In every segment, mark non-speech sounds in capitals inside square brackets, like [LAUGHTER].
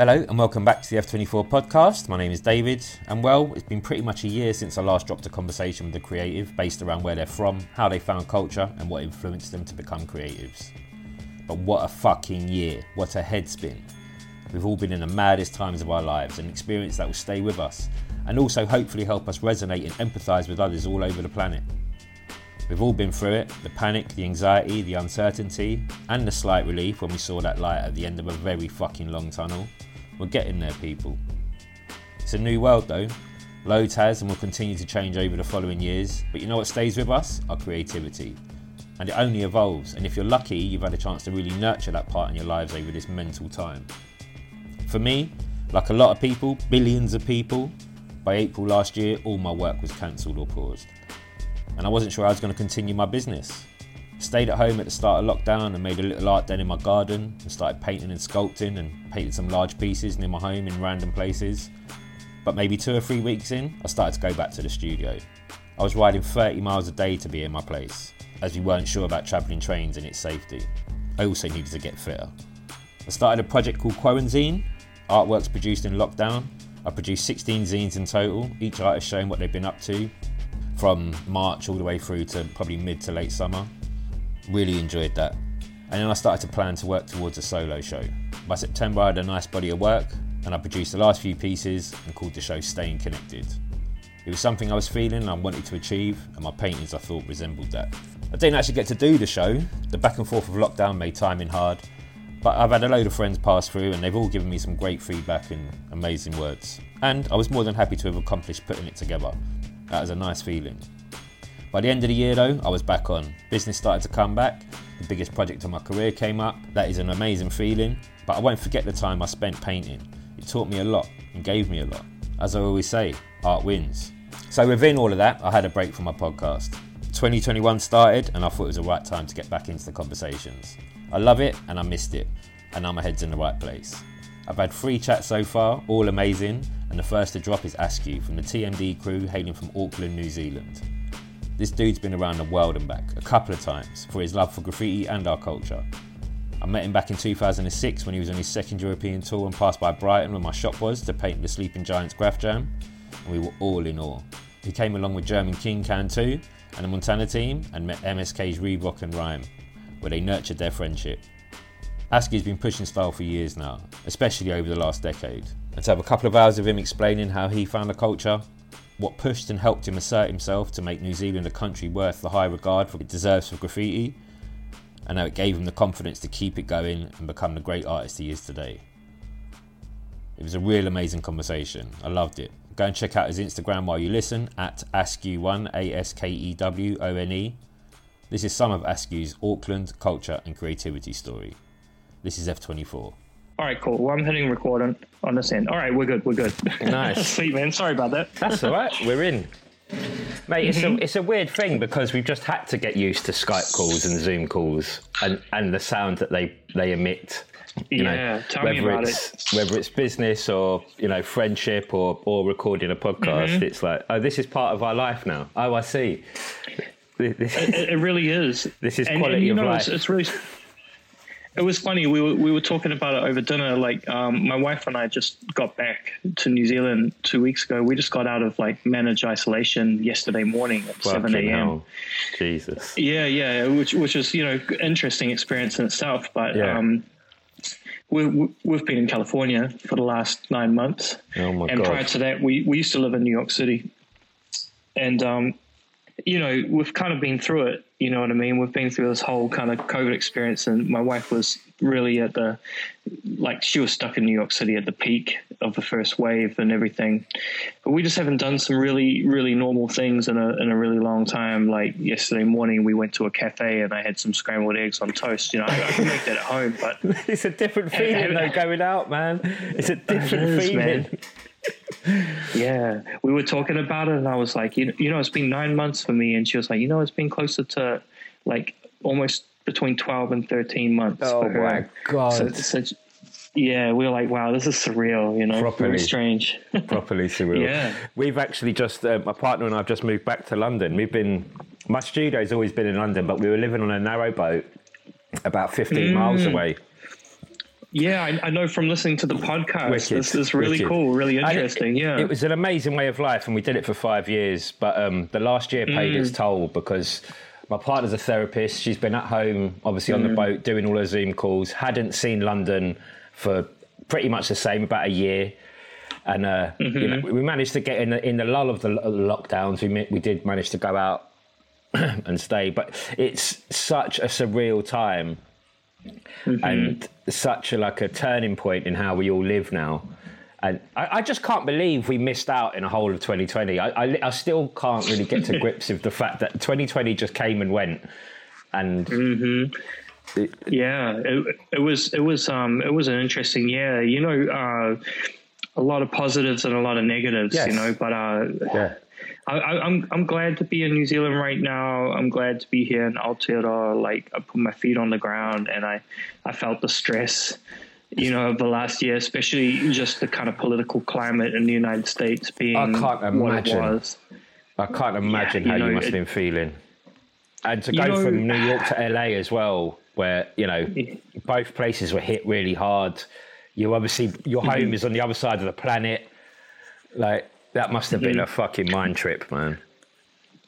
Hello and welcome back to the F24 podcast. My name is David, and well, it's been pretty much a year since I last dropped a conversation with a creative based around where they're from, how they found culture, and what influenced them to become creatives. But what a fucking year! What a headspin! We've all been in the maddest times of our lives, an experience that will stay with us, and also hopefully help us resonate and empathise with others all over the planet. We've all been through it the panic, the anxiety, the uncertainty, and the slight relief when we saw that light at the end of a very fucking long tunnel. We're getting there, people. It's a new world though. Loads has and will continue to change over the following years, but you know what stays with us? Our creativity. And it only evolves, and if you're lucky, you've had a chance to really nurture that part in your lives over this mental time. For me, like a lot of people, billions of people, by April last year, all my work was cancelled or paused. And I wasn't sure I was going to continue my business. Stayed at home at the start of lockdown and made a little art den in my garden and started painting and sculpting and painted some large pieces near my home in random places. But maybe two or three weeks in, I started to go back to the studio. I was riding 30 miles a day to be in my place, as we weren't sure about travelling trains and its safety. I also needed to get fitter. I started a project called Quarantine, artworks produced in lockdown. I produced 16 zines in total, each artist showing what they've been up to, from March all the way through to probably mid to late summer. Really enjoyed that. And then I started to plan to work towards a solo show. By September, I had a nice body of work, and I produced the last few pieces and called the show Staying Connected. It was something I was feeling and I wanted to achieve, and my paintings I thought resembled that. I didn't actually get to do the show. The back and forth of lockdown made timing hard, but I've had a load of friends pass through and they've all given me some great feedback and amazing words. And I was more than happy to have accomplished putting it together. That was a nice feeling. By the end of the year, though, I was back on. Business started to come back. The biggest project of my career came up. That is an amazing feeling, but I won't forget the time I spent painting. It taught me a lot and gave me a lot. As I always say, art wins. So, within all of that, I had a break from my podcast. 2021 started, and I thought it was the right time to get back into the conversations. I love it and I missed it, and now my head's in the right place. I've had three chats so far, all amazing, and the first to drop is Askew from the TMD crew hailing from Auckland, New Zealand. This dude's been around the world and back a couple of times for his love for graffiti and our culture. I met him back in 2006 when he was on his second European tour and passed by Brighton where my shop was to paint the Sleeping Giants Graf Jam, and we were all in awe. He came along with German King Can 2 and the Montana team and met MSK's Revok and Rime, where they nurtured their friendship. Askew's been pushing style for years now, especially over the last decade. And to have a couple of hours of him explaining how he found the culture, what pushed and helped him assert himself to make New Zealand a country worth the high regard it deserves for graffiti, and how it gave him the confidence to keep it going and become the great artist he is today. It was a real amazing conversation. I loved it. Go and check out his Instagram while you listen at Askew1, A S K E W O N E. This is some of Askew's Auckland culture and creativity story. This is F24. All right, cool. Well, I'm hitting record on, on this end. All right, we're good. We're good. Nice. [LAUGHS] Sweet, man. Sorry about that. That's all right. We're in. Mate, it's a it's a weird thing because we've just had to get used to Skype calls and Zoom calls and, and the sound that they, they emit. You Yeah, know, tell me whether about it's whether it's business or you know friendship or or recording a podcast, Mm-hmm. it's like oh this is part of our life now. Oh I see. It, it really is. This is and, quality and, of know, life. It's, it's really. It was funny. We were we were talking about it over dinner. Like, um, my wife and I just got back to New Zealand two weeks ago. We just got out of like managed isolation yesterday morning at seven fucking a.m. hell. Jesus. Yeah, yeah, which which is you know interesting experience in itself. But Yeah. um, we, we've been in California for the last nine months, Oh my and god. prior to that, we we used to live in New York City, and um, you know we've kind of been through it. You know what I mean? We've been through this whole kind of COVID experience, and my wife was really at the like she was stuck in New York City at the peak of the first wave and everything. But we just haven't done some really, really normal things in a in a really long time. Like yesterday morning, we went to a cafe and I had some scrambled eggs on toast. You know, I, I can make that at home, but [LAUGHS] It's a different [LAUGHS] feeling though going out, man. It's a [LAUGHS] different is, feeling. man. Yeah, we were talking about it, and I was like, you know, you know, it's been nine months for me, and she was like, you know, it's been closer to like almost between twelve and thirteen months. Oh for her. my god. So, so, yeah, we were like, wow, this is surreal. You know, Properly. very strange. [LAUGHS] properly surreal. Yeah. We've actually just, uh, my partner and I have just moved back to London. We've been, my studio's always been in London, but we were living on a narrow boat about 15 miles Mm. away. Yeah, I, I, know from listening to the podcast. Wicked, this is really wicked. cool, really interesting. It, yeah, it was an amazing way of life, and we did it for five years. But um, the last year paid mm. its toll because my partner's a therapist. She's been at home, obviously on mm. the boat, doing all her Zoom calls. Hadn't seen London for pretty much the same, about a year. And uh, mm-hmm. you know, we managed to get in the in the lull of the lockdowns. We we did manage to go out [CLEARS THROAT] and stay, but it's such a surreal time mm-hmm. and such a like a turning point in how we all live now. And I, I, just can't believe we missed out in a whole of 2020. I, I, I still can't really get to [LAUGHS] grips with the fact that 2020 just came and went. And mm-hmm. yeah, it, it, was it was um it was an interesting year. You know, uh, a lot of positives and a lot of negatives. Yes. You know, but uh, yeah. I, am I'm, I'm glad to be in New Zealand right now. I'm glad to be here in Aotearoa. Like I put my feet on the ground and I, I felt the stress, you know, of the last year, especially just the kind of political climate in the United States being I can't imagine. I can't imagine yeah, how you, know, you must have been feeling. And to go know, from New York [SIGHS] to LA as well, where you know both places were hit really hard. You obviously your home mm-hmm. is on the other side of the planet. Like that must have been mm-hmm. a fucking mind trip, man.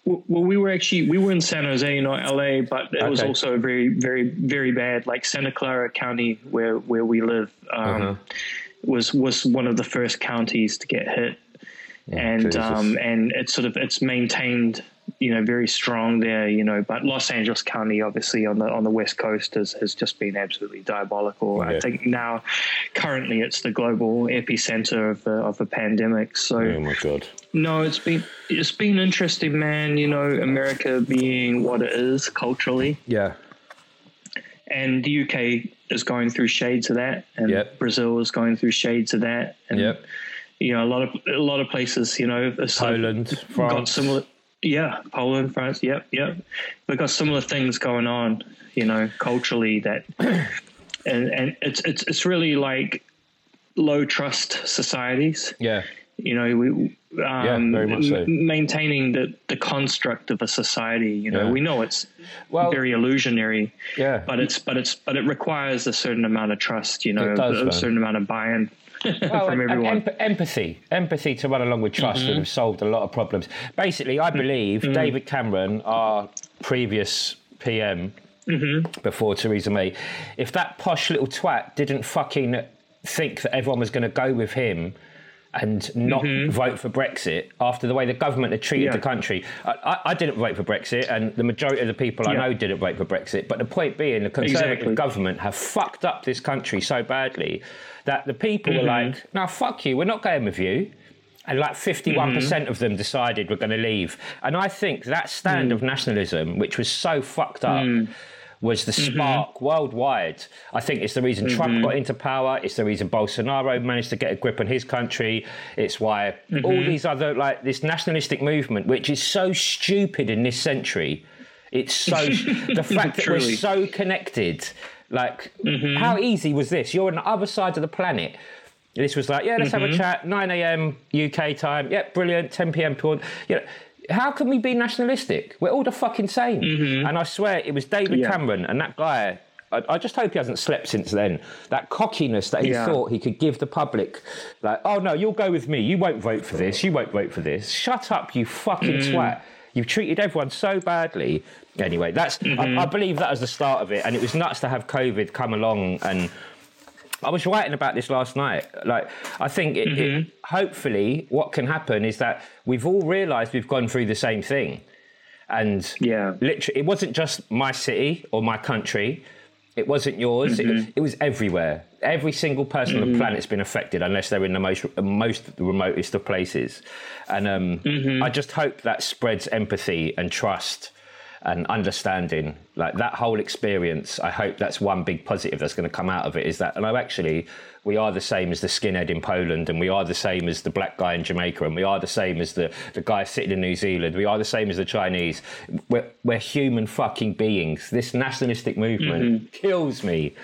Well, we were actually we were in San Jose, not LA, but it okay. was also very, very, very bad. Like Santa Clara County, where where we live, um, uh-huh. was was one of the first counties to get hit, oh, and um, and it's sort of it's maintained you know, very strong there, you know, but Los Angeles County, obviously on the on the west coast, has, has just been absolutely diabolical. Yeah. I think now, currently, it's the global epicenter of the of the pandemic. So, oh my god, no, it's been it's been interesting, man. You know, America being what it is culturally, yeah, and the UK is going through shades of that, and yep. Brazil is going through shades of that, and. Yep you know, a lot of a lot of places, you know, Poland, France. got similar, yeah, Poland, France. Yep, yep. We've got similar things going on, you know, culturally that, [COUGHS] and and it's it's it's really like low trust societies. Yeah. You know, we um, yeah, very much so. maintaining the, the construct of a society. You know, yeah. we know it's well, very illusionary. Yeah. But it's but it's but it requires a certain amount of trust. You know, does, a man. certain amount of buy-in well, from everyone. Em- empathy, empathy to run along with trust mm-hmm. would have solved a lot of problems. Basically, I believe mm-hmm. David Cameron, our previous PM mm-hmm. before Theresa May, if that posh little twat didn't fucking think that everyone was going to go with him and not mm-hmm. vote for Brexit after the way the government had treated yeah. the country. I, I, didn't vote for Brexit, and the majority of the people yeah. I know didn't vote for Brexit. But the point being, the Conservative exactly. government have fucked up this country so badly that the people mm-hmm. were like, "Now fuck you, we're not going with you." And like 51% mm-hmm. of them decided we're going to leave. And I think that stand mm. of nationalism, which was so fucked up, mm was the mm-hmm. spark mm-hmm. worldwide. I think it's the reason mm-hmm. Trump got into power. It's the reason Bolsonaro managed to get a grip on his country. It's why mm-hmm. all these other, like this nationalistic movement, which is so stupid in this century. It's so, [LAUGHS] the fact that we're so connected. Like, mm-hmm. how easy was this? You're on the other side of the planet. This was like, yeah, let's have a mm-hmm. chat. 9 a.m. UK time. Yep, brilliant. 10 p.m. You know, how can we be nationalistic? We're all the fucking same. Mm-hmm. And I swear it was David yeah. Cameron and that guy. I, I, just hope he hasn't slept since then. That cockiness that he yeah. thought he could give the public, like, oh no, you'll go with me. You won't vote for this. You won't vote for this. Shut up, you fucking mm. twat. You've treated everyone so badly. Anyway, that's mm-hmm. I, I believe that was the start of it, and it was nuts to have COVID come along and I was writing about this last night. Like, I think it, mm-hmm. it, hopefully what can happen is that we've all realised we've gone through the same thing, and yeah, literally, it wasn't just my city or my country. It wasn't yours. Mm-hmm. It, was, it, was, everywhere. Every single person mm-hmm. on the mm-hmm. planet's been affected, unless they're in the most most remotest of places. And um, mm-hmm. I just hope that spreads empathy and trust and understanding like that whole experience i hope that's one big positive that's going to come out of it is that no actually we are the same as the skinhead in poland and we are the same as the black guy in jamaica and we are the same as the, the guy sitting in new zealand we are the same as the chinese. We're, we're human fucking beings. This nationalistic movement mm-hmm. kills me.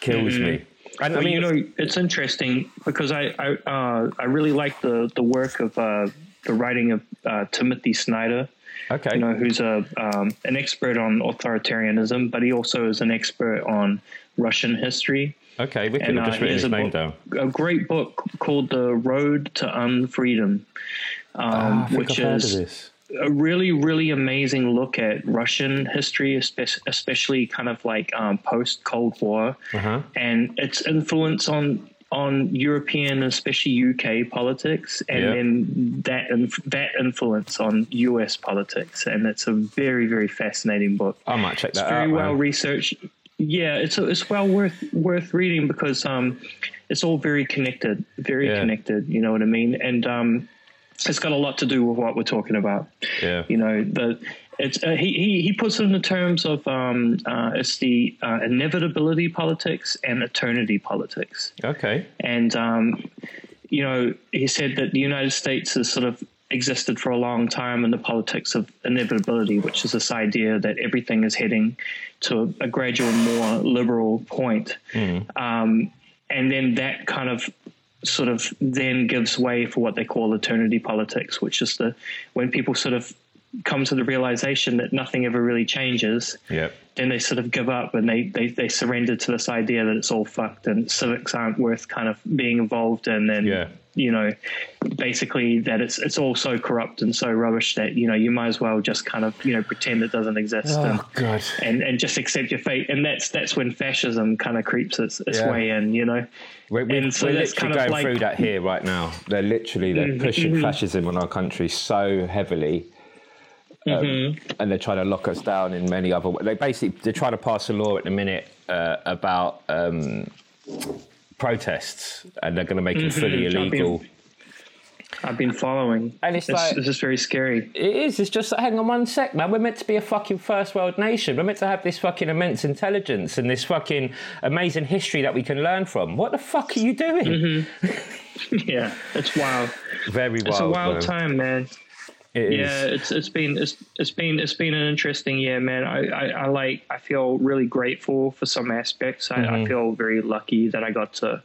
Kills mm-hmm. me and well, I mean, you know, it's interesting because I I, uh, I really like the the work of uh, the writing of uh, Timothy Snyder, Okay. You know, who's a um, an expert on authoritarianism, but he also is an expert on Russian history. Okay, we could And, uh, just he written his a name book- down. a great book called The Road to Unfreedom, um, Ah, which I've is a really, really amazing look at Russian history, especially kind of like um, post Cold War, Uh-huh. and its influence on on European, especially UK politics, and then that inf- that influence on US politics. And it's a very, very fascinating book I might check it's that very out. well man. researched. Yeah, it's it's well worth worth reading because um, it's all very connected, very Yeah. connected. You know what I mean? And um, it's got a lot to do with what we're talking about. yeah. You know, the it's uh, he, he he puts it in the terms of um, uh, it's the uh, inevitability politics and eternity politics. Okay. And, um, you know, he said that the United States has sort of existed for a long time in the politics of inevitability, which is this idea that everything is heading to a, a gradual, more liberal point. Um, and then that kind of sort of then gives way for what they call eternity politics, which is the when people sort of come to the realization that nothing ever really changes Yeah. then they sort of give up and they, they, they surrender to this idea that it's all fucked and civics aren't worth kind of being involved in and Yeah. you know basically that it's it's all so corrupt and so rubbish that you know you might as well just kind of you know pretend it doesn't exist and, Oh God. and and just accept your fate and that's that's when fascism kind of creeps its, its Yeah. way in you know We're, we're, And so we're that's literally kind of going like- Mm-hmm, through that here right now. They're literally they're pushing fascism on our country so heavily, um, Mm-hmm. and they're trying to lock us down in many other. ways. They basically they're trying to pass a law at the minute uh, about um, protests, and they're going to make them fully I've been- illegal. I've been following And it's like- this is very scary It is. It's just like, hang on one sec, man. We're meant to be a fucking first world nation. We're meant to have this fucking immense intelligence and this fucking amazing history that we can learn from. What the fuck are you doing? Mm-hmm. [LAUGHS] [LAUGHS] yeah it's wild Very wild. it's a wild man. time man It is. Yeah, it's it's been it's it's been it's been an interesting year, man. I, I, I like I feel really grateful for some aspects. I, Mm-hmm. I feel very lucky that I got to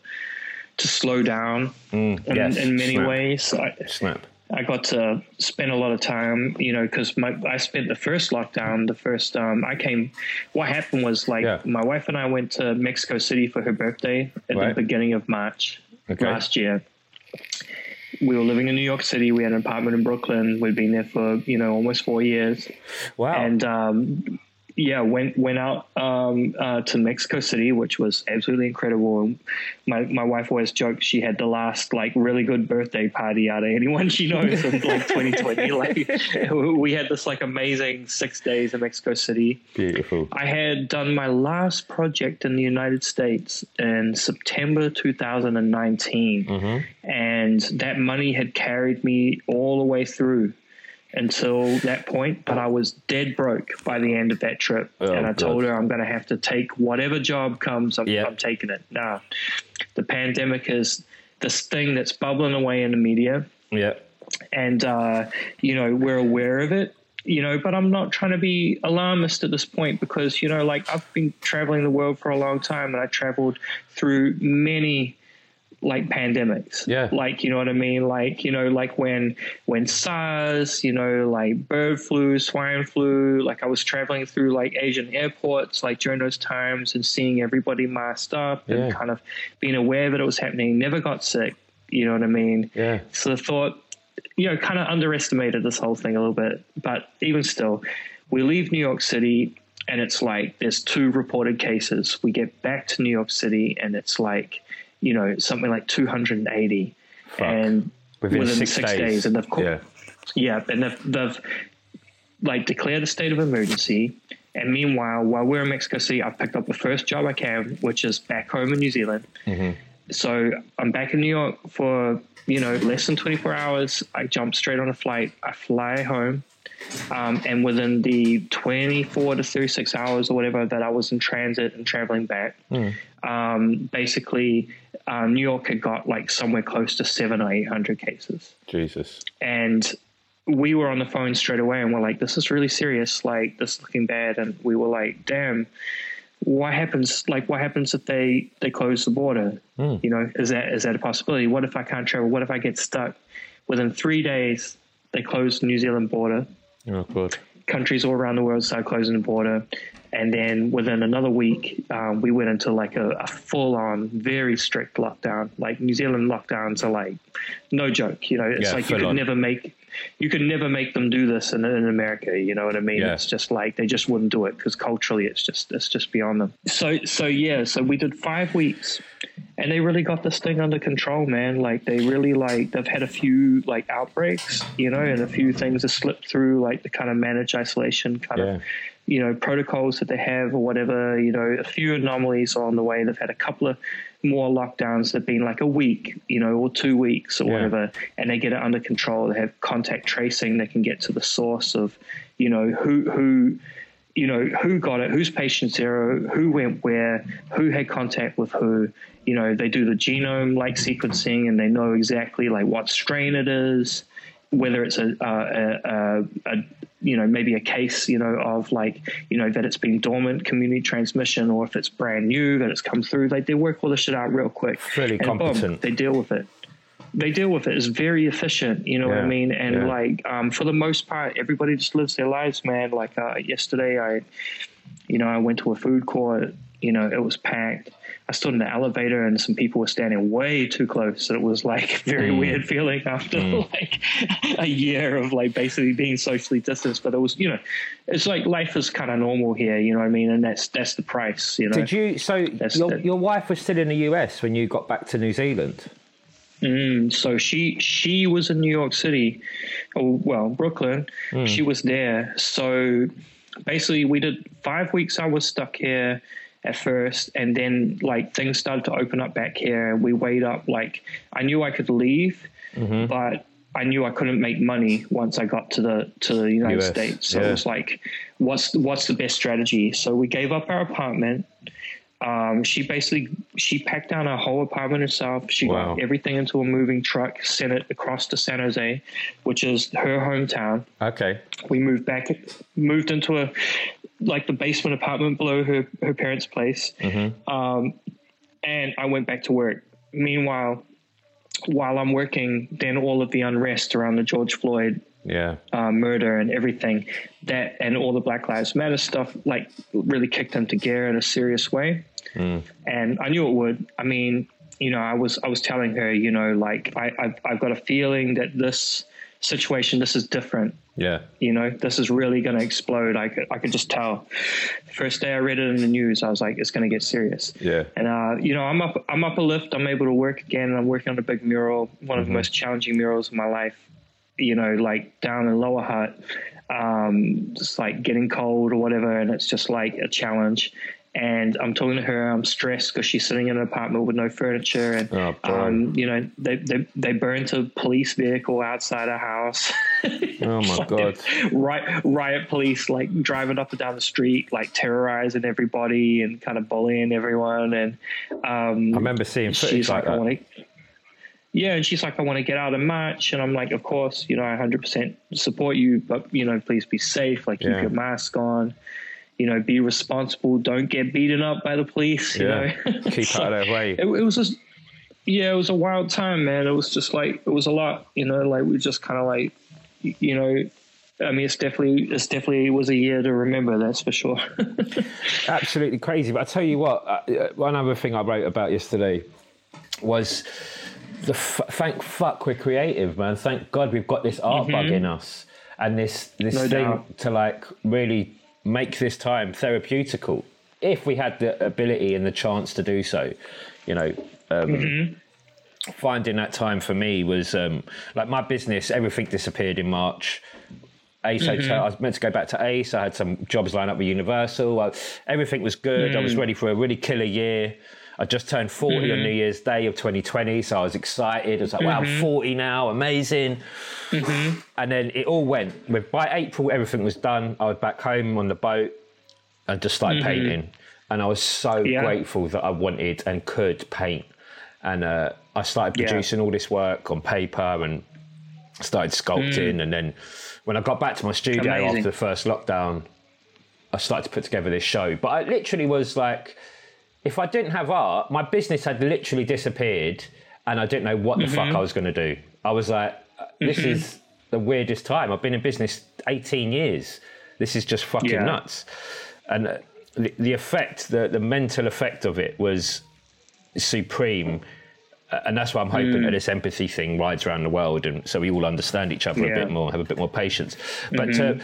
to slow down in, Mm, yes, in many snap. ways. I, Snap. I got to spend a lot of time, you know, because my I spent the first lockdown. The first um, I came. What happened was like Yeah. my wife and I went to Mexico City for her birthday at Right. the beginning of March Okay. last year. We were living in New York City. We had an apartment in Brooklyn. We'd been there for you know almost four years, Wow. and um, yeah, went went out um, uh, to Mexico City, which was absolutely incredible. And my my wife always joked she had the last like really good birthday party out of anyone she knows in like [LAUGHS] 2020. Like we had this like amazing six days in Mexico City. Beautiful. I had done my last project in the United States in September 2019, and that money had carried me all the way through until that point. But I was dead broke by the end of that trip, Oh, and I told her I'm going to have to take whatever job comes. I'm, Yeah. I'm taking it. Now, the pandemic is this thing that's bubbling away in the media Yeah. and uh, you know we're aware of it you know but i'm not trying to be alarmist at this point because you know like i've been traveling the world for a long time and i traveled through many like pandemics Yeah. like you know what i mean like you know like when when sars you know like bird flu swine flu like i was traveling through like asian airports like during those times and seeing everybody masked up Yeah. and kind of being aware that it was happening never got sick you know what i mean Yeah. so I thought, you know, kind of underestimated this whole thing a little bit. But even still, we leave New York City and it's like there's two reported cases. We get back to New York City and it's like, you know, something like 280. And Within, within six, six days. days, and course- yeah. yeah, and they've, they've like declared a state of emergency. And meanwhile, while we're in Mexico City, I've picked up the first job I can, which is back home in New Zealand. So I'm back in New York for you know less than 24 hours. I jump straight on a flight. I fly home, um, and within the 24 to 36 hours or whatever that I was in transit and traveling back, um, basically uh, New York had got like somewhere close to seven or eight hundred cases. Jesus. and we were on the phone straight away and we're like this is really serious. Like this is looking bad. And we were like damn what happens like what happens if they they close the border? You know is that is that a possibility? What if i can't travel? What if i get stuck? Within three days they closed the new zealand border. Oh God. countries all around the world started closing the border And then within another week, um, we went into like a, a full on, very strict lockdown. Like New Zealand lockdowns are like no joke. You know, it's Yeah, like you could on. never make you could never make them do this in, in America. You know what I mean? Yeah. It's just like they just wouldn't do it because culturally, it's just it's just beyond them. So so yeah, so we did five weeks, and they really got this thing under control, man. Like they really like they've had a few like outbreaks, you know, and a few things have slipped through, like the kind of managed isolation kind Yeah. of you know protocols that they have or whatever. You know, a few anomalies on the way. They've had a couple of more lockdowns that have been like a week, you know, or two weeks or Yeah. whatever, and they get it under control. They have contact tracing. They can get to the source of, you know, who who, you know, who got it, who's patient zero, who went where, who had contact with who. You know, they do the genome like sequencing, and they know exactly like what strain it is, whether it's a, a, a, a, a you know maybe a case you know of like you know that it's been dormant community transmission or if it's brand new that it's come through like they work all this shit out real quick. Fairly and boom, competent. they deal with it. They deal with it. It's very efficient you know what i mean? And yeah. like um, for the most part everybody just lives their lives man. Like uh, yesterday i you know i went to a food court you know it was packed I stood in the elevator and some people were standing way too close. And it was like a [LAUGHS] very Mm. weird feeling after [LAUGHS] like a year of like basically being socially distanced. But it was, you know, it's like life is kind of normal here, you know what I mean? And that's that's the price, you know. Did you? So That's your the- your wife was still in the US when you got back to New Zealand. Mm, so she she was in New York City, oh, well Brooklyn. She was there. So basically, we did five weeks. I was stuck here at first, and then like things started to open up back here. We weighed up. Like I knew I could leave, but I knew I couldn't make money once I got to the to the United US, States. So yeah. it was like, what's what's the best strategy? So we gave up our apartment. Um, she basically she packed down her whole apartment herself. She Wow. got everything into a moving truck, sent it across to San Jose, which is her hometown. Okay. We moved back, moved into a like the basement apartment below her her parents' place, um, and I went back to work. Meanwhile, while I'm working, then all of the unrest around the George Floyd Yeah. uh, murder and everything that and all the Black Lives Matter stuff like really kicked into gear in a serious way. And I knew it would. I mean, you know, I was I was telling her, you know, like I I've, I've got a feeling that this situation, this is different. Yeah. You know, this is really going to explode. I could I could just tell. First day I read it in the news, I was like, it's going to get serious. Yeah. And uh, you know, I'm up I'm up a lift. I'm able to work again. I'm working on a big mural, one of Mm-hmm. the most challenging murals of my life. You know, like down in Lower Hutt, um, just like getting cold or whatever, and it's just like a challenge. And I'm talking to her. I'm stressed because she's sitting in an apartment with no furniture, and Oh, um, you know, they they they burnt a police vehicle outside her house. [LAUGHS] Oh my [LAUGHS] god. riot, riot police like driving up and down the street, like terrorizing everybody and kind of bullying everyone. And um, I remember seeing footage she's like like, I that. want to. Yeah, and she's like, I want to get out and march, and I'm like, of course, you know, I 100% support you, but you know, please be safe. Like, keep your mask on. You know, be responsible. Don't get beaten up by the police. You Yeah. know, [LAUGHS] Keep out of their way. it, it was just yeah it was a wild time man it was just like it was a lot you know like we just kind of like you know i mean it's definitely it's definitely was a year to remember that's for sure [LAUGHS] absolutely crazy. But I tell you what, uh, one other thing I wrote about yesterday was the f- thank fuck we're creative, man. Thank God we've got this art bug in us and this this No thing doubt. to like really make this time therapeutical. If we had the ability and the chance to do so, you know. Um, Finding that time for me was um, like my business. Everything disappeared in March. Ace Hotel. I was meant to go back to Ace. I had some jobs lined up with Universal. I, everything was good. I was ready for a really killer year. I just turned 40 on mm-hmm. New Year's Day of 2020, so I was excited. I was like, wow, mm-hmm. 40 now, amazing. Mm-hmm. And then it all went. With by April, everything was done. I was back home on the boat and just started painting. And I was so Yeah. grateful that I wanted and could paint. And uh, I started Yeah. producing all this work on paper and started sculpting. Mm. And then when I got back to my studio Amazing. after the first lockdown, I started to put together this show. But I literally was like, if I didn't have art, my business had literally disappeared and I didn't know what the fuck I was going to do. I was like, this is the weirdest time. I've been in business 18 years. This is just fucking Yeah. nuts. And uh, the, the effect, the the mental effect of it was supreme. Uh, And that's why I'm hoping that this empathy thing rides around the world, and so we all understand each other a bit more, have a bit more patience. But uh,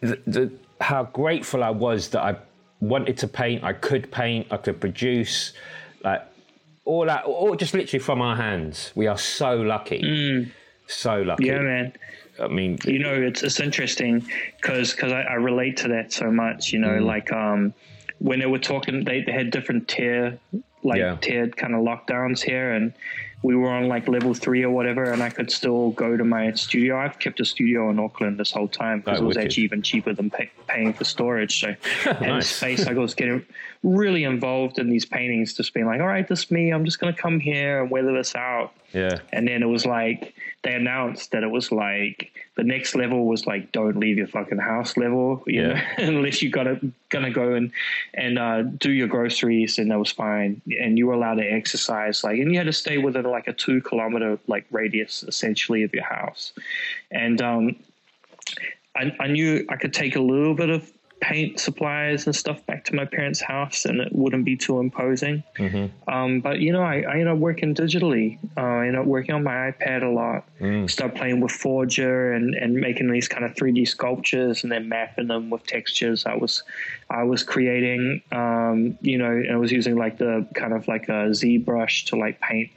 the, the, how grateful I was that I wanted to paint, I could paint, I could produce, like all that, all just literally from our hands. We are so lucky, so lucky. Yeah, man. I mean, You know, it's it's interesting because I, I relate to that so much. You know, Mm. like um, when they were talking, they, they had different tier, like Yeah. tiered kind of lockdowns here, and we were on like level three or whatever, and I could still go to my studio. I've kept a studio in Auckland this whole time because Oh, it was wicked. actually even cheaper than pay, paying for storage. So, [LAUGHS] and Nice. space, I was getting really involved in these paintings, just being like, all right, this is me. I'm just going to come here and weather this out. yeah, And then it was like they announced that it was like the next level was like don't leave your fucking house level, you Yeah. know, [LAUGHS] unless you gotta gonna go and and uh, do your groceries, and that was fine. And you were allowed to exercise, like, and you had to stay within like a two kilometer like radius essentially of your house. And um, I, I knew I could take a little bit of paint supplies and stuff back to my parents' house, and it wouldn't be too imposing. Um, but you know, I, I ended up working digitally. Uh, I ended up working on my iPad a lot. Started playing with Forger and, and making these kind of 3D sculptures, and then mapping them with textures. I was I was creating, um, you know, and I was using like the kind of like a ZBrush to like paint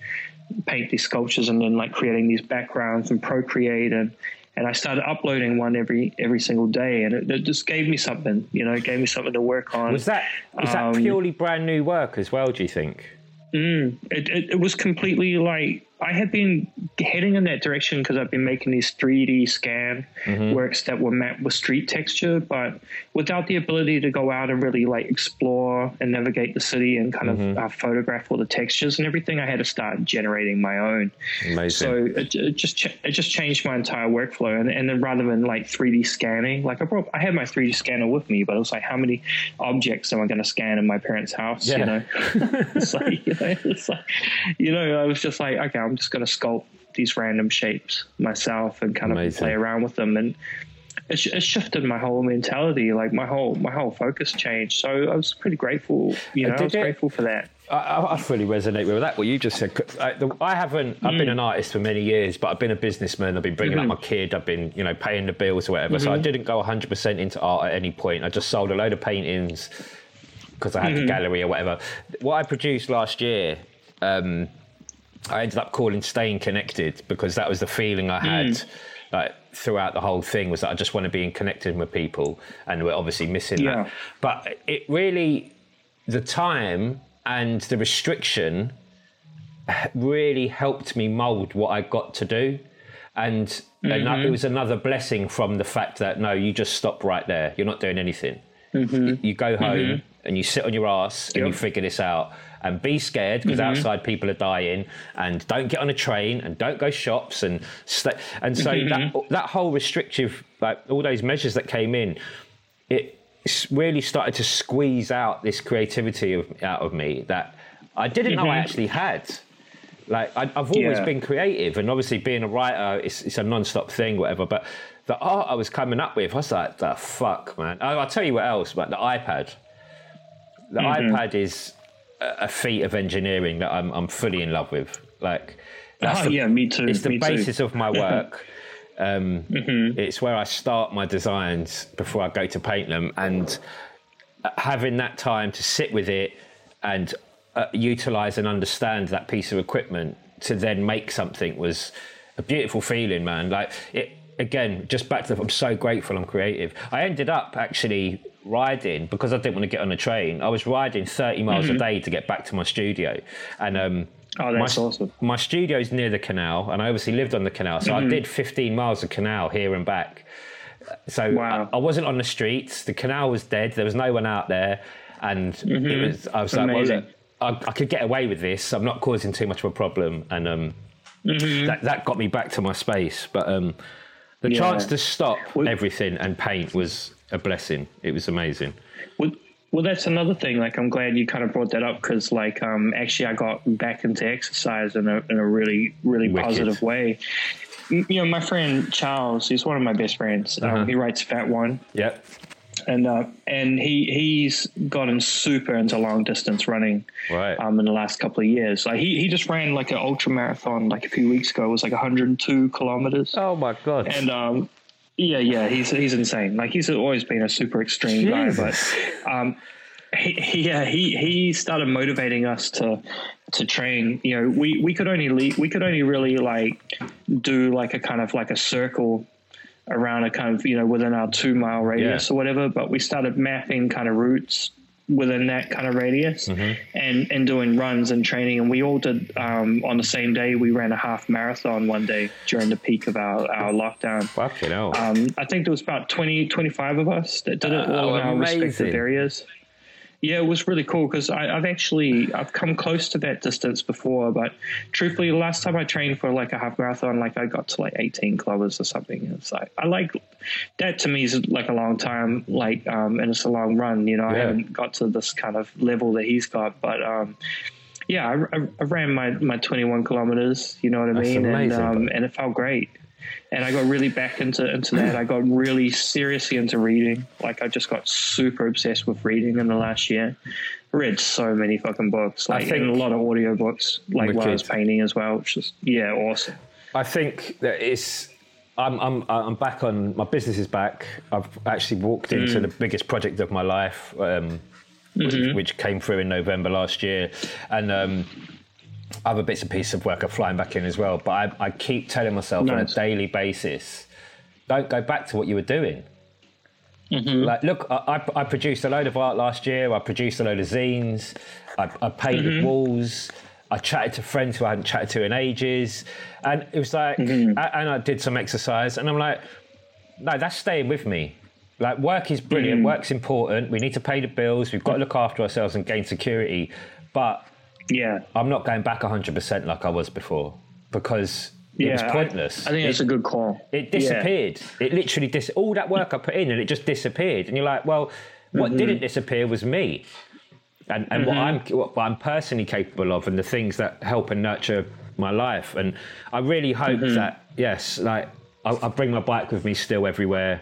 paint these sculptures, and then like creating these backgrounds and Procreate and. And I started uploading one every every single day, and it, it just gave me something, you know, it gave me something to work on. was that was that Um, purely brand new work as well? Do you think? It, it, it was completely like I had been heading in that direction because I've been making these 3D scan works that were mapped with street texture, but without the ability to go out and really like explore and navigate the city and kind of uh, photograph all the textures and everything. I had to start generating my own. Amazing. So it, it just ch- it just changed my entire workflow, and, and then rather than like 3D scanning, like I brought I had my 3D scanner with me, but it was like how many objects am I going to scan in my parents' house? You know, [LAUGHS] it's like, you know, it's like you know, I was just like, okay, I'm just going to sculpt these random shapes myself and kind of Amazing. play around with them, and it, sh- it shifted my whole mentality, like my whole my whole focus changed. So I was pretty grateful, you know, I did was it- grateful for that. I, I I fully resonate with that. What you just said. I, the, I haven't. I've been mm. an artist for many years, but I've been a businessman. I've been bringing mm-hmm. up my kid. I've been, you know, paying the bills or whatever. So I mm-hmm. didn't go 100 percent into art at any point. I just sold a load of paintings because I had the mm-hmm. gallery or whatever. What I produced last year, um, I ended up calling "Staying Connected" because that was the feeling I had. Mm. Like throughout the whole thing was that I just want to be in connected with people, and we're obviously missing Yeah. that. But it really, the time and the restriction really helped me mold what I got to do. And, and it mm-hmm. was another blessing from the fact that no, you just stop right there. You're not doing anything. You, you go home mm-hmm. and you sit on your ass and you figure this out. And be scared because mm-hmm. outside people are dying. And don't get on a train and don't go shops and stay. And so mm-hmm. that that whole restrictive, like all those measures that came in, it really started to squeeze out this creativity of, out of me that I didn't know I mm-hmm. actually had. Like I, I've always Yeah. been creative, and obviously being a writer, it's, it's a non-stop thing, whatever. But the art I was coming up with, I was like, the fuck, man. I, I'll tell you what else, but the iPad. The iPad is a, feat of engineering that I'm, I'm fully in love with. Like, that's Oh, the, yeah, me too. it's the too. basis of my [LAUGHS] work. Um, It's where I start my designs before I go to paint them, and having that time to sit with it and uh, utilize and understand that piece of equipment to then make something was a beautiful feeling, man. Like it again, just back to the, I'm so grateful I'm creative. I ended up actually riding because I didn't want to get on a train. I was riding 30 miles a day to get back to my studio, and um, Oh, that's my, awesome. My studio's near the canal, and I obviously lived on the canal, so I did 15 miles of canal here and back. So Wow. I, I wasn't on the streets. The canal was dead. There was no one out there, and it was. I was like, well, Amazing. look, I, I could get away with this. I'm not causing too much of a problem, and um, that that got me back to my space. But um, the Yeah. chance to stop everything and paint was a blessing. It was amazing. Well, well, that's another thing. Like, I'm glad you kind of brought that up because, like, um, actually, I got back into exercise in a in a really, really Wicked. positive way. You know, my friend Charles, he's one of my best friends. Uh-huh. Um, he writes Fat One, Yep. and uh, and he he's gotten super into long distance running Right. um, in the last couple of years. Like he, he just ran like an ultra marathon like a few weeks ago. It was like 102 kilometers. oh my god. And um, yeah, yeah, he's he's insane. Like he's always been a super extreme Jesus. guy, but um, he, he, yeah, he he started motivating us to to train. You know, we we could only le- we could only really like do like a kind of like a circle around a kind of you know within our two mile radius Yeah. or whatever. But we started mapping kind of routes within that kind of radius Mm-hmm. and and doing runs and training and we all did um, on the same day we ran a half marathon one day during the peak of our, our lockdown Fucking hell. um, I think there was about 20, 25 of us that did it all Oh, in our amazing. respective areas. Yeah, it was really cool because I've actually I've come close to that distance before, but truthfully, the last time I trained for like a half marathon, like I got to like eighteen kilometers or something. It's like I like that to me is like a long time, like um, and it's a long run. You know, I haven't got to this kind of level that he's got, but um, yeah, I, I, I ran my my twenty one kilometers. You know what I That's mean? amazing, and um, and it felt great and I got really back into into that. I got really seriously into reading. Like I just got super obsessed with reading in the last year. Read so many fucking books, Like I think- a lot of audio books, like while I was painting as well, which is yeah, awesome. I think that it's. I'm, I'm, I'm back on my business is back. I've actually walked into Mm. the biggest project of my life, um, which, Mm-hmm. which came through in November last year, and um, other bits and pieces of work are flying back in as well. But I, I keep telling myself on a daily basis, don't go back to what you were doing. Mm-hmm. Like, look, I, I, I produced a load of art last year. I produced a load of zines. I, I painted Mm-hmm. walls. I chatted to friends who I hadn't chatted to in ages, and it was like, Mm-hmm. a- and I did some exercise, and I'm like, no, that's staying with me. Like, work is brilliant. Mm-hmm. Work's important. We need to pay the bills. We've got to look after ourselves and gain security. But Yeah, I'm not going back 100% like I was before because it yeah, was I- pointless. I, think it's It- a good call. it disappeared. It literally dis. All that work I put in, and it just disappeared. And you're like, well, what mm-hmm. didn't disappear was me, and and what mm-hmm. I'm what I'm personally capable of, and the things that help and nurture my life. And I really hope mm-hmm. that yes, like I, I bring my bike with me still everywhere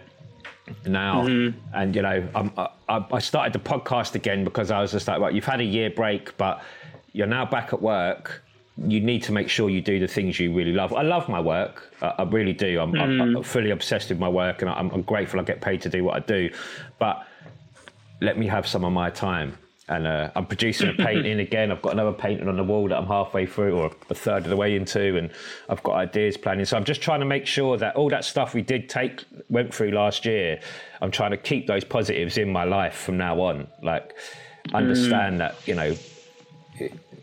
now. And you know, I'm, I, I started the podcast again because I was just like, well, you've had a year break, but you're now back at work. You need to make sure you do the things you really love. I love my work. I, I really do. I'm, I'm, I'm fully obsessed with my work, and I'm, I'm grateful I get paid to do what I do. But let me have some of my time. And uh, I'm producing a [LAUGHS] painting again. I've got another painting on the wall that I'm halfway through or a third of the way into, and I've got ideas planning. So I'm just trying to make sure that all that stuff we did take, went through last year, I'm trying to keep those positives in my life from now on. Like, understand that, you know,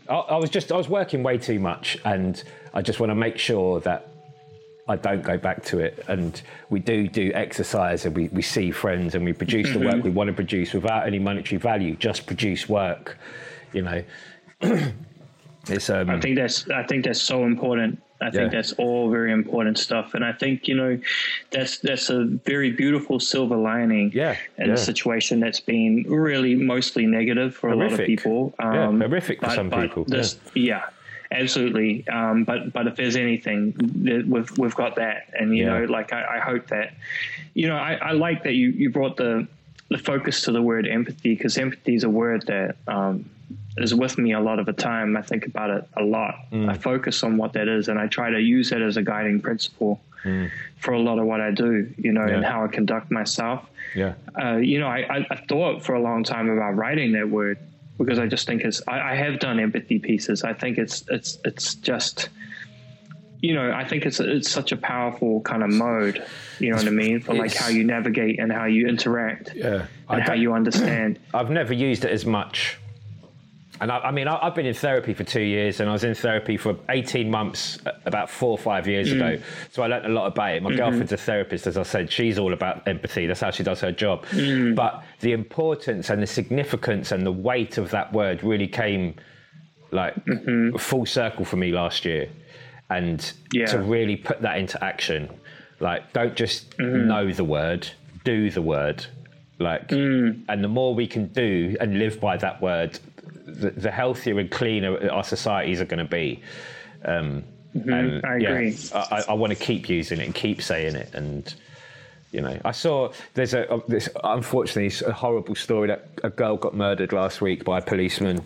I, I was just, I was working way too much, and I just want to make sure that I don't go back to it. And we do do exercise and we, we see friends and we produce the work we want to produce without any monetary value, just produce work, you know. [CLEARS THROAT] it's um I think that's I think that's so important. I think Yeah. that's all very important stuff, and I think you know that's that's a very beautiful silver lining. Yeah, in yeah. a situation that's been really mostly negative for a lot of Horrific. people. Yeah, Um, horrific for but- some but people, this- yeah. Absolutely, um, but but if there's anything, we've we've got that, and you Yeah. know, like I, I hope that, you know, I, I like that you you brought the the focus to the word empathy because empathy is a word that um, is with me a lot of the time. I think about it a lot. Mm. I focus on what that is, and I try to use it as a guiding principle for a lot of what I do. You know, and Mm. How I conduct myself. yeah. Uh, you know, I, I, thought for a long time about writing that word because I just think it's. I, I have done empathy pieces. I think it's it's it's just. You know, I think it's it's such a powerful kind of mode. You know what I mean? For like It's- how you navigate and how you interact Yeah. I and how you understand. [CLEARS THROAT] I've never used it as much. And I, I mean, I, I've been in therapy for two years, and I was in therapy for 18 months uh, about four or five years ago. Mm. So I learned a lot about it. My mm-hmm. girlfriend's a therapist, as I said. She's all about empathy. That's how she does her job. Mm. But the importance and the significance and the weight of that word really came like mm-hmm. full circle for me last year. And Yeah. to really put that into action, like, don't just mm-hmm. know the word, do the word. Like, mm. and the more we can do and live by that word, the, the healthier and cleaner our societies are going to be. Um, and I agree. I, I want to keep using it and keep saying it, and You know, I saw there's a, a this unfortunately a horrible story that a girl got murdered last week by a policeman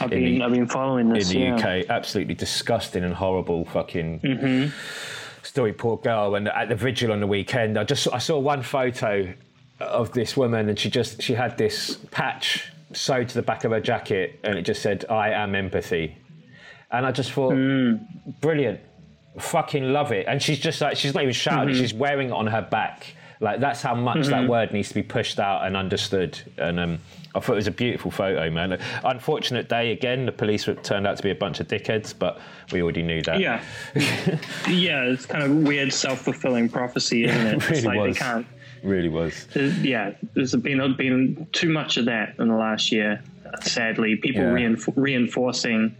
I've been, the, I've been following this in the yeah. UK. Absolutely disgusting and horrible fucking Mm-hmm. story. Poor girl. And at the vigil on the weekend, I just I saw one photo of this woman, and she just she had this patch sewed to the back of her jacket, and it just said "I am empathy," and I just thought, Mm. brilliant, fucking love it. And she's just like she's not even shouting; Mm-hmm. she's wearing it on her back. Like that's how much that word needs to be pushed out and understood. And um, I thought it was a beautiful photo, man. Unfortunate day again. The police turned out to be a bunch of dickheads, but we already knew that. Yeah, [LAUGHS] yeah. It's kind of weird, self-fulfilling prophecy, isn't it? It it's like was. they can't. Really was. Yeah, there's been been too much of that in the last year. Sadly, people Yeah. reinf- reinforcing,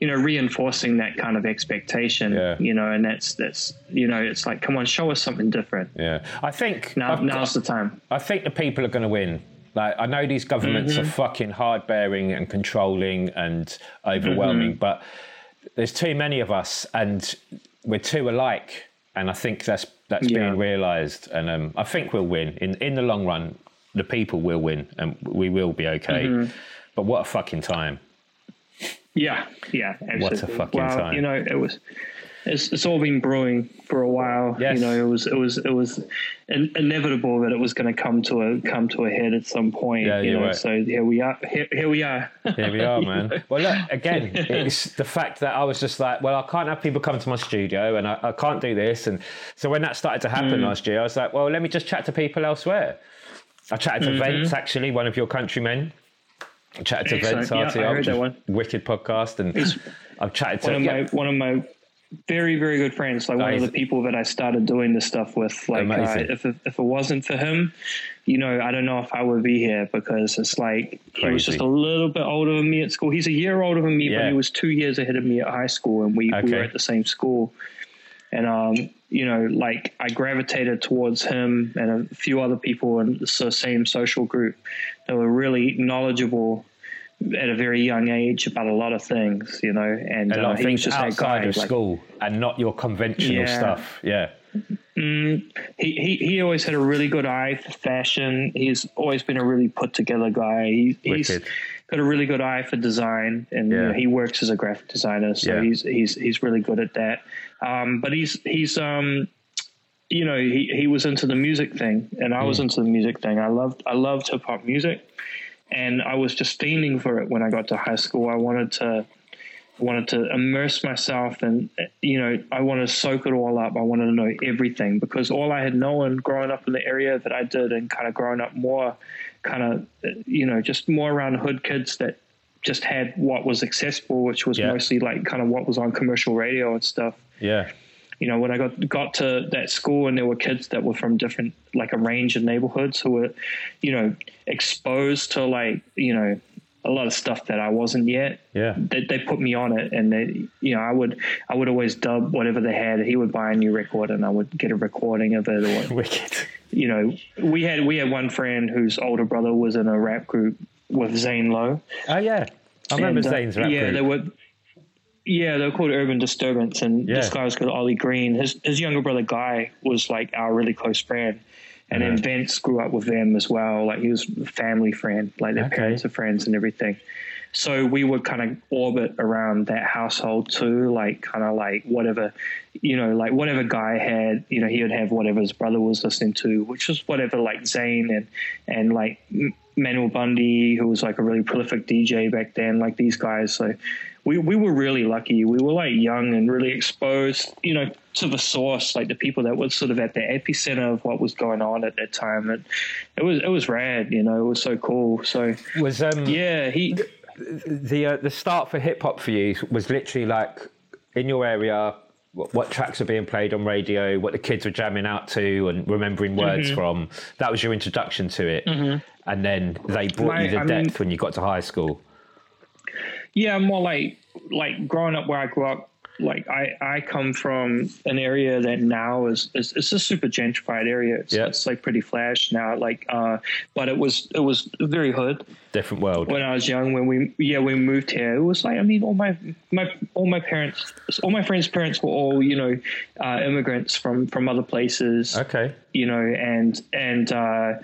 you know, reinforcing that kind of expectation. Yeah. You know, and that's that's you know, it's like, come on, show us something different. Yeah, I think Now, I've now's the time. I think the people are going to win. Like I know these governments Mm-hmm. are fucking hard bearing and controlling and overwhelming, Mm-hmm. but there's too many of us and we're too alike. And I think that's that's Yeah. being realised. And um, I think we'll win in in the long run. The people will win, and we will be okay. Mm-hmm. But what a fucking time! Yeah, yeah, absolutely. What a fucking well, time. You know, it was. It's, it's all been brewing for a while. Yes. You know, it was it was it was inevitable that it was going to come to a come to a head at some point. Yeah, you know, right. so here we are. Here, here we are. Here we are, man. [LAUGHS] Well, look, again, it's the fact that I was just like, well, I can't have people come to my studio and I, I can't do this. And so when that started to Mm. happen last year, I was like, well, let me just chat to people elsewhere. I chatted to Mm-hmm. Vince, actually, one of your countrymen. I chatted to Excellent. Vince Yeah, I RTL, heard which that is one. wicked podcast. And I've chatted to one of yeah, one of my very very good friends like one of the people that i started doing this stuff with like uh, if, it, if it wasn't for him you know i don't know if i would be here because it's like he was just a little bit older than me at school. He's a year older than me but he was two years ahead of me at high school and we, we were at the same school. And um you know like i gravitated towards him and a few other people in the same social group that were really knowledgeable at a very young age about a lot of things, you know, and a uh, lot of things just outside guy. of like, school and not your conventional Yeah. stuff. Yeah. he, he he always had a really good eye for fashion. He's always been a really put together guy. He, he's got a really good eye for design, and you know, he works as a graphic designer, so Yeah. he's he's he's really good at that. Um, but he's he's um, you know he, he was into the music thing, and I was Mm. into the music thing. I loved I loved hip hop music, and I was just fiending for it when I got to high school. I wanted to wanted to immerse myself and you know I wanted to soak it all up. I wanted to know everything because all I had known growing up in the area that I did and kind of growing up more kind of you know just more around hood kids that just had what was accessible which was Yeah. mostly like kind of what was on commercial radio and stuff Yeah. You know, when I got got to that school and there were kids that were from different, like a range of neighborhoods who were, you know, exposed to like, you know, a lot of stuff that I wasn't yet. Yeah. They, they put me on it, and they, you know, I would I would always dub whatever they had. He would buy a new record, and I would get a recording of it, or [LAUGHS] Wicked. you know, we had we had one friend whose older brother was in a rap group with Zane Lowe. Oh, yeah. I remember And, uh, Zane's rap yeah, group. they were. Yeah, they were called Urban Disturbance, and Yeah. this guy was called Ollie Green. His his younger brother Guy was like our really close friend, and then Mhm. Vince grew up with them as well. Like he was a family friend, like their Okay. parents are friends and everything. So we would kind of orbit around that household too, like kind of like whatever, you know, like whatever Guy had, you know, he would have whatever his brother was listening to, which was whatever like Zane and and like Manuel Bundy, who was like a really prolific DJ back then, like these guys. So we, we were really lucky. We were like young and really exposed, you know, to the source, like the people that were sort of at the epicenter of what was going on at that time. And it was it was rad, you know, it was so cool. So Was um yeah, he the uh, the start for hip hop for you was literally like in your area what, what tracks are being played on radio what the kids were jamming out to and remembering words Mm-hmm. from that was your introduction to it and then they brought My- you the I depth mean- when you got to high school Yeah, more like like growing up where I grew up. like I, I come from an area that now is, is it's a super gentrified area. It's, Yeah. it's like pretty flash now. Like, uh, but it was it was very hood Different world. when I was young. When we yeah we moved here, it was like I mean all my my all my parents, all my friends' parents were all you know uh, immigrants from from other places Okay. you know, and and uh,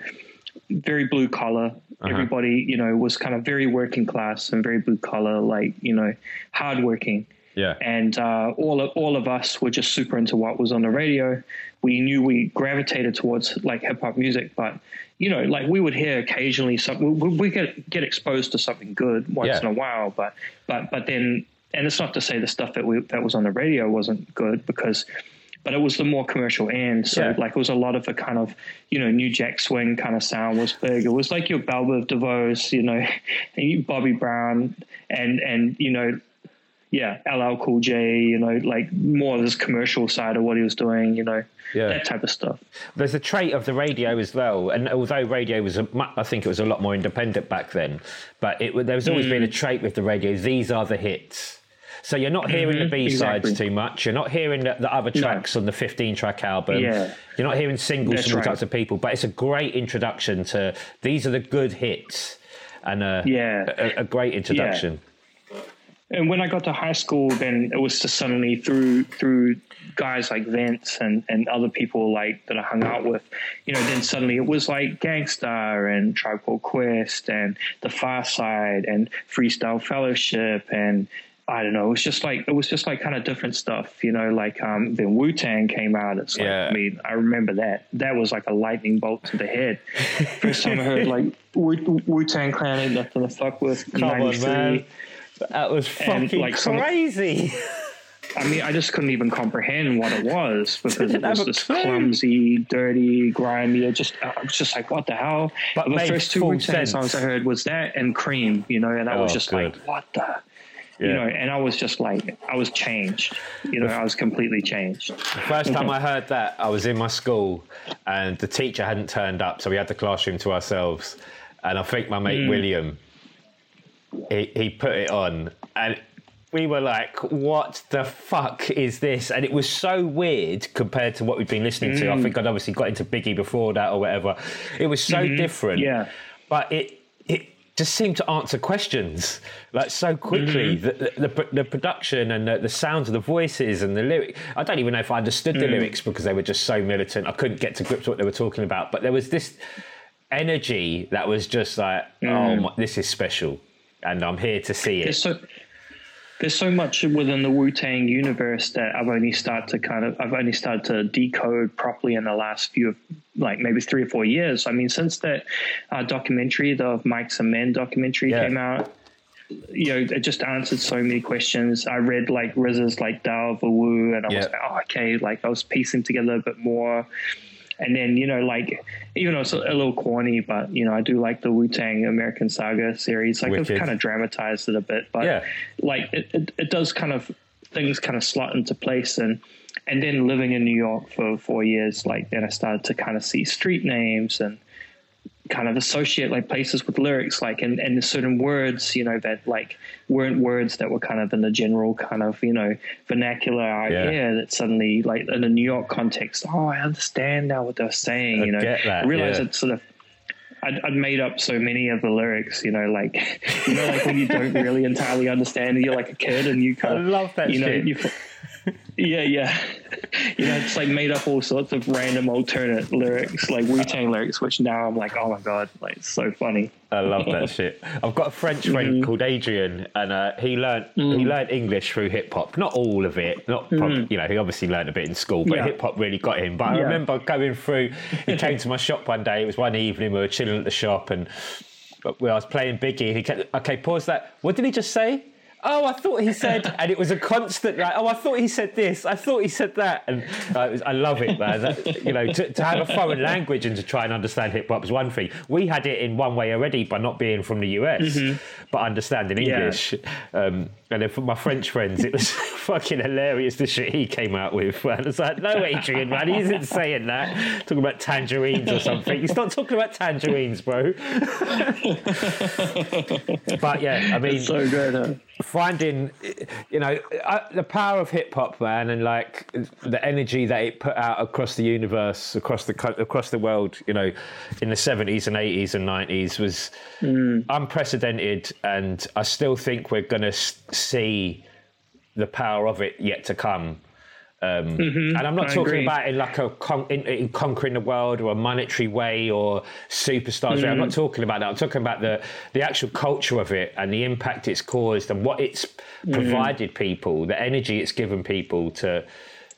very blue collar. Uh-huh. Everybody, you know, was kind of very working class and very blue collar, like you know, hardworking. Yeah. And uh, all of, all of us were just super into what was on the radio. We knew we gravitated towards like hip hop music, but you know, like we would hear occasionally something. We, we get get exposed to something good once Yeah. in a while, but but but then, and it's not to say the stuff that we that was on the radio wasn't good because but it was the more commercial end. So Yeah. like it was a lot of the kind of, you know, new jack swing kind of sound was big. It was like your Bell DeVoe, you know, [LAUGHS] and Bobby Brown and, and, you know, yeah, LL Cool J, you know, like more of this commercial side of what he was doing, you know, Yeah. that type of stuff. There's a trait of the radio as well, and although radio was, a, I think it was a lot more independent back then, but it, there was always been a mm. trait with the radio. These are the hits. So you're not hearing the mm-hmm. B sides exactly. too much. You're not hearing the, the other tracks on the 15 track album. Yeah. You're not hearing singles That's from all right. types of people. But it's a great introduction to these are the good hits, and a, Yeah. a, a great introduction. and when I got to high school, then it was just suddenly through through guys like Vince and, and other people like that I hung out with, you know, then suddenly it was like Gang Starr and Tribe Called Quest and The Pharcyde and Freestyle Fellowship and I don't know, it was just like it was just like kind of different stuff, you know, like um then Wu Tang came out. It's like Yeah. I mean, I remember that. That was like a lightning bolt to the head. [LAUGHS] First time I heard like Wu Tang Clan ain't nothing to fuck with. Come on, man. That was And, fucking like, some- crazy. I mean, I just couldn't even comprehend what it was [LAUGHS] because it was this clue. clumsy, dirty, grimy. It just, I was just like, what the hell? But the first two Wu Tang songs I heard was that and Cream, you know, and I was Oh, just good. like, what the, you know, and I was just like, I was changed, you know, I was completely changed. The First time I heard that, I was in my school and the teacher hadn't turned up, so we had the classroom to ourselves. And I think my mate mm. William, he, he put it on, and we were like, "What the fuck is this?" And it was so weird compared to what we'd been listening to. I mm. think I'd obviously got into Biggie before that or whatever. It was so mm-hmm. different, Yeah. But it it just seemed to answer questions like so quickly. Mm-hmm. The, the, the, the production and the, the sounds of the voices and the lyric. I don't even know if I understood the mm. lyrics because they were just so militant. I couldn't get to grips with what they were talking about. But there was this energy that was just like, oh, mm. my, this is special, and I'm here to see it. so, there's so much within the Wu Tang universe that I've only started to kind of I've only started to decode properly in the last few like maybe three or four years. I mean, since that uh, documentary, the Mics and Men documentary Yeah. came out, you know, it just answered so many questions. I read like RZA's like Tao of Wu, and I Yeah. was like, oh, okay, like I was piecing together a bit more. And then, you know, like, even though it's a, little corny, but, you know, I do like the Wu Tang American Saga series. Like, Wicked. they've kind of dramatized it a bit, but, Yeah. like, it, it, it does kind of, things kind of slot into place. And, and then living in New York for four years, like, then I started to kind of see street names and kind of associate like places with lyrics, like, and, and certain words, you know, that like weren't words that were kind of in the general kind of, you know, vernacular idea that suddenly, like, in a New York context, oh, I understand now what they're saying, I you know, get that, I realized yeah. it sort of, I'd, I'd made up so many of the lyrics, you know, like, you know, like when you don't [LAUGHS] really entirely understand, you're like a kid and you kind I of, love that you know, you, yeah, yeah. You know, it's like made up all sorts of random alternate lyrics, like Wu Tang lyrics, which now I'm like, oh my god, like it's so funny. I love that shit. I've got a French friend called Adrian, and uh, he learnt Mm. he learnt English through hip hop. Not all of it. Not prob- you know. He obviously learned a bit in school, but Mm. Yeah. hip hop really got him. But I Yeah. remember going through. He [LAUGHS] came to my shop one day. It was one evening. We were chilling at the shop, and but I was playing Biggie, he kept okay. Pause that. What did he just say? Oh, I thought he said, and it was a constant like, oh, I thought he said this, I thought he said that, and uh, was, I love it, man. That, you know, to, to have a foreign language and to try and understand hip hop is one thing. We had it in one way already by not being from the US, but understanding Yeah. English. Um, and then for my French friends, it was [LAUGHS] fucking hilarious the shit he came out with. Man. It's like, no, Adrian, man, he isn't saying that. Talking about tangerines or something. He's not talking about tangerines, bro. [LAUGHS] but yeah, I mean, So good. Huh? Finding, you know, uh, the power of hip hop, man, and like the energy that it put out across the universe, across the across the world, you know, in the seventies and eighties and nineties was unprecedented, and I still think we're going to see the power of it yet to come. Um, and I'm not I talking agree. about in like a con- in, in conquering the world or a monetary way or superstars. way. I'm not talking about that. I'm talking about the the actual culture of it and the impact it's caused and what it's provided people, the energy it's given people to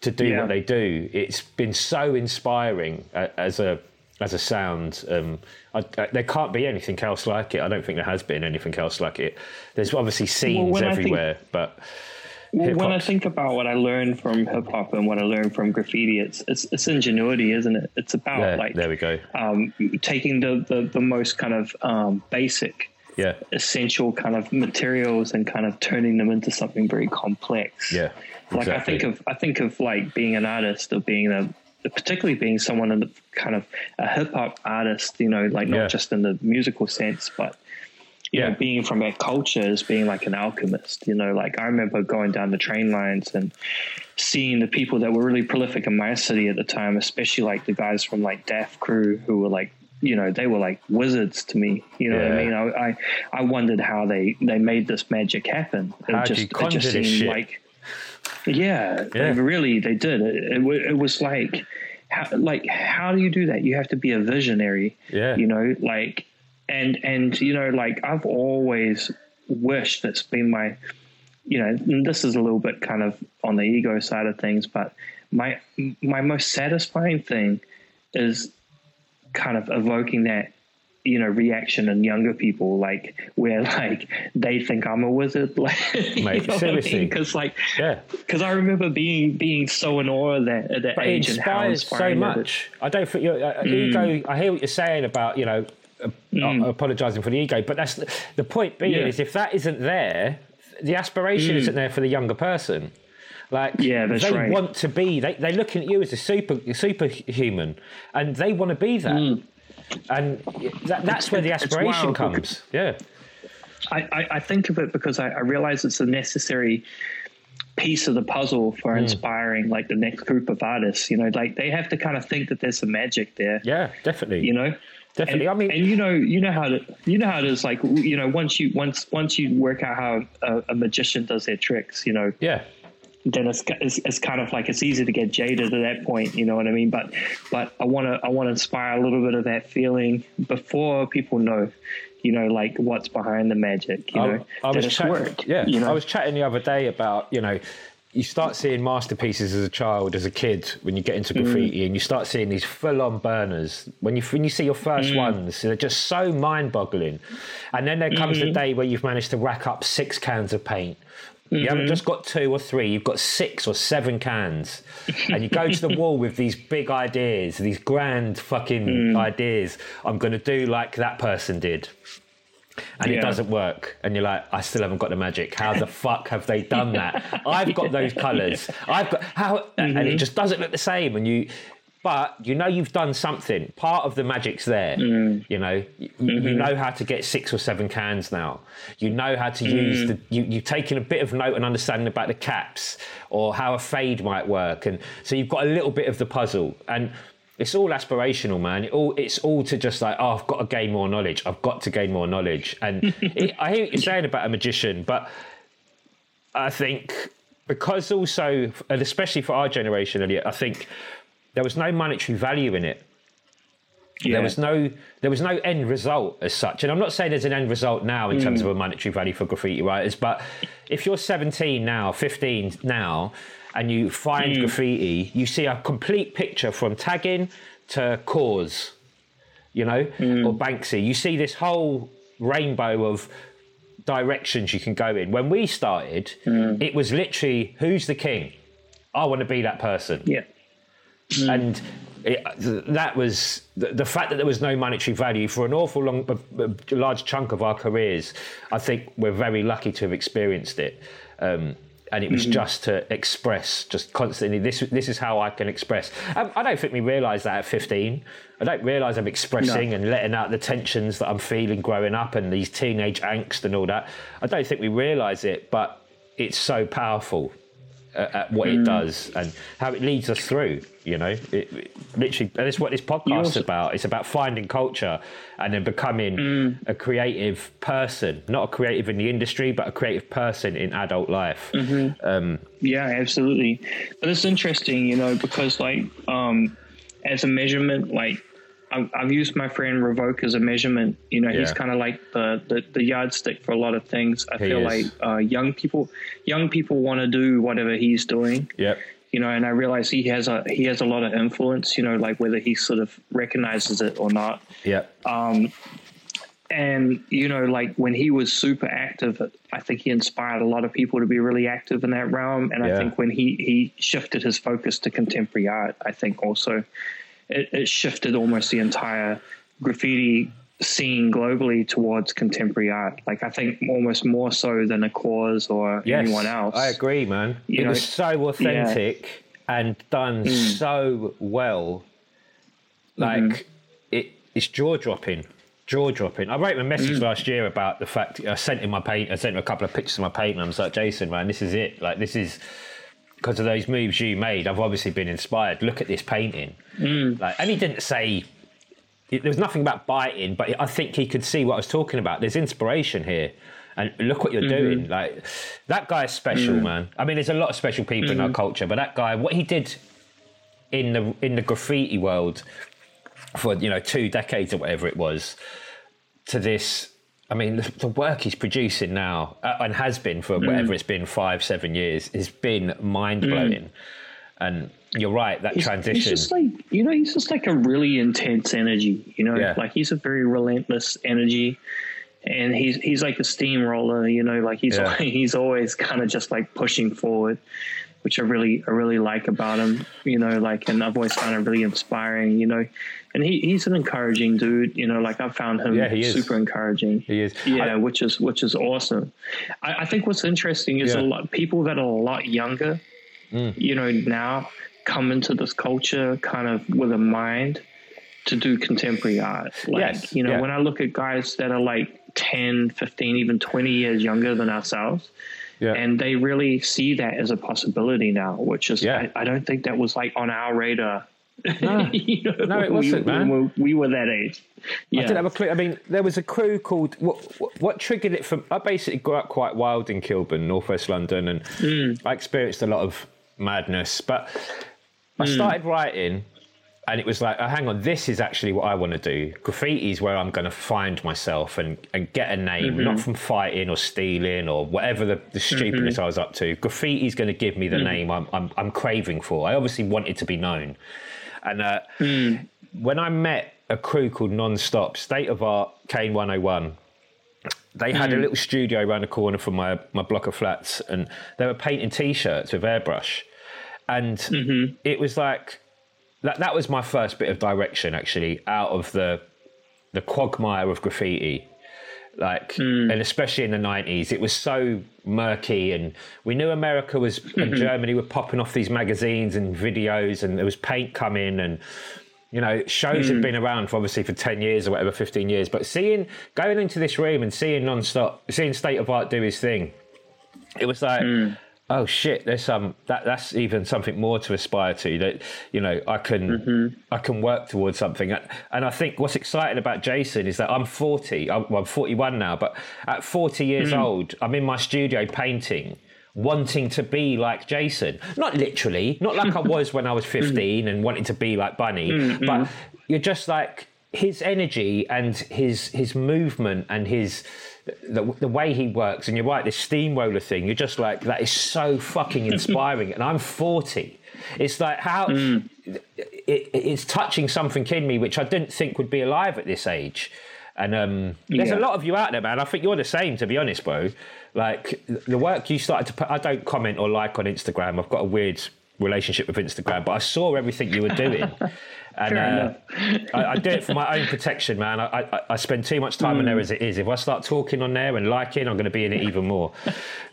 to do Yeah. what they do. It's been so inspiring uh, as a as a sound. Um, I, I, there can't be anything else like it. I don't think there has been anything else like it. There's obviously scenes when I think- everywhere, but Well, when I think about what I learned from hip hop and what I learned from graffiti, it's it's, it's ingenuity, isn't it? It's about yeah, like there we go. um, taking the, the the most kind of um, basic, Yeah, essential kind of materials and kind of turning them into something very complex. yeah. Like I think of I think of like being an artist or being a particularly being someone in the kind of a hip hop artist, you know, like not Yeah. just in the musical sense, but you Yeah. know, being from that culture as being like an alchemist, you know, like I remember going down the train lines and seeing the people that were really prolific in my city at the time, especially like the guys from like Daft Crew who were like, you know, they were like wizards to me. You know what I mean? I, I I wondered how they they made this magic happen. It How'd just it just seemed like yeah, Yeah. Really they did. It, it, it was like how, like how do you do that? You have to be a visionary. Yeah. You know, like and and you know, like I've always wished that's been my you know, this is a little bit kind of on the ego side of things, but my my most satisfying thing is kind of evoking that you know reaction in younger people like where like they think i'm a wizard [LAUGHS] like Mate, seriously. because like Yeah. because I remember being being so in awe of that at that But it age and how inspires so much. I don't think your uh, ego. I hear what you're saying about you know uh, apologising for the ego, but that's the, point. Being Yeah. is if that isn't there, the aspiration isn't there for the younger person. Like Yeah, they right. want to be. They they're looking at you as a super superhuman, and they want to be that. And that, that's where the aspiration comes. Yeah, I, I, I think of it because I, I realize it's a necessary piece of the puzzle for Hmm. inspiring like the next group of artists. You know, like they have to kind of think that there's some magic there. yeah, definitely. You know, Definitely. And, I mean- and you know, you know how to, you know how it is. Like, you know, once you once once you work out how a, a magician does their tricks, you know, yeah, then it's, it's it's kind of like it's easy to get jaded at that point. You know what I mean? But but I want to I want to inspire a little bit of that feeling before people know, you know, like what's behind the magic. You know, I, I that was it's chat- work. Yeah, you know? I was chatting the other day about you know. You start seeing masterpieces as a child, as a kid, when you get into Mm. graffiti, and you start seeing these full-on burners. When you when you see your Mm. first ones, they're just so mind-boggling. And then there comes Mm-hmm. the day where you've managed to rack up six cans of paint. You haven't Mm-hmm. just got two or three; you've got six or seven cans, and you go to the [LAUGHS] wall with these big ideas, these grand fucking Mm. ideas. I'm going to do like that person did and it doesn't work. And you're like i still haven't got the magic. How the [LAUGHS] fuck have they done that? I've got those [LAUGHS] colors i've got how and Mm-hmm. it just doesn't look the same. And you but you know you've done something. Part of the magic's there Mm. you know? You, Mm-hmm. you know how to get six or seven cans now. You know how to use Mm. the you, you've taken a bit of note and understanding about the caps or how a fade might work. And so you've got a little bit of the puzzle. And it's all aspirational, man. It all it's all to just like, oh, I've got to gain more knowledge. I've got to gain more knowledge. And [LAUGHS] it, I hear what you're saying about a magician, but I think because also, and especially for our generation, Elliot, I think there was no monetary value in it. yeah. There was no there was no end result as such. And I'm not saying there's an end result now in terms of mm. a monetary value for graffiti writers, but if you're 17 now, 15 now, and you find hmm. graffiti, you see a complete picture from tagging to KAWS, you know, hmm. or Banksy. You see this whole rainbow of directions you can go in. When we started, hmm. it was literally who's the king? I want to be that person yeah. and it, that was the, the fact that there was no monetary value for an awful long, large chunk of our careers. I think we're very lucky to have experienced it. Um, and it was mm-hmm. just to express just constantly this this is how I can express um, I don't think we realize that at 15 I don't realize I'm expressing no. and letting out the tensions that I'm feeling growing up and these teenage angst and all that I don't think we realize it but it's so powerful at, at what mm. it does and how it leads us through. You know, it, it literally, and that's what this podcast is about. It's about finding culture and then becoming mm. a creative person, not a creative in the industry, but a creative person in adult life. Mm-hmm. Um, yeah, absolutely. But it's interesting, you know, because like um, as a measurement, like I've, I've, used my friend Revok as a measurement. You know, yeah. he's kind of like the, the, the yardstick for a lot of things. I he feel is. like uh, young people young people want to do whatever he's doing. Yep. You know, and I realize he has a he has a lot of influence. You know, like whether he sort of recognizes it or not. Yeah. Um, and you know, like when he was super active, I think he inspired a lot of people to be really active in that realm. And yeah. I think when he he shifted his focus to contemporary art, I think also it, it shifted almost the entire graffiti scene globally towards contemporary art. Like I think almost more so than a KAWS or yes, anyone else. I agree, man. You it know, was so authentic yeah. and done mm. so well. Like mm-hmm. it, it's jaw dropping. Jaw dropping. I wrote him a message mm. last year about the fact I sent him my paint. I sent him a couple of pictures of my paint, and I was like, Jason, man, this is it. Like this is because of those moves you made, I've obviously been inspired. Look at this painting. Mm. Like, and he didn't say there was nothing about biting, but I think he could see what I was talking about. There's inspiration here, and look what you're mm-hmm. doing. Like that guy is special, mm. man. I mean, there's a lot of special people mm-hmm. in our mm-hmm. culture, but that guy, what he did in the in the graffiti world for you know two decades or whatever it was, to this I mean, the, the, work he's producing now uh, and has been for mm. whatever it's been five, seven years has been mind blowing. Mm. And you're right, that he's, transition. He's just like, you know, he's just like a really intense energy, you know, yeah. like he's a very relentless energy. And he's he's like a steamroller, you know, like he's yeah. [LAUGHS] he's always kind of just like pushing forward, which I really I really like about him, you know, like and I've always found it really inspiring, you know and he, he's an encouraging dude. You know, like I found him yeah, super encouraging. He is, yeah, I, which is which is awesome. I, I think what's interesting is yeah. a lot people that are a lot younger. Mm. You know, now come into this culture kind of with a mind to do contemporary art. Like, yes. you know, yeah. when I look at guys that are like 10, 15, even 20 years younger than ourselves, yeah. and they really see that as a possibility now, which is, yeah. I, I, don't think that was like on our radar no, [LAUGHS] you know, no it wasn't, we, man. We, we, were that age. Yeah. I didn't have a clue. I mean, there was a crew called. What, what, what triggered it from? I basically grew up quite wild in Kilburn, northwest London, and mm. I experienced a lot of madness. But I mm. started writing, and it was like, oh, hang on, this is actually what I want to do. Graffiti is where I'm going to find myself and, and get a name, mm-hmm. not from fighting or stealing or whatever the, the stupidness mm-hmm. I was up to. Graffiti is going to give me the mm. name I'm, I'm, I'm craving for. I obviously wanted to be known. And uh, mm. when I met a crew called Nonstop, State of Art, Kane 101, they had mm. a hmm. little studio around the corner from my, my block of flats and they were painting t-shirts with airbrush. And mm-hmm. it was like, that, that was my first bit of direction actually out of the, the quagmire of graffiti like mm. and especially in the 90s it was so murky and we knew america was mm-hmm. and germany were popping off these magazines and videos and there was paint coming and you know shows mm. had hmm. been around for obviously for 10 years or whatever 15 years but seeing going into this room and seeing non-stop seeing state of art do his thing it was like mm oh shit there's some that that's even something more to aspire to that you know i can mm-hmm. i can work towards something and i think what's exciting about jason is that i'm 40 i'm, well, I'm 41 now but at 40 years mm. old i'm in my studio painting wanting to be like jason not literally not like i was when i was [LAUGHS] 15 and wanting to be like bunny mm-hmm. but you're just like his energy and his his movement and his the, the way he works, and you're right, this steamroller thing, you're just like, that is so fucking [LAUGHS] inspiring. and I'm 40. It's like how mm. it, it's touching something in me which I didn't think would be alive at this age. And um, there's yeah. a lot of you out there, man. I think you're the same, to be honest, bro. Like the work you started to put, I don't comment or like on Instagram. I've got a weird relationship with Instagram, but I saw everything you were doing. [LAUGHS] And uh, I, I, do it for my own protection, man. I, I, I spend too much time mm. on there as it is. If I start talking on there and liking, I'm going to be in it even more.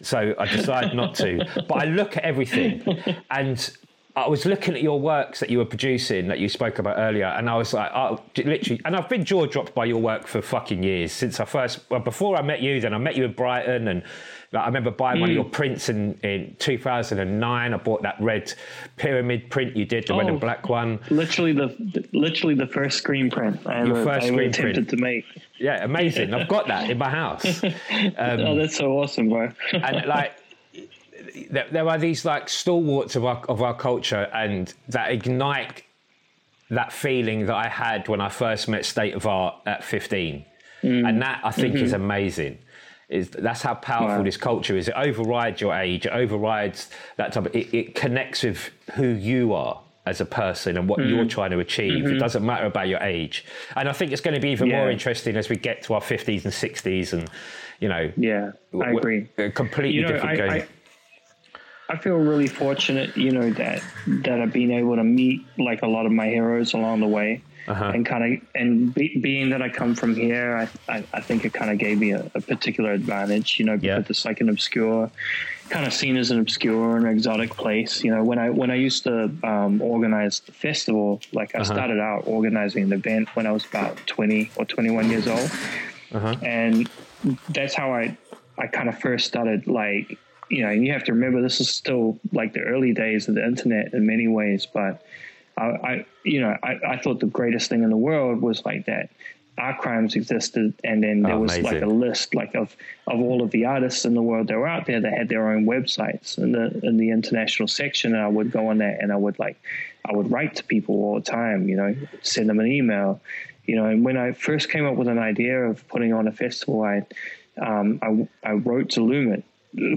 So I decide not to. But I look at everything, and I was looking at your works that you were producing that you spoke about earlier, and I was like, oh, literally, and I've been jaw dropped by your work for fucking years since I first, well, before I met you, then I met you in Brighton, and like, I remember buying mm. one of mm. your prints in, in 2009. I bought that red pyramid print you did, the oh, red and oh, black one. Literally the literally the first screen print I your first I screen attempted print. to make. Yeah, amazing. I've got that in my house. [LAUGHS] Um, oh, that's so awesome, bro. and like there, there are these like stalwarts of our of our culture, and that ignite that feeling that I had when I first met State of Art at 15. Mm. And that I think mm-hmm. is amazing. Is that's how powerful wow. this culture is. It overrides your age. It overrides that type. Of, it, it connects with who you are as a person and what mm. you're trying to achieve. Mm-hmm. It doesn't matter about your age. And I think it's going to be even yeah. more interesting as we get to our 50s and 60s and, you know. Yeah, I agree. completely you know, different I, I, feel really fortunate, you know, that that I've been able to meet like a lot of my heroes along the way, uh-huh. and kind of and be, being that I come from here, I I, I think it kind of gave me a, a, particular advantage, you know, because yeah. it's like an obscure, kind of seen as an obscure and exotic place. You know, when I when I used to um, organize the festival, like I uh-huh. started out organizing an event when I was about twenty or twenty one years old, uh-huh. and that's how I I kind of first started like you know, and you have to remember this is still like the early days of the internet in many ways. But I, I you know, I, I, thought the greatest thing in the world was like that Art Crimes existed, and then there oh, was amazing. like a list like of of all of the artists in the world that were out there that had their own websites in the in the international section. And I would go on there and I would like I would write to people all the time, you know, send them an email, you know. And when I first came up with an idea of putting on a festival, I um, I, I wrote to Loomit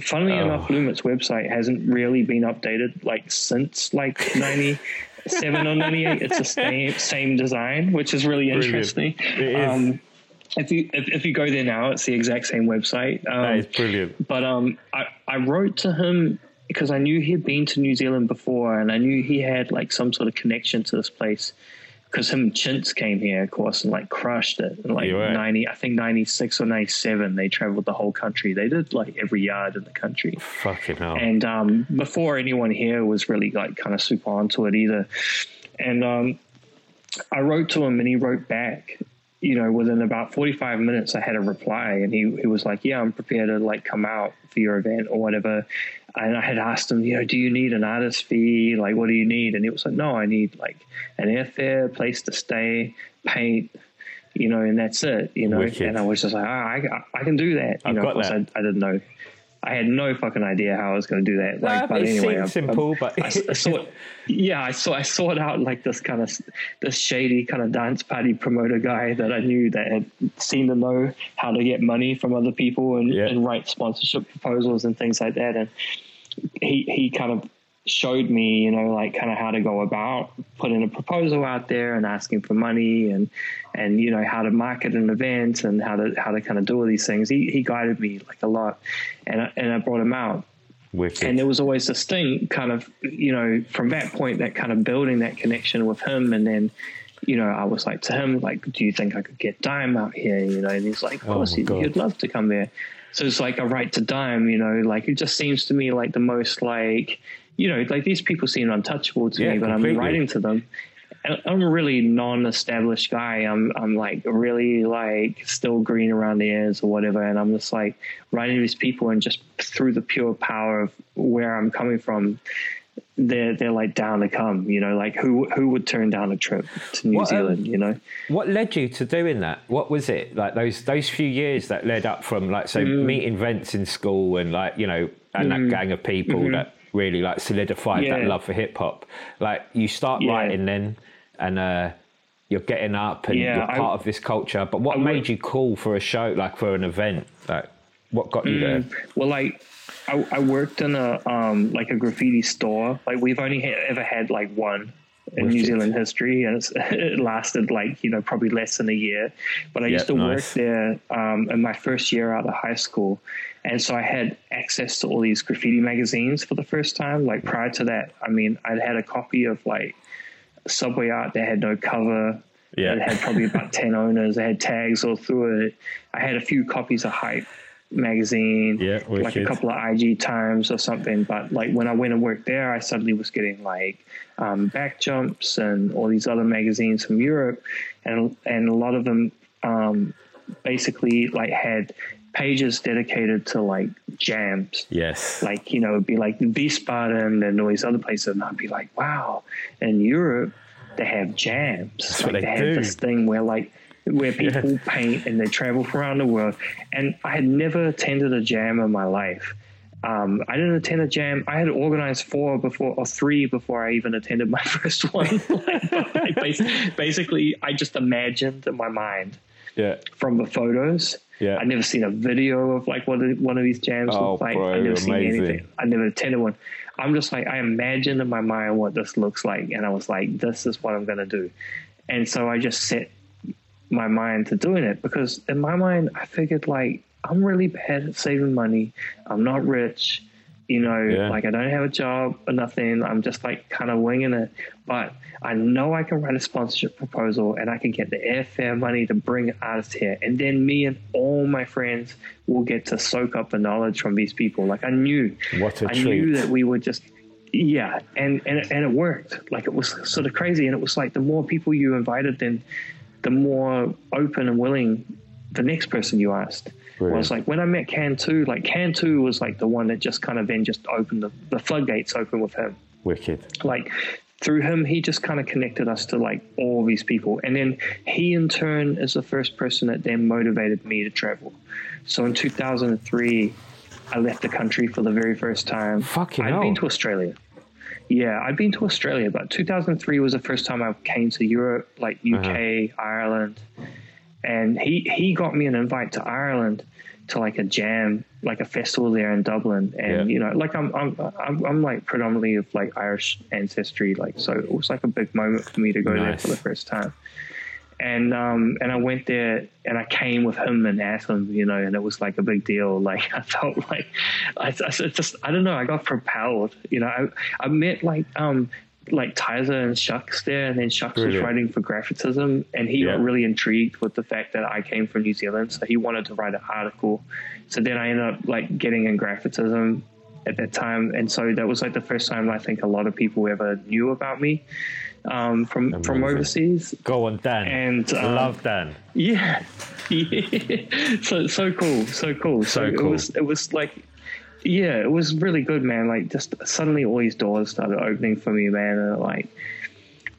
funnily oh. enough, Loomit's website hasn't really been updated like since like 97 or 98. It's the same, same design, which is really interesting. Um, if you if, if, you go there now, it's the exact same website. Um, that is brilliant. But um, I, I wrote to him because I knew he'd been to New Zealand before, and I knew he had like some sort of connection to this place because him Chintz came here, of course, and like crushed it. And like ninety, I think ninety six or ninety seven, they traveled the whole country. They did like every yard in the country. Fucking hell! And um, before anyone here was really like kind of super onto it either. And um, I wrote to him, and he wrote back. You know, within about forty five minutes, I had a reply, and he he was like, "Yeah, I'm prepared to like come out for your event or whatever." And I had asked him, you know, do you need an artist fee? Like, what do you need? And he was like, no, I need like an airfare, place to stay, paint, you know, and that's it, you know. Wicked. And I was just like, oh, I, I can do that. You I've know, of course, I, I, didn't know. I had no fucking idea how I was going to do that. Like, but anyway, I, simple, I, but I, I saw, yeah, I saw, I sought out like this kind of this shady kind of dance party promoter guy that I knew that had seemed to know how to get money from other people and, yeah. and write sponsorship proposals and things like that. And he he kind of showed me, you know, like kind of how to go about putting a proposal out there and asking for money and and you know how to market an event and how to how to kind of do all these things. He he guided me like a lot, and I, and I brought him out. Wicked. And there was always this thing, kind of, you know, from that point, that kind of building that connection with him, and then you know, I was like to him, like, do you think I could get Daim out here? You know, and he's like, of oh course, oh he'd, he'd, love to come there. So it's like a right to Daim, you know, like it just seems to me like the most like, you know, like these people seem untouchable to yeah, me, but completely. I'm writing to them. I'm a really non-established guy. I'm I'm like really like still green around the ears or whatever, and I'm just like writing to these people and just through the pure power of where I'm coming from, they're they're like down to come. You know, like who who would turn down a trip to New what, um, Zealand? Um, you know, what led you to doing that? What was it like those those few years that led up from like so mm. meeting Vince in school and like you know and mm. that gang of people mm-hmm. that really like solidified yeah. that love for hip hop. Like you start yeah. writing then, and uh, you're getting up and yeah, you're part I, of this culture. But what I made would, you call for a show, like for an event? Like what got you mm, there? Well, like I, I worked in a um, like a graffiti store. Like we've only ha- ever had like one in New Zealand history, and [LAUGHS] it lasted like you know probably less than a year. But I yep, used to nice. work there um, in my first year out of high school, and so I had access to all these graffiti magazines for the first time. Like prior to that, I mean, I'd had a copy of like subway art that had no cover. Yeah. It had probably about [LAUGHS] 10 owners. It had tags all through it. I had a few copies of Hype magazine, Yeah, like a couple of IG times or something. But like when I went and worked there, I suddenly was getting like um, Backjumps and all these other magazines from Europe, and and a lot of them um, basically like had pages dedicated to like jams Yes. like you know it'd be like Wiesbaden and all these other places, and I'd be like, wow. In Europe, they have jams. what like they they, do. have this thing where like where [LAUGHS] people paint and they travel around the world. And I had never attended a jam in my life. Um, I didn't attend a jam. I had organized four before or three before I even attended my [LAUGHS] first one. like, I basically, I just imagined in my mind Yeah. from the photos. Yeah. I'd never seen a video of like what one of these jams Oh, look like. bro, I'd never seen anything. I never attended one. I'm just like I imagined in my mind what this looks like, and I was like, this is what I'm gonna do. And so I just set my mind to doing it because in my mind I figured like I'm really bad at saving money. I'm not rich. You know, Yeah. like I don't have a job or nothing. I'm just like kind of winging it. But I know I can write a sponsorship proposal and I can get the airfare money to bring artists here. And then me and all my friends will get to soak up the knowledge from these people. Like I knew, What a I treat. knew that we would just, yeah. And, and, and it worked. Like it was sort of crazy. And it was like the more people you invited, then the more open and willing the next person you asked Brilliant. was like when I met Can2, like Can2 was like the one that just kind of then just opened the, the floodgates open with him. Wicked. Like through him, he just kind of connected us to like all these people. And then he in turn is the first person that then motivated me to travel. So in 2003, I left the country for the very first time. Fucking I'd hell. been to Australia. Yeah, I'd been to Australia, but 2003 was the first time I came to Europe, like uh-huh. UK, Ireland, and he he got me an invite to Ireland to like a jam, like a festival there in Dublin, and Yeah. you know, like I'm I'm I'm, I'm like predominantly of like Irish ancestry, like so it was like a big moment for me to go there for the first time. And um and I went there and I came with him and Aslan, you know, and it was like a big deal. [LAUGHS] Like I felt like I, I just I don't know, I got propelled. You know, I I met like um like Tyza and Shucks there, and then Shucks Brilliant. was writing for Graphotism, and he Yeah. got really intrigued with the fact that I came from New Zealand, so he wanted to write an article. So then I ended up like getting in Graphotism at that time, and so that was like the first time I think a lot of people ever knew about me um, from from overseas. Go on, Dan. And, um, love Dan. Yeah, [LAUGHS] yeah. So so cool, so cool. So So, cool. it was it was like, yeah, it was really good, man. Like just suddenly all these doors started opening for me, man. And like,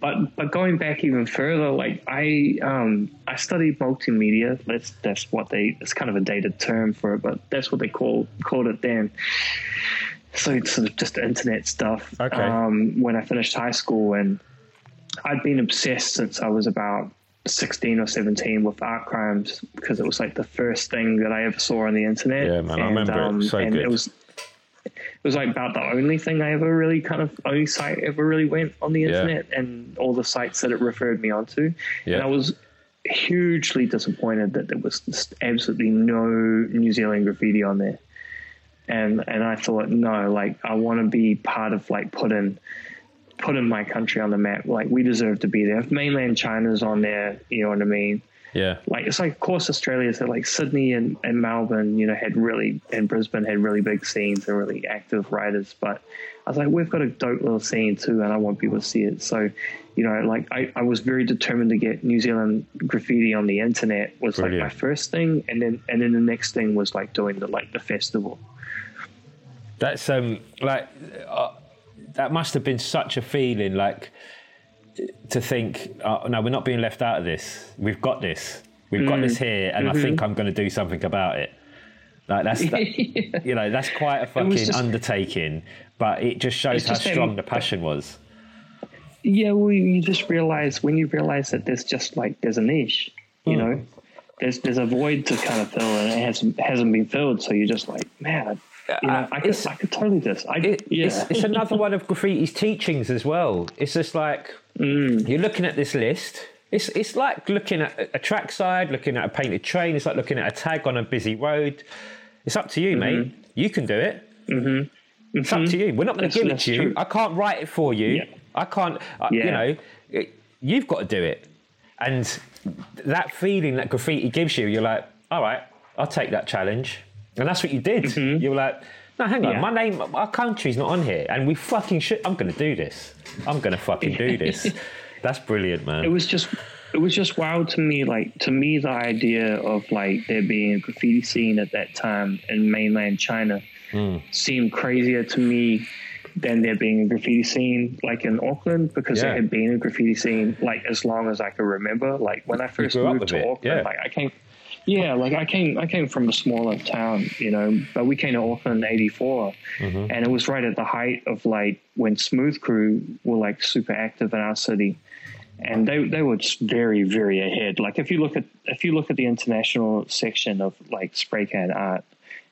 but but going back even further, like I um I studied multimedia. That's that's what they. It's kind of a dated term for it, but that's what they call called it then. So it's sort of just internet stuff. Okay. Um, when I finished high school, and I'd been obsessed since I was about 16 or 17 with art crimes because it was like the first thing that I ever saw on the internet. Yeah, man, I remember it. Um, so and good. it was it was like about the only thing I ever really kind of only site ever really went on the Yeah. internet and all the sites that it referred me onto. Yeah. And I was hugely disappointed that there was just absolutely no New Zealand graffiti on there. And and I thought, no, like I want to be part of like putting putting my country on the map. Like we deserve to be there. If mainland China's on there, you know what I mean? Yeah. like it's like of course Australia said like Sydney and, and Melbourne, you know, had really and Brisbane had really big scenes and really active writers. But I was like, we've got a dope little scene too, and I want people to see it. So, you know, like I, I was very determined to get New Zealand graffiti on the internet was Brilliant. like my first thing, and then and then the next thing was like doing the like the festival. That's um like uh, that must have been such a feeling like to think uh, no we're not being left out of this we've got this we've got Mm. this here and I Mm-hmm. think I'm going to do something about it like that's that, [LAUGHS] you know that's quite a fucking just- undertaking but it just shows how just strong the passion was Yeah, well, you just realize when you realize that there's just like there's a niche, you Hmm. know, there's there's a void to kind of fill, and it hasn't hasn't been filled. So you're just like, man, I, you know, Uh, I could I could totally just, I it, yeah, it's, it's another one of graffiti's teachings as well. It's just like Mm. you're looking at this list. It's it's like looking at a trackside, looking at a painted train. It's like looking at a tag on a busy road. It's up to you, Mm-hmm. mate. You can do it. Mm-hmm. It's up to you. We're not going to give it to you. true. I can't write it for you. Yeah. I can't. I, You know, it, you've got to do it. And that feeling that graffiti gives you, you're like, all right, I'll take that challenge. And that's what you did. Mm-hmm. You were like, no, hang on, yeah. my name, our country's not on here, and we fucking should. I'm going to do this. I'm going to fucking do [LAUGHS] this. That's brilliant, man. It was just, it was just wild to me. Like to me, the idea of like there being a graffiti scene at that time in mainland China mm. seemed crazier to me than there being a graffiti scene like in Auckland because yeah. there had been a graffiti scene like as long as I could remember. Like when I first moved to Auckland, yeah. like I came yeah, like I came, I came from a smaller town, you know, but we came to Auckland in '84, mm-hmm. and it was right at the height of like when Smooth Crew were like super active in our city, and they they were just very very ahead. Like if you look at if you look at the international section of like spray can art,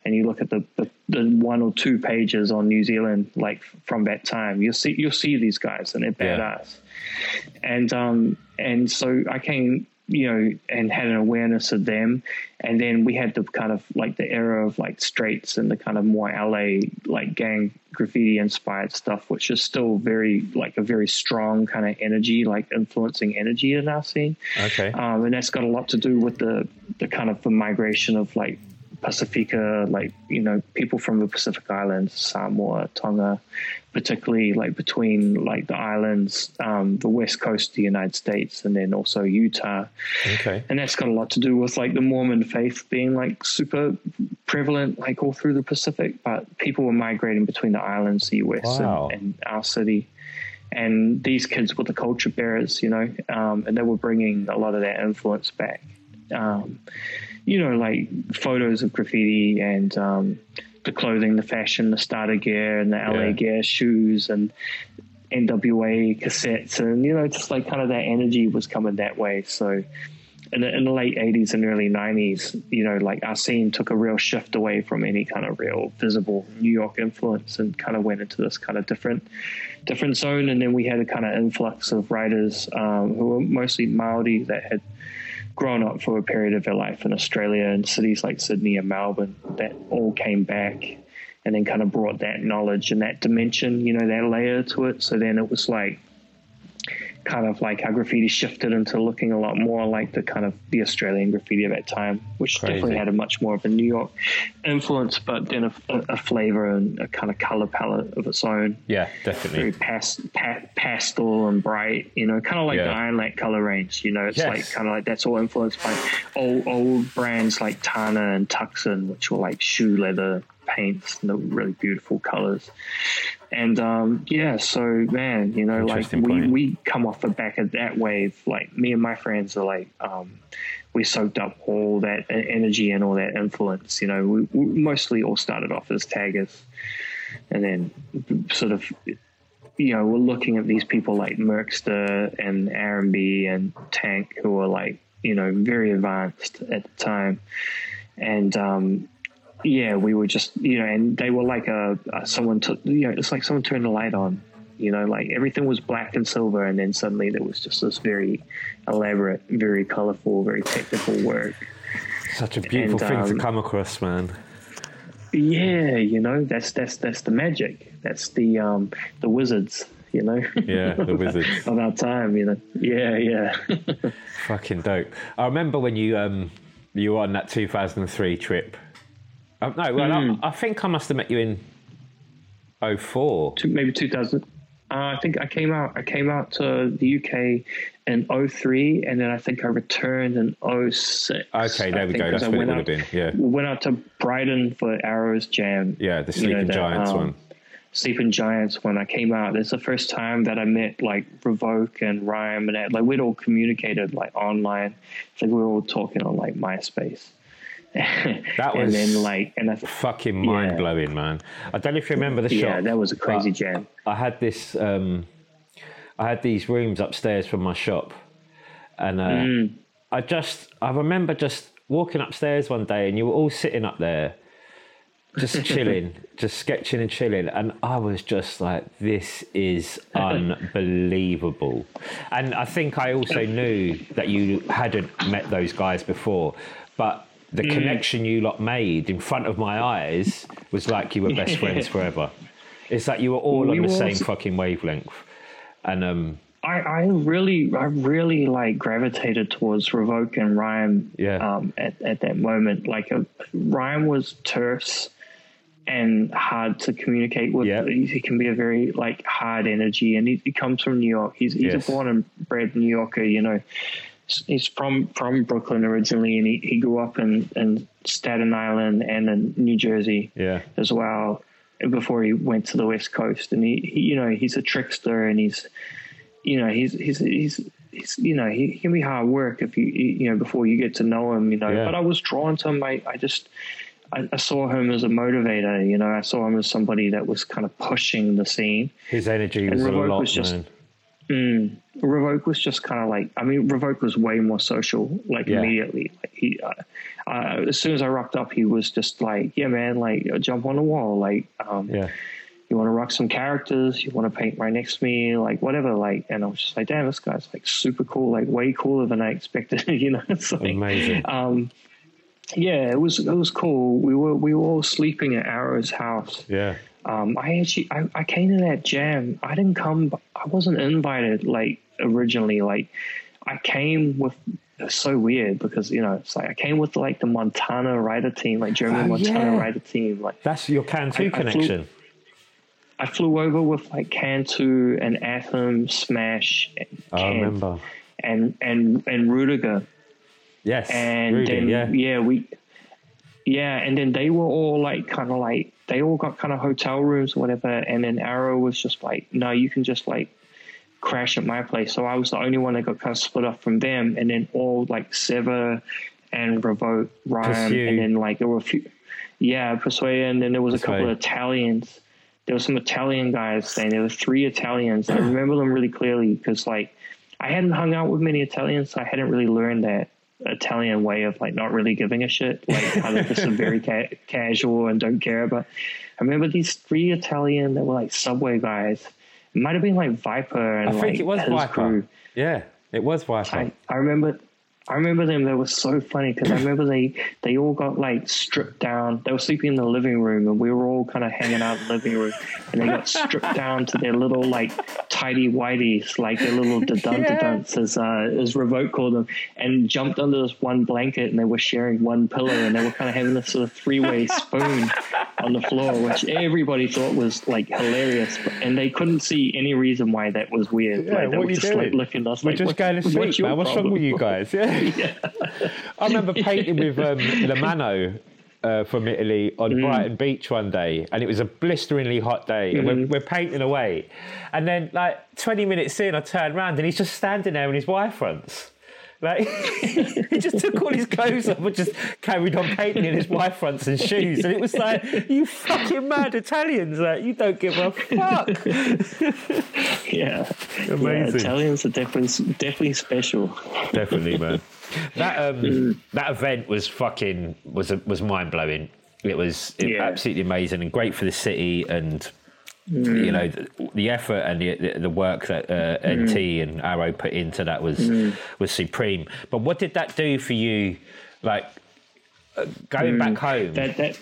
and you look at the, the, the one or two pages on New Zealand, like from that time, you'll see you'll see these guys and they're badass, yeah. and um and so I came you know, and had an awareness of them. And then we had the kind of like the era of like straights and the kind of more LA like gang graffiti inspired stuff, which is still very like a very strong kind of energy, like influencing energy in our scene. Okay. Um, and that's got a lot to do with the the kind of the migration of like Pacifica, like you know, people from the Pacific Islands, Samoa, Tonga, particularly like between like the islands, um, the west coast of the United States, and then also Utah. Okay. And that's got a lot to do with like the Mormon faith being like super prevalent, like all through the Pacific. But people were migrating between the islands, the US, wow. and, and, our city. And these kids were the culture bearers, you know, um, and they were bringing a lot of that influence back. Um, you know, like photos of graffiti and um, the clothing, the fashion, the starter gear, and the LA yeah. gear shoes and NWA cassettes, and you know, just like kind of that energy was coming that way. So. In the, in the late 80s and early 90s, you know, like our scene took a real shift away from any kind of real visible New York influence and kind of went into this kind of different different zone. And then we had a kind of influx of writers um, who were mostly Maori that had grown up for a period of their life in Australia and cities like Sydney and Melbourne that all came back and then kind of brought that knowledge and that dimension, you know, that layer to it. So then it was like kind of like how graffiti shifted into looking a lot more like the kind of the Australian graffiti of that time, which Crazy. definitely had a much more of a New York influence, but then a, a, flavor and a kind of color palette of its own. Yeah, definitely. Very pas, pa, pastel and bright, you know, kind of like yeah. the Iron color range. You know, it's yes. like kind of like that's all influenced by old old brands like Tana and Tucson, which were like shoe leather paints and the really beautiful colors. And um, yeah, so man, you know, like we, we come off the back of that wave. Like me and my friends are like, um, we soaked up all that energy and all that influence. You know, we, we mostly all started off as taggers, and then sort of you know, we're looking at these people like Merkster and R&B and Tank who were like, you know, very advanced at the time. And, um, yeah, we were just you know, and they were like a, a someone took you know, it's like someone turned the light on. You know, like everything was black and silver, and then suddenly there was just this very elaborate, very colorful, very technical work. Such a beautiful and, thing um, to come across, man. Yeah, you know, that's that's that's the magic. That's the um the wizards you know. Yeah, the wizards [LAUGHS] of our time, you know. Yeah, yeah. [LAUGHS] Fucking dope. I remember when you um you were on that 2003 trip Oh, no, well, mm. I, I, think I must have met you in 04. maybe 2000. Uh, I think I came out. I came out to the UK in 03, and then I think I returned in 06. Okay, there we go. That's what it would have been. Yeah, went out to Brighton for Arrows Jam. Yeah, the Sleeping you know, Giants um, one. Sleeping Giants when I came out. It's the first time that I met like Revok and Rime and that. Like we'd all communicated like online. It's like we were all talking on like MySpace. [LAUGHS] that was and then like and that's fucking mind blowing, man. I don't know if you remember the shop. Yeah, that was a crazy jam. I had this. Um, I had these rooms upstairs from my shop, and uh, mm. I just I remember just walking upstairs one day, and you were all sitting up there, just [LAUGHS] chilling, just sketching and chilling, and I was just like, "This is [LAUGHS] unbelievable." and I think I also knew that you hadn't met those guys before, but the mm. connection you lot made in front of my eyes was like you were best [LAUGHS] friends forever. It's like you were all we on the same fucking wavelength. And um, I, I really, I really like gravitated towards Revok and Rime. Yeah. Um, at, at that moment, like a, Rime was terse and hard to communicate with. Yeah. He, he can be a very like hard energy, and he, he comes from New York. He's he's Yes. a born and bred New Yorker. You know, he's from from Brooklyn originally, and he, he grew up in in Staten Island and in New Jersey Yeah. as well before he went to the west coast and he, he you know he's a trickster and he's you know he's he's he's, he's you know he, he can be hard work if you you know before you get to know him you know Yeah. but i was drawn to him i, I just I, I saw him as a motivator you know i saw him as somebody that was kind of pushing the scene His energy was a lot, was just- man. Mm. Revok was just kind of like, I mean, Revok was way more social, like Yeah. immediately. Like he, uh, uh, as soon as I rocked up, he was just like, yeah, man, like uh, jump on the wall. Like, um, Yeah. you want to rock some characters, you want to paint right next to me, like whatever. Like, and I was just like, damn, this guy's like super cool, like way cooler than I expected. [LAUGHS] you know, it's like, Amazing. um, yeah, it was, it was cool. We were, we were all sleeping at Arrow's house. Yeah. Um, I actually I, I came to that jam. I didn't come. I wasn't invited like originally. Like I came with. It's so weird because you know it's like I came with like the Montana rider team, like German Oh, Montana yeah. rider team. Like That's your Can2 I- I flew- connection. I flew over with like Can2 and Atom, Smash, and I remember. and and and Rudiger. Yes. and Rudy, then yeah. yeah. we yeah and then they were all like kind of like they all got kind of hotel rooms or whatever and then arrow was just like no you can just like crash at my place. So i was the only one that got kind of split off from them and then all like sever and Revok Rime, Pursue. and then like there were a few yeah persuade and then there was a couple of italians. There were some italian guys staying there were three italians. I remember them really clearly because like I hadn't hung out with many Italians, so I hadn't really learned that Italian way of like not really giving a shit, like how they're just very [LAUGHS] ca- casual and don't care. But I remember these three Italian that were like subway guys. It might have been like Viper and I think like it was Viper. crew. Yeah. It was Viper. I, I remember I remember them. They were so funny because I [LAUGHS] remember they they all got like stripped down. They were sleeping in the living room, and we were all kind of hanging out in the living room. And they got stripped down to their little like tidy whities, like their little [LAUGHS] da dun dunts, as uh, as Revok called them, and jumped under this one blanket, and they were sharing one pillow, and they were kind of having this sort of three way spoon [LAUGHS] on the floor, which everybody thought was like hilarious, but- and they couldn't see any reason why that was weird. Yeah, like, they what were you just doing? like looking at us We're like, just "What- going to what's sleep, your man. What's wrong with you guys? Yeah. [LAUGHS] I remember painting with um, Lamano uh, from Italy on Mm. Brighton Beach one day, and it was a blisteringly hot day. Mm-hmm. we're, we're painting away, and then like 20 minutes in, I turned around and he's just standing there in his Y fronts. Like [LAUGHS] he just took all his clothes off and just carried on painting in his Y fronts and shoes, and it was like, "You fucking mad Italians! Like you don't give a fuck." [LAUGHS] Yeah, Amazing. Yeah, Italians are definitely definitely special. Definitely, man. [LAUGHS] That um, Mm. that event was fucking was was mind blowing. It was it- Yeah. absolutely amazing and great for the city and. Mm. You know the, the effort and the, the work that uh, Mm. NT and Arrow put into that was was supreme. But what did that do for you? Like uh, going back home, Mm. That that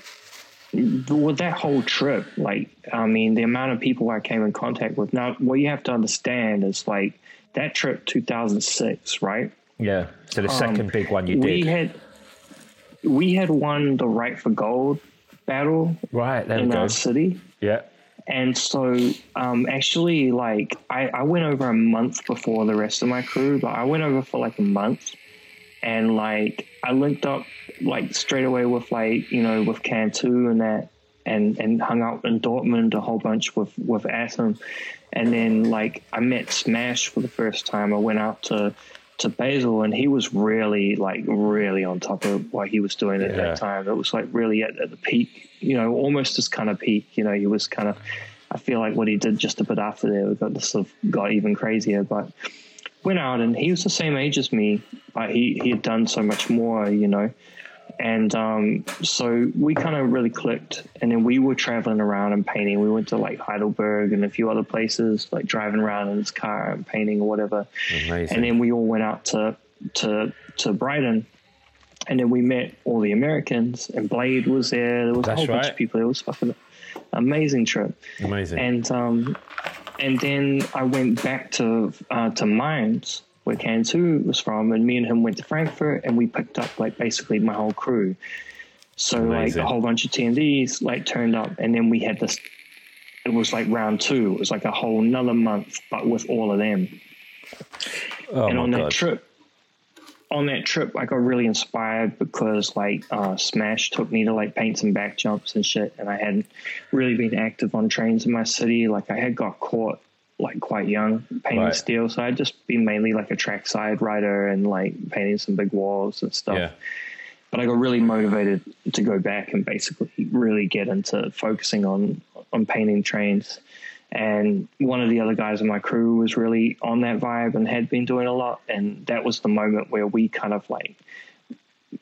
with that whole trip, like I mean, the amount of people I came in contact with. Now, what you have to understand is like that trip, two thousand six, right? yeah. So the second big one you Um, We did, had we had won the Write for Gold battle right? We in our city. Yeah, And so, um, actually, like I, I went over a month before the rest of my crew. Like I went over for like a month, and like I linked up like straight away with like you know with Can2 and that, and and hung out in Dortmund a whole bunch with with Atom, and then like I met Smash for the first time. I went out to to Basel, and he was really like really on top of what he was doing at Yeah. that time. It was like really at, at the peak, you know, almost his kind of peak. You know, he was kind of. I feel like what he did just a bit after there we got this sort of got even crazier, but went out and he was the same age as me, but he he had done so much more, you know. And um, so we kind of really clicked, and then we were traveling around and painting. We went to like Heidelberg and a few other places, like driving around in his car and painting or whatever. amazing. And then we all went out to to to Brighton, and then we met all the Americans. And Blade was there. There was That's a whole bunch of people. It was fucking amazing trip. amazing. And um, and then I went back to uh, to Mainz where Can2 was from, and me and him went to Frankfurt, and we picked up like basically my whole crew. So Amazing. like a whole bunch of TMDs like turned up, and then we had this. It was like round two. It was like a whole another month, but with all of them. Oh and on that trip, on that trip, I got really inspired because like uh, Smash took me to like paint some back jumps and shit, and I hadn't really been active on trains in my city. Like I had got caught like quite young painting Right. steel, so I'd just been mainly like a trackside rider and like painting some big walls and stuff. Yeah. But I got really motivated to go back and basically really get into focusing on on painting trains. And one of the other guys in my crew was really on that vibe and had been doing a lot. And that was the moment where we kind of like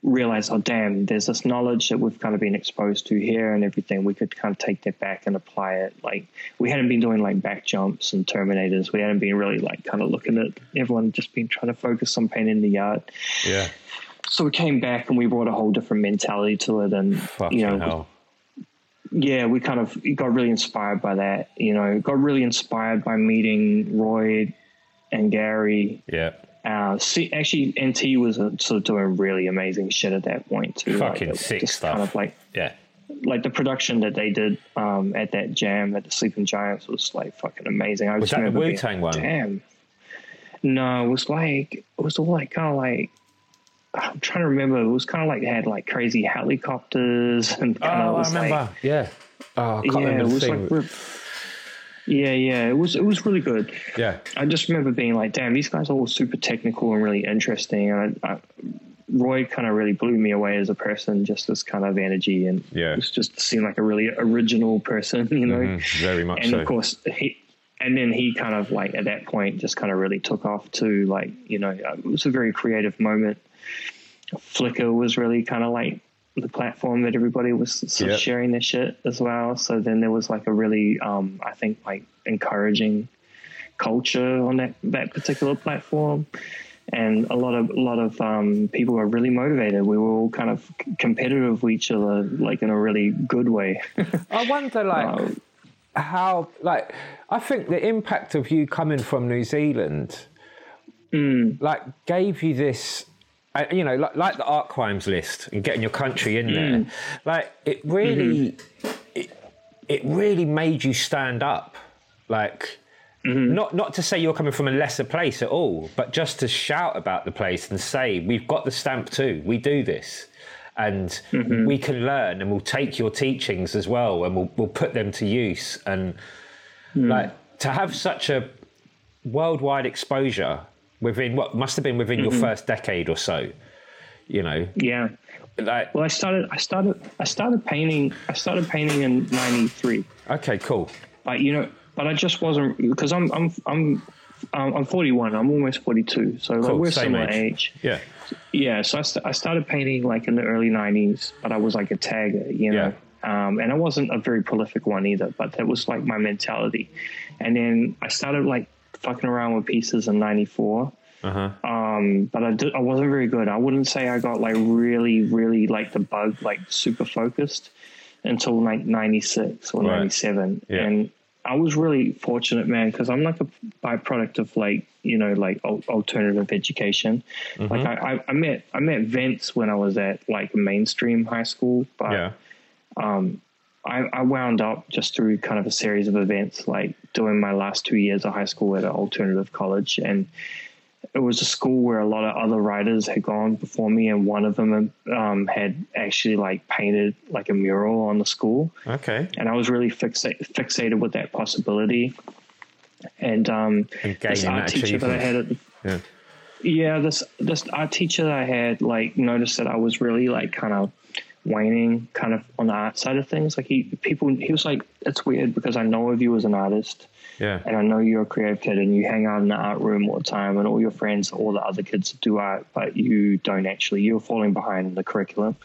realized, oh, damn, there's this knowledge that we've kind of been exposed to here and everything. We could kind of take that back and apply it. Like, we hadn't been doing like back jumps and terminators. We hadn't been really like kind of looking at everyone just been trying to focus on painting the yard. Yeah. So we came back and we brought a whole different mentality to it. And, Fucking you know. Yeah, we kind of got really inspired by that. You know, got really inspired by meeting Roy and Gary. Yeah. Uh, see, actually, NT was uh, sort of doing really amazing shit at that point too. Fucking was sick stuff. Kind of like Yeah. like the production that they did um, at that jam at the Sleeping Giants was like fucking amazing. I Was that the Wu-Tang like, one? Damn. No, it was like it was all like kind of like. I'm trying to remember. It was kind of like it had like crazy helicopters and kind Oh, of I was like remember. yeah. Oh, I can't yeah, remember it the was thing. like yeah, yeah, it was it was really good. yeah. I just remember being like, damn, these guys are all super technical and really interesting. And I, I, Roy kind of really blew me away as a person, just this kind of energy, and Yeah. it just seemed like a really original person, [LAUGHS] you know. Mhm, very much and so. of course, he. And then he kind of like at that point just kind of really took off to Like you know, it was a very creative moment. Flickr was really kind of like the platform that everybody was sort Yep. of sharing their shit as well. So then there was like a really, um, I think, like encouraging culture on that that particular platform, and a lot of a lot of um, people were really motivated. We were all kind of competitive with each other, like in a really good way. [LAUGHS] I wonder, like, Um, how, like, I think the impact of you coming from New Zealand, Mm. like, gave you this, uh, you know, like, like the art crimes list and getting your country in Mm. there. Like, it really, Mm-hmm. it, it really made you stand up. Like, Mm-hmm. not not to say you're coming from a lesser place at all, but just to shout about the place and say, we've got the stamp too. We do this. And Mm-hmm. we can learn and we'll take your teachings as well and we'll, we'll put them to use. And Mm. like to have such a worldwide exposure within what must have been within Mm-hmm. your first decade or so, you know, yeah. like, Well, I started. I started. I started painting. I started painting in '93. okay, cool. But you know, but I just wasn't because I'm I'm I'm um, I'm 41. I'm almost 42. So like we're same similar age. age. Yeah. Yeah. So I, st- I started painting like in the early 90s, but I was like a tagger, you know. Um, and I wasn't a very prolific one either, but that was like my mentality. And then I started like fucking around with pieces in '94. Uh-huh. Um, but I did, I wasn't very good. I wouldn't say I got like really, really like the bug, like super focused until like 96 or Right. 97. Yeah. And I was really fortunate, man, because I'm like a byproduct of like, you know, like al- alternative education. Mm-hmm. Like I, I, I met, I met Vince when I was at like mainstream high school, but Yeah. I, I wound up just through kind of a series of events, like doing my last two years of high school at an alternative college. And it was a school where a lot of other writers had gone before me, and one of them um, had actually like painted like a mural on the school. Okay. And I was really fixa- fixated with that possibility. And um, And this art teacher that I had at the Yeah. yeah, this this art teacher that I had like noticed that I was really like kind of waning kind of on the art side of things. Like he people he was like, It's weird because I know of you as an artist Yeah. and I know you're a creative kid and you hang out in the art room all the time and all your friends, all the other kids do art, but you don't actually you're falling behind the curriculum.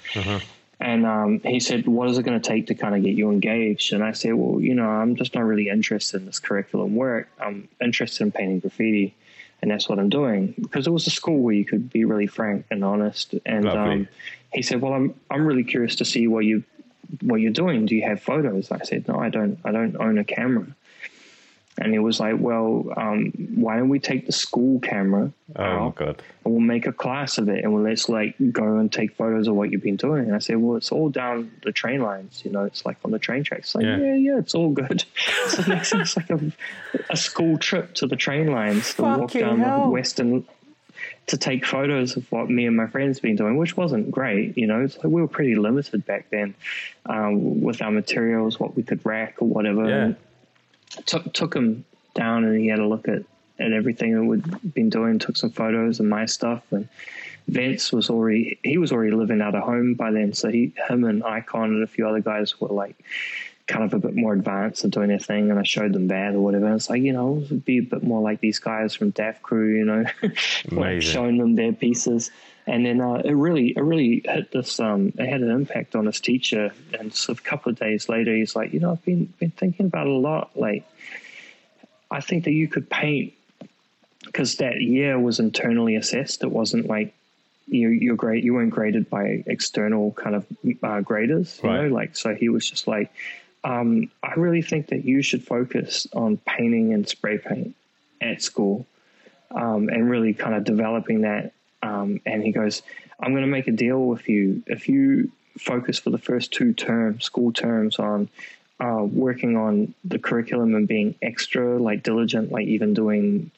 And um, he said, What is it going to take to kind of get you engaged? And I said, Well, you know, I'm just not really interested in this curriculum work. I'm interested in painting graffiti. And that's what I'm doing because it was a school where you could be really frank and honest. And um, he said, Well, I'm, I'm really curious to see what you what you're doing. Do you have photos? I said, No, I don't. I don't own a camera. And he was like, well, um, why don't we take the school camera Oh out god. and we'll make a class of it and we'll let's like go and take photos of what you've been doing. And I said, well, it's all down the train lines, you know, it's like on the train tracks. It's like, Yeah. yeah, yeah, it's all good. [LAUGHS] so next it's [LAUGHS] like a, a school trip to the train lines to walk down hell. the western to take photos of what me and my friends been doing, which wasn't great, you know. It's like we were pretty limited back then um, with our materials, what we could rack or whatever. Yeah. And took took him down and he had a look at at everything that we'd been doing. Took some photos and my stuff. And Vince was already he was already living out of home by then, so he him and Icon and a few other guys were like kind of a bit more advanced and doing their thing. And I showed them that or whatever. And it's like you know, be a bit more like these guys from Daft Crew, you know, [LAUGHS] like showing them their pieces. And then uh, it really, it really hit this. Um, it had an impact on his teacher. And so a couple of days later, he's like, you know, I've been been thinking about it a lot. Like, I think that you could paint because that year was internally assessed. It wasn't like you you're great. You weren't graded by external kind of uh, graders. You Right. know, like so he was just like, um, I really think that you should focus on painting and spray paint at school, um, and really kind of developing that. Um, and he goes, I'm going to make a deal with you if you focus for the first two terms, school terms, on uh, working on the curriculum and being extra like diligent, like even doing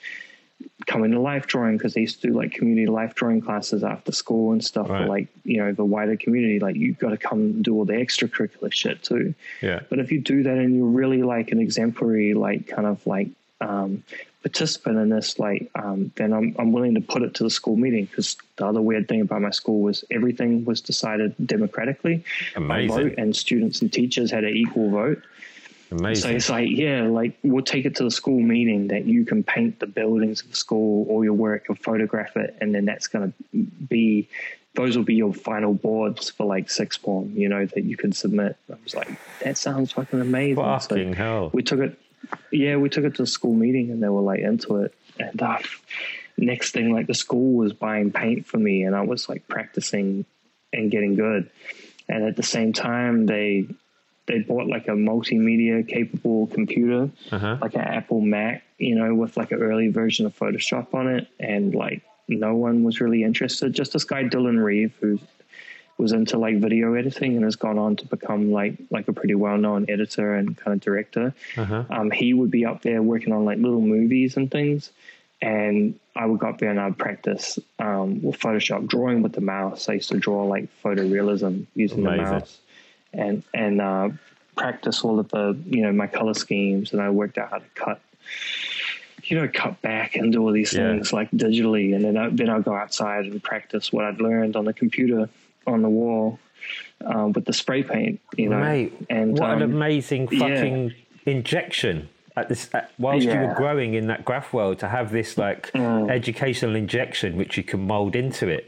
coming to life drawing because they used to do like community life drawing classes after school and stuff Right. for like you know the wider community. Like you've got to come do all the extracurricular shit too. Yeah. But if you do that and you're really like an exemplary, like kind of like um, participant in this, like um, then I'm I'm willing to put it to the school meeting because the other weird thing about my school was everything was decided democratically by Amazing. vote, and students and teachers had an equal vote. Amazing. So it's like, yeah, like we'll take it to the school meeting that you can paint the buildings of the school, all your work, and photograph it, and then that's going to be, those will be your final boards for like sixth form, you know, that you can submit. I was like, that sounds fucking amazing. So Fucking hell. we took it, yeah, we took it to the school meeting, and they were like into it. And uh, next thing, like the school was buying paint for me, and I was like practicing and getting good. And at the same time, they they bought like a multimedia capable computer, Uh-huh. like an Apple Mac, you know, with like an early version of Photoshop on it, and like no one was really interested. Just this guy Dylan Reeve, who was into like video editing and has gone on to become like like a pretty well known editor and kind of director. Uh-huh. Um, he would be up there working on like little movies and things. And I would go up there and I'd practice um, with Photoshop drawing with the mouse. I used to draw like photorealism using Amazing. the mouse and and uh, practice all of the you know my color schemes. And I worked out how to cut, you know, cut back and do all these Yeah. things like digitally. And then I, then I'll go outside and practice what I'd learned on the computer on the wall um, with the spray paint. You know, Mate, and what an um, amazing yeah. fucking injection at this at, whilst you were growing in that graph world to have this like Mm. educational injection which you can mold into it.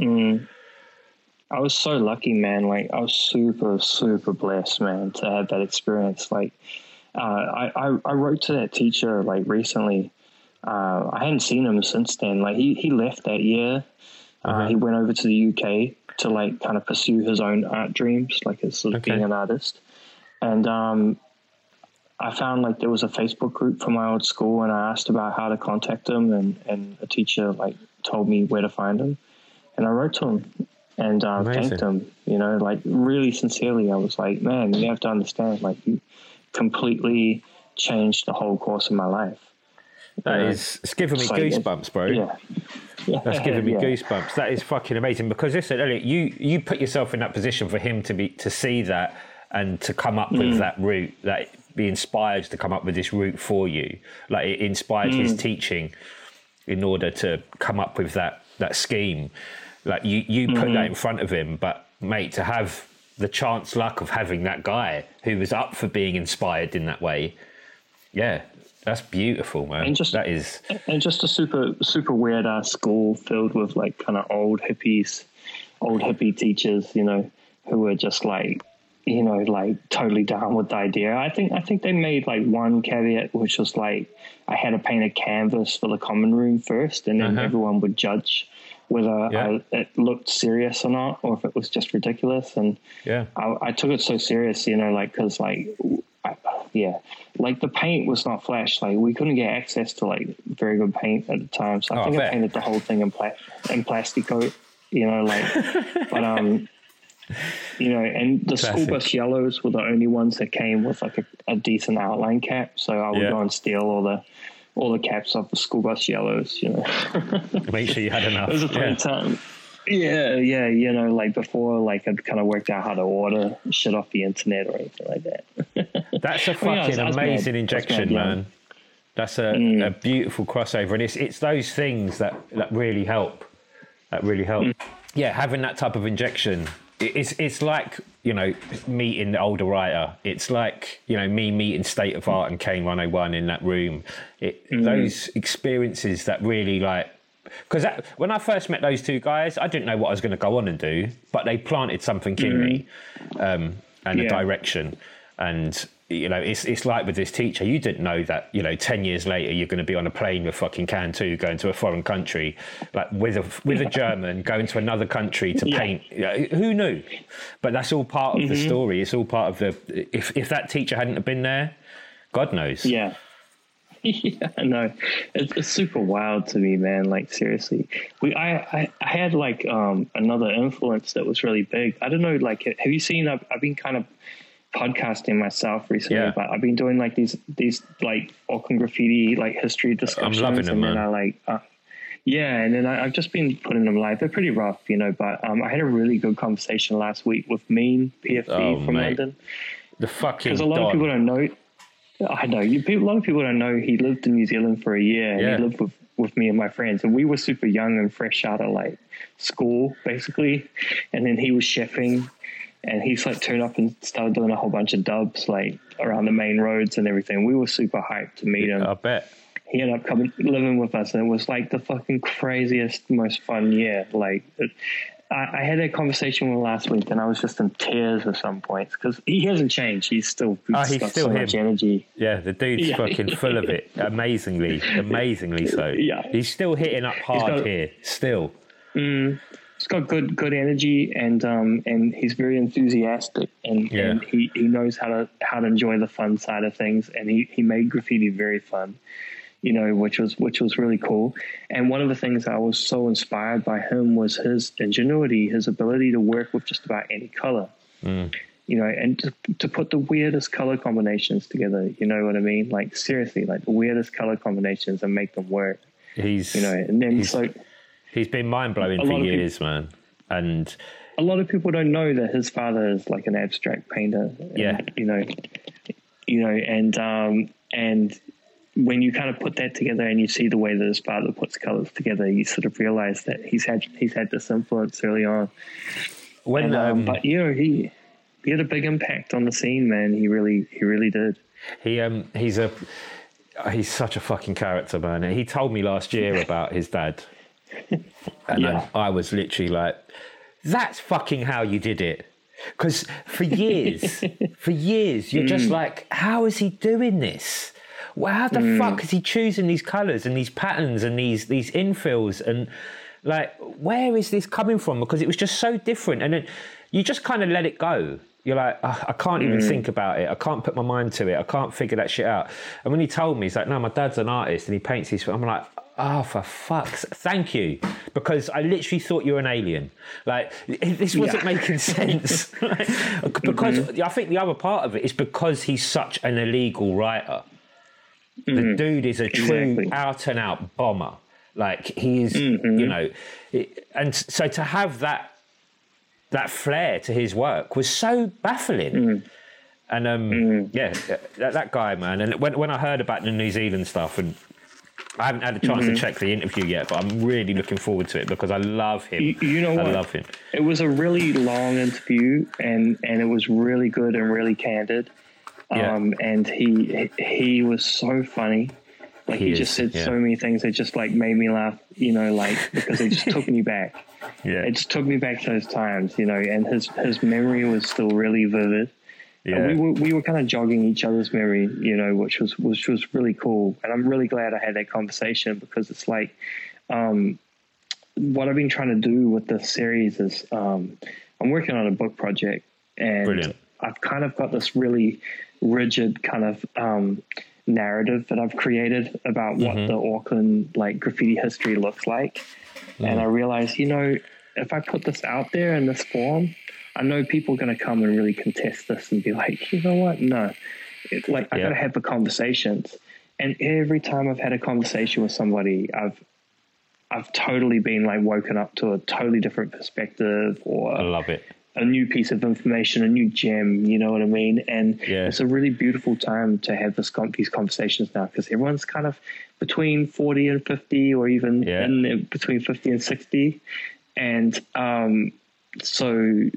I was so lucky, man. Like I was super, super blessed, man, to have that experience. Like uh, I, I, I wrote to that teacher like recently. Uh, I hadn't seen him since then. Like he, he left that year. Uh, Uh-huh. he went over to the UK to like kind of pursue his own art dreams, like as sort of Okay. being an artist. And um, I found like there was a Facebook group from my old school, and I asked about how to contact him, and and a teacher like told me where to find him, and I wrote to him and uh, thanked him. You know, like really sincerely, I was like, man, you have to understand, like you completely changed the whole course of my life. That Yeah. is, it's giving me like- goosebumps, bro. Yeah. Yeah, That's giving me yeah. goosebumps. That is fucking amazing because listen, Elliot, you you put yourself in that position for him to be to see that and to come up Mm. with that route, that be inspired to come up with this route for you. Like it inspired Mm. his teaching in order to come up with that that scheme. Like you you put Mm-hmm. that in front of him, but mate, to have the chance luck of having that guy who was up for being inspired in that way, yeah, that's beautiful, man. And just- that is and just a super super weird ass school filled with like kind of old hippies, old hippie teachers, you know, who were just like, you know, like totally down with the idea. I think I think they made like one caveat, which was like I had to paint a canvas for the common room first, and then Uh-huh. everyone would judge whether Yeah. I, it looked serious or not, or if it was just ridiculous. And yeah. I, I took it so serious, you know, like because like I, yeah. Like the paint was not flash. Like we couldn't get access to like very good paint at the time. So I Oh, think I I painted the whole thing in pla- in plastic coat. You know, like, [LAUGHS] but um, you know, and the school bus yellows were the only ones that came with like a, a decent outline cap. So I would Yeah. go and steal all the all the caps off the school bus yellows. You know. Make sure you had enough. [LAUGHS] It was a fun Yeah. time. Yeah, yeah, you know, like before, like I'd kind of worked out how to order shit off the internet or anything like that. [LAUGHS] That's a Well, yeah, fucking I was mad. amazing I was injection, mad, yeah. man. That's a, Mm. a beautiful crossover, and it's it's those things that that really help. That really help. Mm. Yeah, having that type of injection, it's it's like you know meeting the older writer. It's like you know me meeting State of Art and Kane 101 in that room. It Mm. those experiences that really like. Because when I first met those two guys, I didn't know what I was going to go on and do, but they planted something in me um, and a Mm. Direction. And you know, it's it's like with this teacher, you didn't know that you know ten years later you're going to be on a plane with fucking Can2 going to a foreign country, like with a with a German going to another country to Yeah. paint. You know, who knew? But that's all part of the Mm-hmm. story. It's all part of the. If if that teacher hadn't have been there, God knows. yeah. [LAUGHS] Yeah, no, it's, it's super wild to me, man. Like seriously, we I, I I had like um another influence that was really big. I don't know, like have you seen? I've, I've been kind of podcasting myself recently, Yeah. but I've been doing like these these like Auckland graffiti like history discussions, loving them, and then man. I like. Uh, yeah, and then I, I've just been putting them live. They're pretty rough, you know. But um, I had a really good conversation last week with Mean PFD Oh, from mate. London The fucking. because a lot of people don't know. I know you. people- A lot of people don't know he lived in New Zealand for a year, and Yeah. he lived with with me and my friends, and we were super young and fresh out of like school, basically. And then he was chefing, and he's like turned up and started doing a whole bunch of dubs like around the main roads and everything. We were super hyped to meet him. I bet. He ended up coming living with us, and it was like the fucking craziest, most fun year. Like. It, I I had a conversation with him last week, and I was just in tears at some points because he hasn't changed. He's still, Oh, he's got still so him. much energy. Yeah, the dude's Yeah. fucking full of it. Amazingly, [LAUGHS] amazingly so. Yeah. He's still hitting up hard got- here. Still. He's got good good energy and um and he's very enthusiastic and, Yeah. and he, he knows how to how to enjoy the fun side of things and he, he made graffiti very fun, you know, which was which was really cool. And one of the things I was so inspired by him was his ingenuity, his ability to work with just about any color. You know, and to, to put the weirdest color combinations together, you know what I mean? Like seriously, like the weirdest color combinations and make them work. He's You know, and then He's- so he's been mind blowing for lot of peop- years, man. And a lot of people don't know that his father is like an abstract painter. and, Yeah. you know, you know, and um, and when you kind of put that together and you see the way that his father puts colors together, you sort of realize that he's had he's had this influence early on. when And, um, um, but know, he he had a big impact on the scene, man. He really he really did. He um he's a he's such a fucking character, man. He told me last year [LAUGHS] about his dad, and Yeah. um, I was literally like, "That's fucking how you did it." Because for years, [LAUGHS] for years, you're Mm. just like, "How is he doing this? Well, how the Mm. fuck is he choosing these colors and these patterns and these these infills and like where is this coming from?" Because it was just so different, and then you just kind of let it go. You're like, "Ugh, I can't even think about it. I can't put my mind to it. I can't figure that shit out. And when he told me, he's like, no, my dad's an artist and he paints these. I'm like, oh, for fuck's thank you. Because I literally thought you were an alien. Like, [LAUGHS] this wasn't Yeah. making [LAUGHS] sense. Like, [LAUGHS] because I think the other part of it is because he's such an illegal writer. The mm-hmm. dude is a true Exactly. out and out bomber. Like, he is, mm-hmm. you know, and so to have that that flair to his work was so baffling. Mm-hmm. And um, yeah, that, that guy, man. And when when I heard about the New Zealand stuff, and I haven't had a chance to check the interview yet, but I'm really looking forward to it because I love him. You, you know I what? love him. It was a really long interview, and and it was really good and really candid. Yeah. Um, and he he was so funny. Like He he, just said yeah. so many things that just like made me laugh. You know, like because it just took me back. [LAUGHS] Yeah, It just took me back to those times. You know, and his his memory was still really vivid. yeah. We were we were kind of jogging each other's memory, you know, which was which was really cool. And I'm really glad I had that conversation because it's like um, what I've been trying to do with this series is um, I'm working on a book project and Brilliant. I've kind of got this really rigid kind of um, narrative that I've created about what Mm-hmm. the Auckland like graffiti history looks like. Mm. And I realized, you know, if I put this out there in this form, I know people are going to come and really contest this and be like, you know what? No, it, like I got to have the conversations. And every time I've had a conversation with somebody, I've I've totally been like woken up to a totally different perspective or I love it. A new piece of information, a new gem. You know what I mean? And Yeah. it's a really beautiful time to have this con- these conversations now because everyone's kind of between forty and fifty, or even Yeah. in between fifty and sixty, and um, so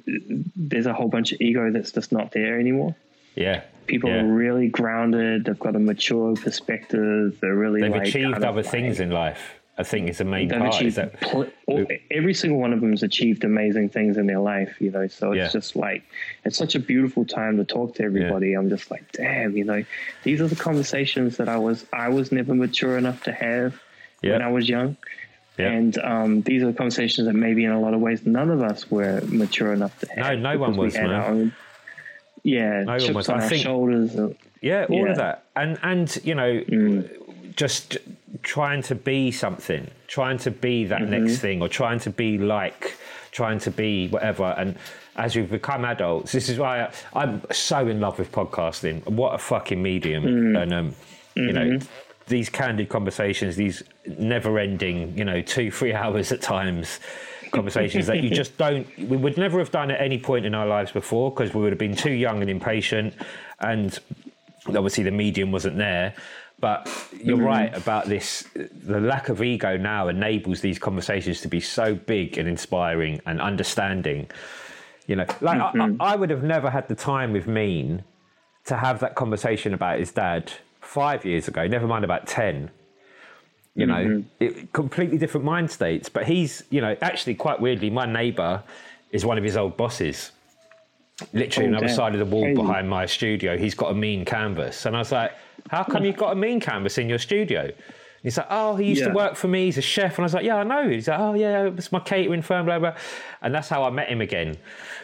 there's a whole bunch of ego that's just not there anymore. Yeah. People Yeah. are really grounded. They've got a mature perspective. They're really They've like, achieved other like- things in life. I think is the main They've part. Is that pl- all, every single one of them has achieved amazing things in their life, you know. So it's Yeah. just like it's such a beautiful time to talk to everybody. I'm just like, damn, you know, these are the conversations that I was I was never mature enough to have when I was young. Yeah. And um, these are the conversations that maybe in a lot of ways none of us were mature enough to have. no no one was, man. own- yeah, one chips on I our think- shoulders. and- Yeah, all Yeah. of that, and and you know, Mm. just trying to be something, trying to be that Mm-hmm. next thing, or trying to be like, trying to be whatever. And as we've become adults, this is why I, I'm so in love with podcasting. What a fucking medium, Mm. and um, you know. These candid conversations, these never-ending, you know, two, three [LAUGHS] hours at times, conversations that you just [LAUGHS] don't. We would never have done at any point in our lives before because we would have been too young and impatient, and obviously the medium wasn't there. But you're mm-hmm. right about this. The lack of ego now enables these conversations to be so big and inspiring and understanding. You know, like I, mm-hmm. I I would have never had the time with Mean to have that conversation about his dad five years ago. Never mind about ten. You know, mm-hmm. it, completely different mind states. But he's, you know, actually quite weirdly, my neighbour is one of his old bosses literally Oh, on the other side of the wall Crazy. behind my studio, he's got a mean canvas. And I was like, How come you've got a mean canvas in your studio? And he's like, Oh, he used to work for me, he's a chef. And I was like, Yeah, I know. He's like, Oh, yeah, it's my catering firm, blah, blah. And that's how I met him again.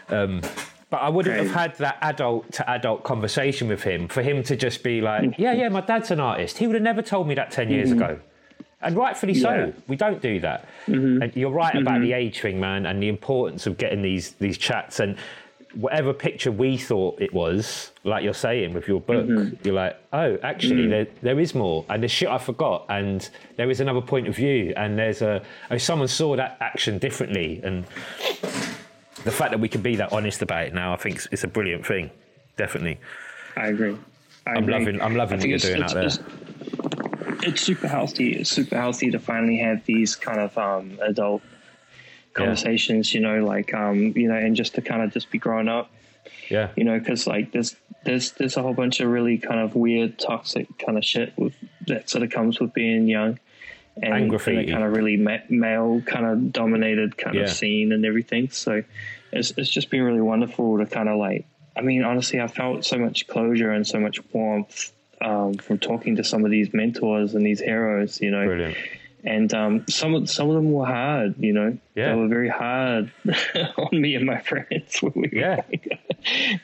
Um, but I wouldn't have had that adult to adult conversation with him for him to just be like, Mm-hmm. Yeah, yeah, my dad's an artist. He would have never told me that 10 years ago. And rightfully so. Yeah. We don't do that. Mm-hmm. And you're right about the age thing, man, and the importance of getting these these chats and whatever picture we thought it was, like you're saying with your book, Mm-hmm. you're like, oh, actually, there, there is more, and there's shit I forgot, and there is another point of view, and there's a oh, someone saw that action differently, and the fact that we can be that honest about it now, I think it's, a brilliant thing, definitely. I agree. I I'm agree. loving, I'm loving what you're doing out there. it's- it's super healthy. It's super healthy to finally have these kind of um, adult conversations. You know, like um, you know, and just to kind of just be grown up. yeah, You know, because like there's there's there's a whole bunch of really kind of weird, toxic kind of shit with that sort of comes with being young. And, And a kind of really ma- male kind of dominated kind Yeah. of scene and everything. So it's it's just been really wonderful to kind of like. I mean, honestly, I felt so much closure and so much warmth um, from talking to some of these mentors and these heroes. You know, brilliant. And um, some of some of them were hard. You know, Yeah. they were very hard [LAUGHS] on me and my friends when we Yeah.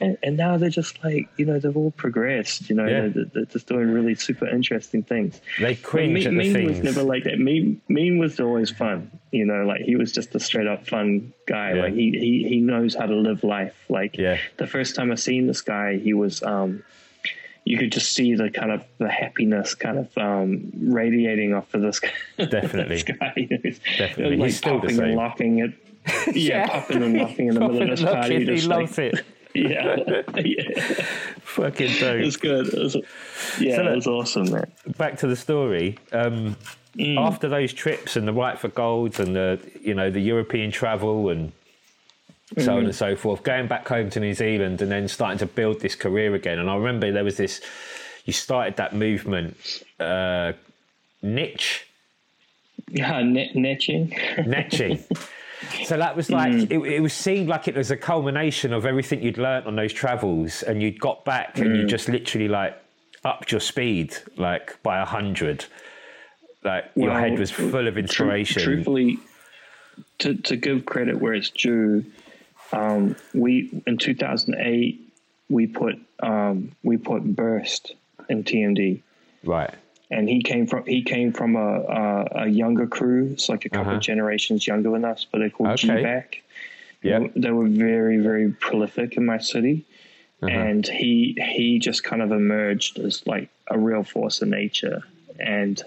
and, and now they're just like you know they've all progressed. You know, Yeah. they're, they're just doing really super interesting things. They cringe mean, at the mean was never like that. Mean, mean was always fun. You know, like he was just a straight up fun guy. Yeah. Like he, he he knows how to live life. Like Yeah. the first time I seen this guy, he was um, you could just see the kind of the happiness kind of um, radiating off of this, [LAUGHS] Definitely. this guy. He Definitely. like He's still the same. and locking it. [LAUGHS] Yeah, popping and locking in the middle of this Look, party. he just like- loves it. [LAUGHS] Yeah, yeah, Fucking it dope. was good. It was, yeah, So it look- was awesome, man. back to the story. Um, Mm. After those trips and the Write for Golds and the you know the European travel and so Mm. on and so forth, going back home to New Zealand and then starting to build this career again. And I remember there was this. You started that movement, uh, niche Yeah, net, netching. [LAUGHS] netching. So that was like Mm. it, it was seemed like it was a culmination of everything you'd learnt on those travels, and you'd got back and you Mm. just literally like upped your speed like by a hundred. Like your head was full of inspiration. truthfully, to, to give credit where it's due, um, we in 2008 we put um, we put Burst in TMD, Right. and he came from he came from a a, a younger crew. It's like a couple Uh-huh. generations younger than us, but they're called Okay. G-Back. Yeah. They, they were very very prolific in my city, Uh-huh. and he he just kind of emerged as like a real force of nature. And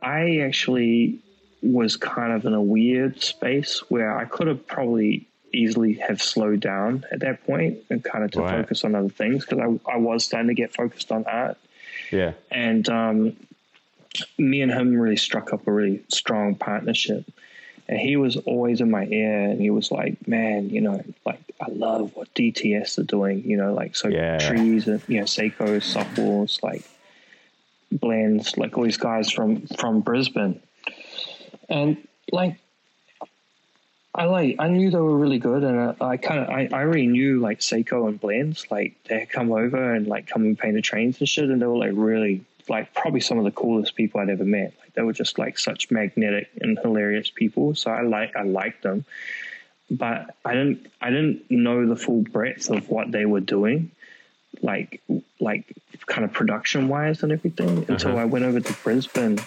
I actually was kind of in a weird space where I could have probably easily have slowed down at that point and kind of to Right. focus on other things because I, I was starting to get focused on art Yeah. and um, me and him really struck up a really strong partnership. And he was always in my ear, and he was like, "Man, you know, like I love what DTS are doing. You know, like so Yeah. trees, and you know, Seiko, softballs, like blends, like all these guys from from Brisbane, and like." I like. I knew they were really good, and I, I kind of. I, I already knew like Seiko and Blends. Like they had come over and like come and paint the trains and shit, and they were like really like probably some of the coolest people I'd ever met. Like they were just like such magnetic and hilarious people. So I like I liked them, but I didn't I didn't know the full breadth of what they were doing, like like kind of production wise and everything until Uh-huh. I went over to Brisbane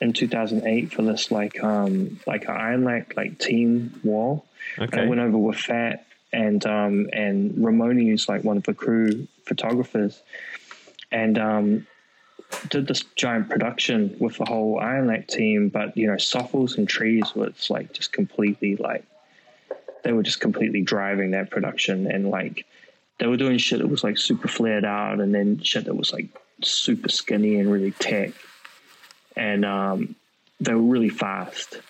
in 2008 for this like um like an Iron Lac like team wall. And I went over with Fat and um and Ramon who's like one of the crew photographers and um did this giant production with the whole Iron Lac team, but you know, Sofles and Trees was like just completely like they were just completely driving that production and like they were doing shit that was like super flared out and then shit that was like super skinny and really tech. And um they were really fast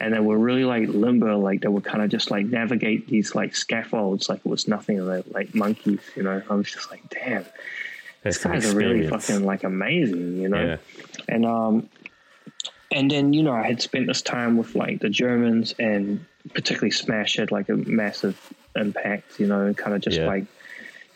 and they were really like limber, like they would kind of just like navigate these like scaffolds like it was nothing. They're like monkeys, you know. I was just like, damn, That's these guys are really fucking like amazing, you know. Yeah. And um, and then you know I had spent this time with like the Germans and particularly Smash had like a massive impact, you know, kind of just Yeah. like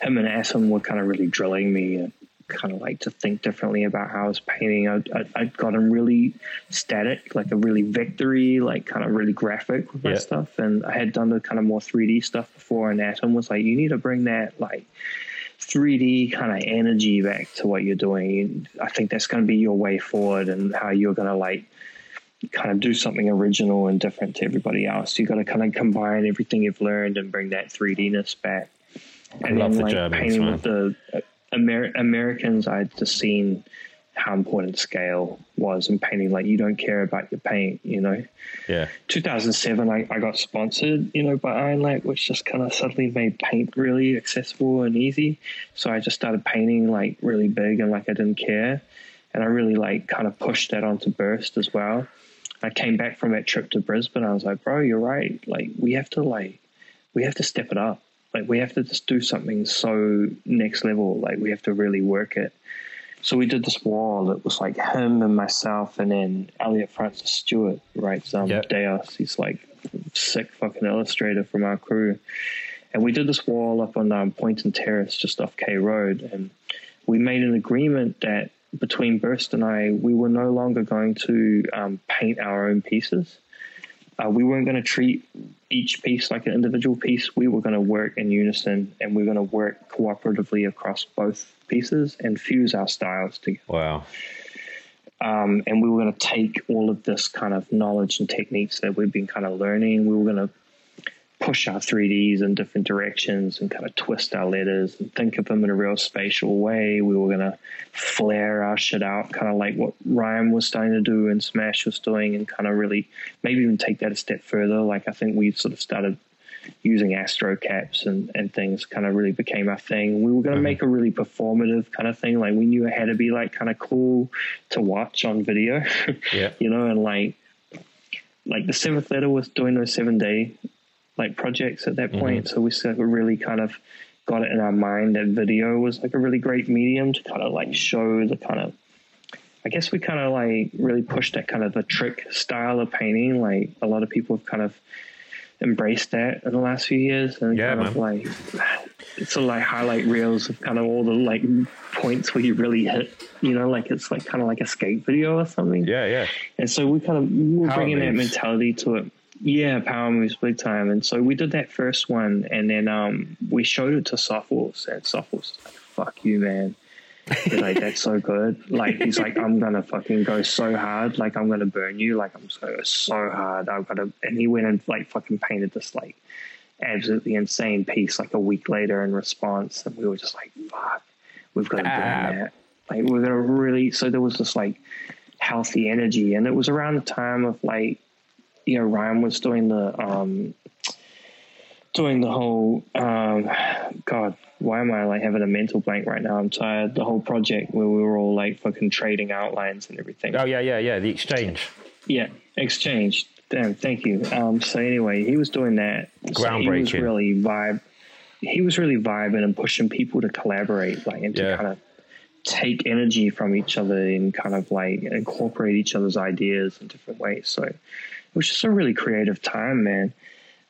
him and Asim were kind of really drilling me and kind of like to think differently about how I was painting. I, I, I'd gotten really static, like a really victory, like kind of really graphic with my Yeah. stuff. And I had done the kind of more 3D stuff before. And Atom was like, you need to bring that like 3D kind of energy back to what you're doing. I think that's going to be your way forward and how you're going to like kind of do something original and different to everybody else. You got to kind of combine everything you've learned and bring that 3Dness back. And love then the like Germans, painting man. with the Amer- Americans, I'd just seen how important scale was in painting. Like you don't care about your paint, you know. Yeah. 2007, I, I got sponsored, you know, by Iron Lac, which just kind of suddenly made paint really accessible and easy. So I just started painting like really big and like I didn't care. And I really like kind of pushed that onto Burst as well. I came back from that trip to Brisbane. I was like, bro, you're right. Like we have to like, we have to step it up. Like we have to just do something so next level. Like we have to really work it. So we did this wall It was like him and myself, and then Elliot Francis Stewart writes um, Yep. Deus. He's like sick fucking illustrator from our crew, and we did this wall up on um, Poynton Terrace, just off K Road, and we made an agreement that between Burst and I, we were no longer going to um, paint our own pieces. Uh, we weren't going to treat each piece like an individual piece. We were going to work in unison, and we are going to work cooperatively across both pieces and fuse our styles together. Wow. Um, and we were going to take all of this kind of knowledge and techniques that we've been kind of learning. We were going to push our 3Ds in different directions and kind of twist our letters and think of them in a real spatial way. We were going to flare our shit out, kind of like what Ryan was starting to do and Smash was doing, and kind of really maybe even take that a step further. Like I think we sort of started using astro caps and, and things kind of really became our thing. We were going to mm-hmm. make a really performative kind of thing. Like we knew it had to be like kind of cool to watch on video, Yeah. [LAUGHS] you know, and like, like the seventh letter was doing those seven day like projects at that mm-hmm. point. So we sort of really kind of got it in our mind that video was like a really great medium to kind of like show the kind of I guess we kind of like really pushed that kind of the trick style of painting. Like a lot of people have kind of embraced that in the last few years and Yeah, kind of like it's sort of like highlight reels of kind of all the like points where you really hit, you know, like it's like kind of like a skate video or something. Yeah. Yeah. And so we kind of we're Power bringing that mentality to it. Yeah, power moves big time. And so we did that first one, and then um, we showed it to Sofles, and Sofles like, "Fuck you, man." Like, [LAUGHS] "That's so good." Like he's like, "I'm gonna fucking go so hard. Like I'm gonna burn you. Like I'm go so hard. I've got to." And he went and like fucking painted this like absolutely insane piece like a week later in response, and we were just like, "Fuck, we've got to burn that." Like we're gonna really. So there was this like healthy energy, and it was around the time of like you know, Ryan was doing the um doing the whole um God, why am I like having a mental blank right now? I'm tired. The whole project where we were all like fucking trading outlines and everything. Oh yeah, yeah, yeah. The exchange. Yeah, exchange. Damn, thank you. Um so anyway, he was doing that. So he was really vibe he was really vibing and pushing people to collaborate, like and to Yeah. kind of take energy from each other and kind of like incorporate each other's ideas in different ways. So was just a really creative time, man.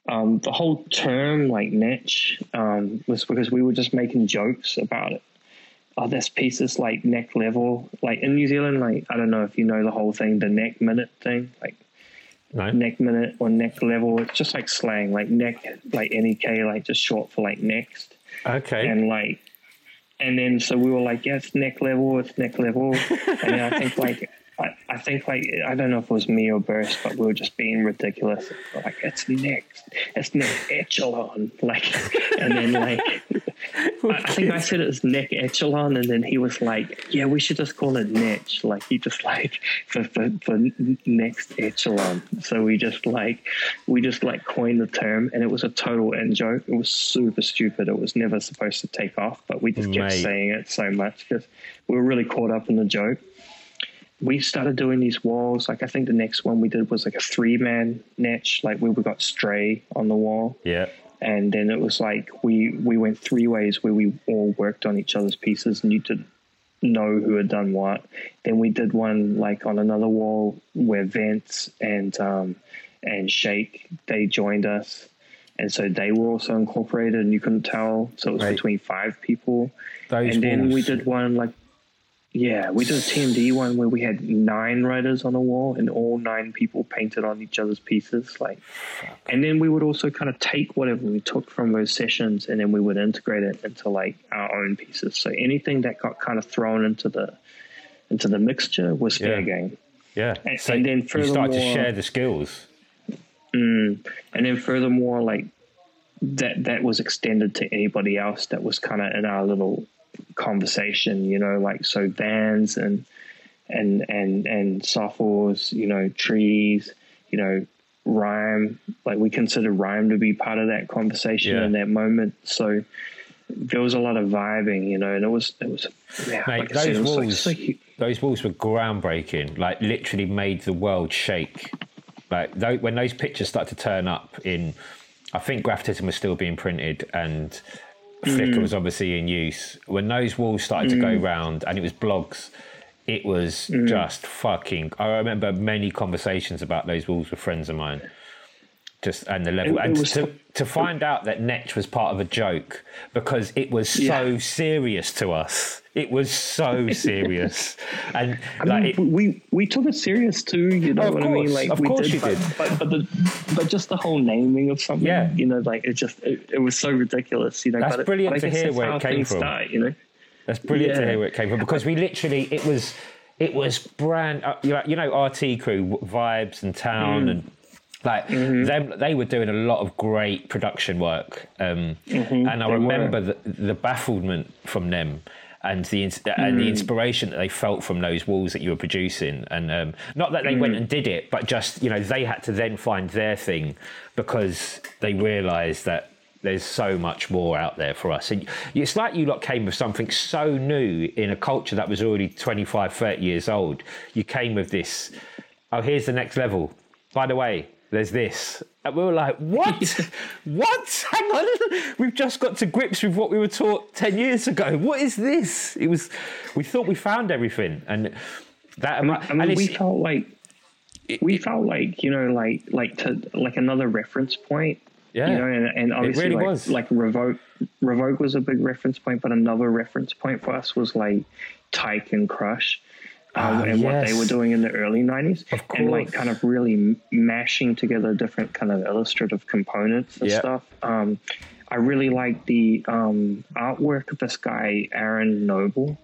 Um, the whole term like niche um, was because we were just making jokes about it. Oh, this piece is like neck level. Like in New Zealand, like I don't know if you know the whole thing, the neck minute thing, like No. neck minute or neck level. It's just like slang, like neck, like NEK, like just short for like next Okay. and like and then so we were like yeah it's neck level it's neck level [LAUGHS] and then i think like I, I think like I don't know if it was me or Burst, but we were just being ridiculous. Like it's next, it's neck echelon, like, and then like I, I think I said it was neck echelon, and then he was like, yeah, we should just call it niche. Like he just like for for, for next echelon. So we just like we just like coined the term, and it was a total in joke. It was super stupid. It was never supposed to take off, but we just kept Mate. saying it so much because we were really caught up in the joke we started doing these walls. Like I think the next one we did was like a three man niche, like where we got Stray on the wall, yeah. and then it was like we we went three ways where we all worked on each other's pieces, and you did know who had done what. Then we did one like on another wall where Vents and um, and Shake they joined us. And so they were also incorporated, and you couldn't tell. So it was Right. between five people Those and then we did one like yeah we did a tmd one where we had nine writers on a wall and all nine people painted on each other's pieces like and then we would also kind of take whatever we took from those sessions and then we would integrate it into like our own pieces so anything that got kind of thrown into the into the mixture was fair Yeah. game Yeah. And- so and then you start to share the skills. Mm. and then furthermore like that that was extended to anybody else that was kind of in our little conversation you know like so vans and and and and Sofles you know trees you know Rime like we consider Rime to be part of that conversation Yeah. in that moment so there was a lot of vibing you know and it was it was yeah, Mate, like said, those was like walls, so those walls were groundbreaking. Like literally made the world shake. Like tho- when those pictures started to turn up in, I think Graphotism was still being printed and Flickr mm. was obviously in use. When those walls started to go mm. round and it was blogs, it was mm. just fucking. I remember many conversations about those walls with friends of mine. Just and the level, It- it and was- to, to find out that Netch was part of a joke because it was so serious to us. It was so [LAUGHS] serious, and I like mean, it, we we took it serious too. You know Oh, what I mean? Like of we course did, you but, did. But but, the, but just the whole naming of something. Yeah. You know, like it just it, it was so ridiculous. You know, That's but it- brilliant but to hear where it came from. Start, you know. That's brilliant to hear where it came from because we literally it was it was brand uh, you know, RT crew vibes and town Mm. and like Mm-hmm. them they were doing a lot of great production work um, and I Mm-hmm. They remember the, the bafflement from them and the and Mm. the inspiration that they felt from those walls that you were producing and um, not that they went Mm. and did it but just you know they had to then find their thing because they realized that there's so much more out there for us. And it's like you lot came with something so new in a culture that was already 25, 30 years old. You came with this, oh, here's the next level. By the way, there's this. And we were like, what? [LAUGHS] what? Hang on. We've just got to grips with what we were taught 10 years ago. What is this? It was, we thought we found everything. And that, I mean, I and mean we felt like we felt like you know like like to like another reference point. Yeah. You know, and, and obviously really like, was. like Revok Revok was a big reference point, but another reference point for us was like Tyke and Crush. Um, and what they were doing in the early 90s Of and like kind of really mashing together different kind of illustrative components and Yeah. stuff. Um, i really like the um, artwork of this guy aaron noble.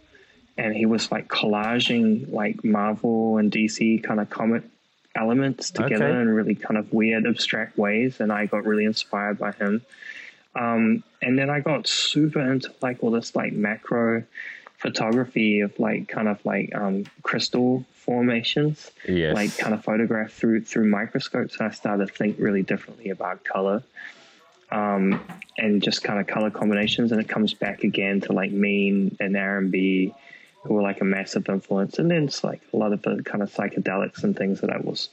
And he was like collaging like marvel and dc kind of comic elements together Okay. in really kind of weird abstract ways. And i got really inspired by him. Um, and then I got super into like all this like macro photography of like kind of like um, crystal formations, Yes. like kind of photographed through through microscopes. And I started to think really differently about color um, and just kind of color combinations. And it comes back again to like Mean and R&B, who were like a massive influence. And then it's like a lot of the kind of psychedelics and things that I was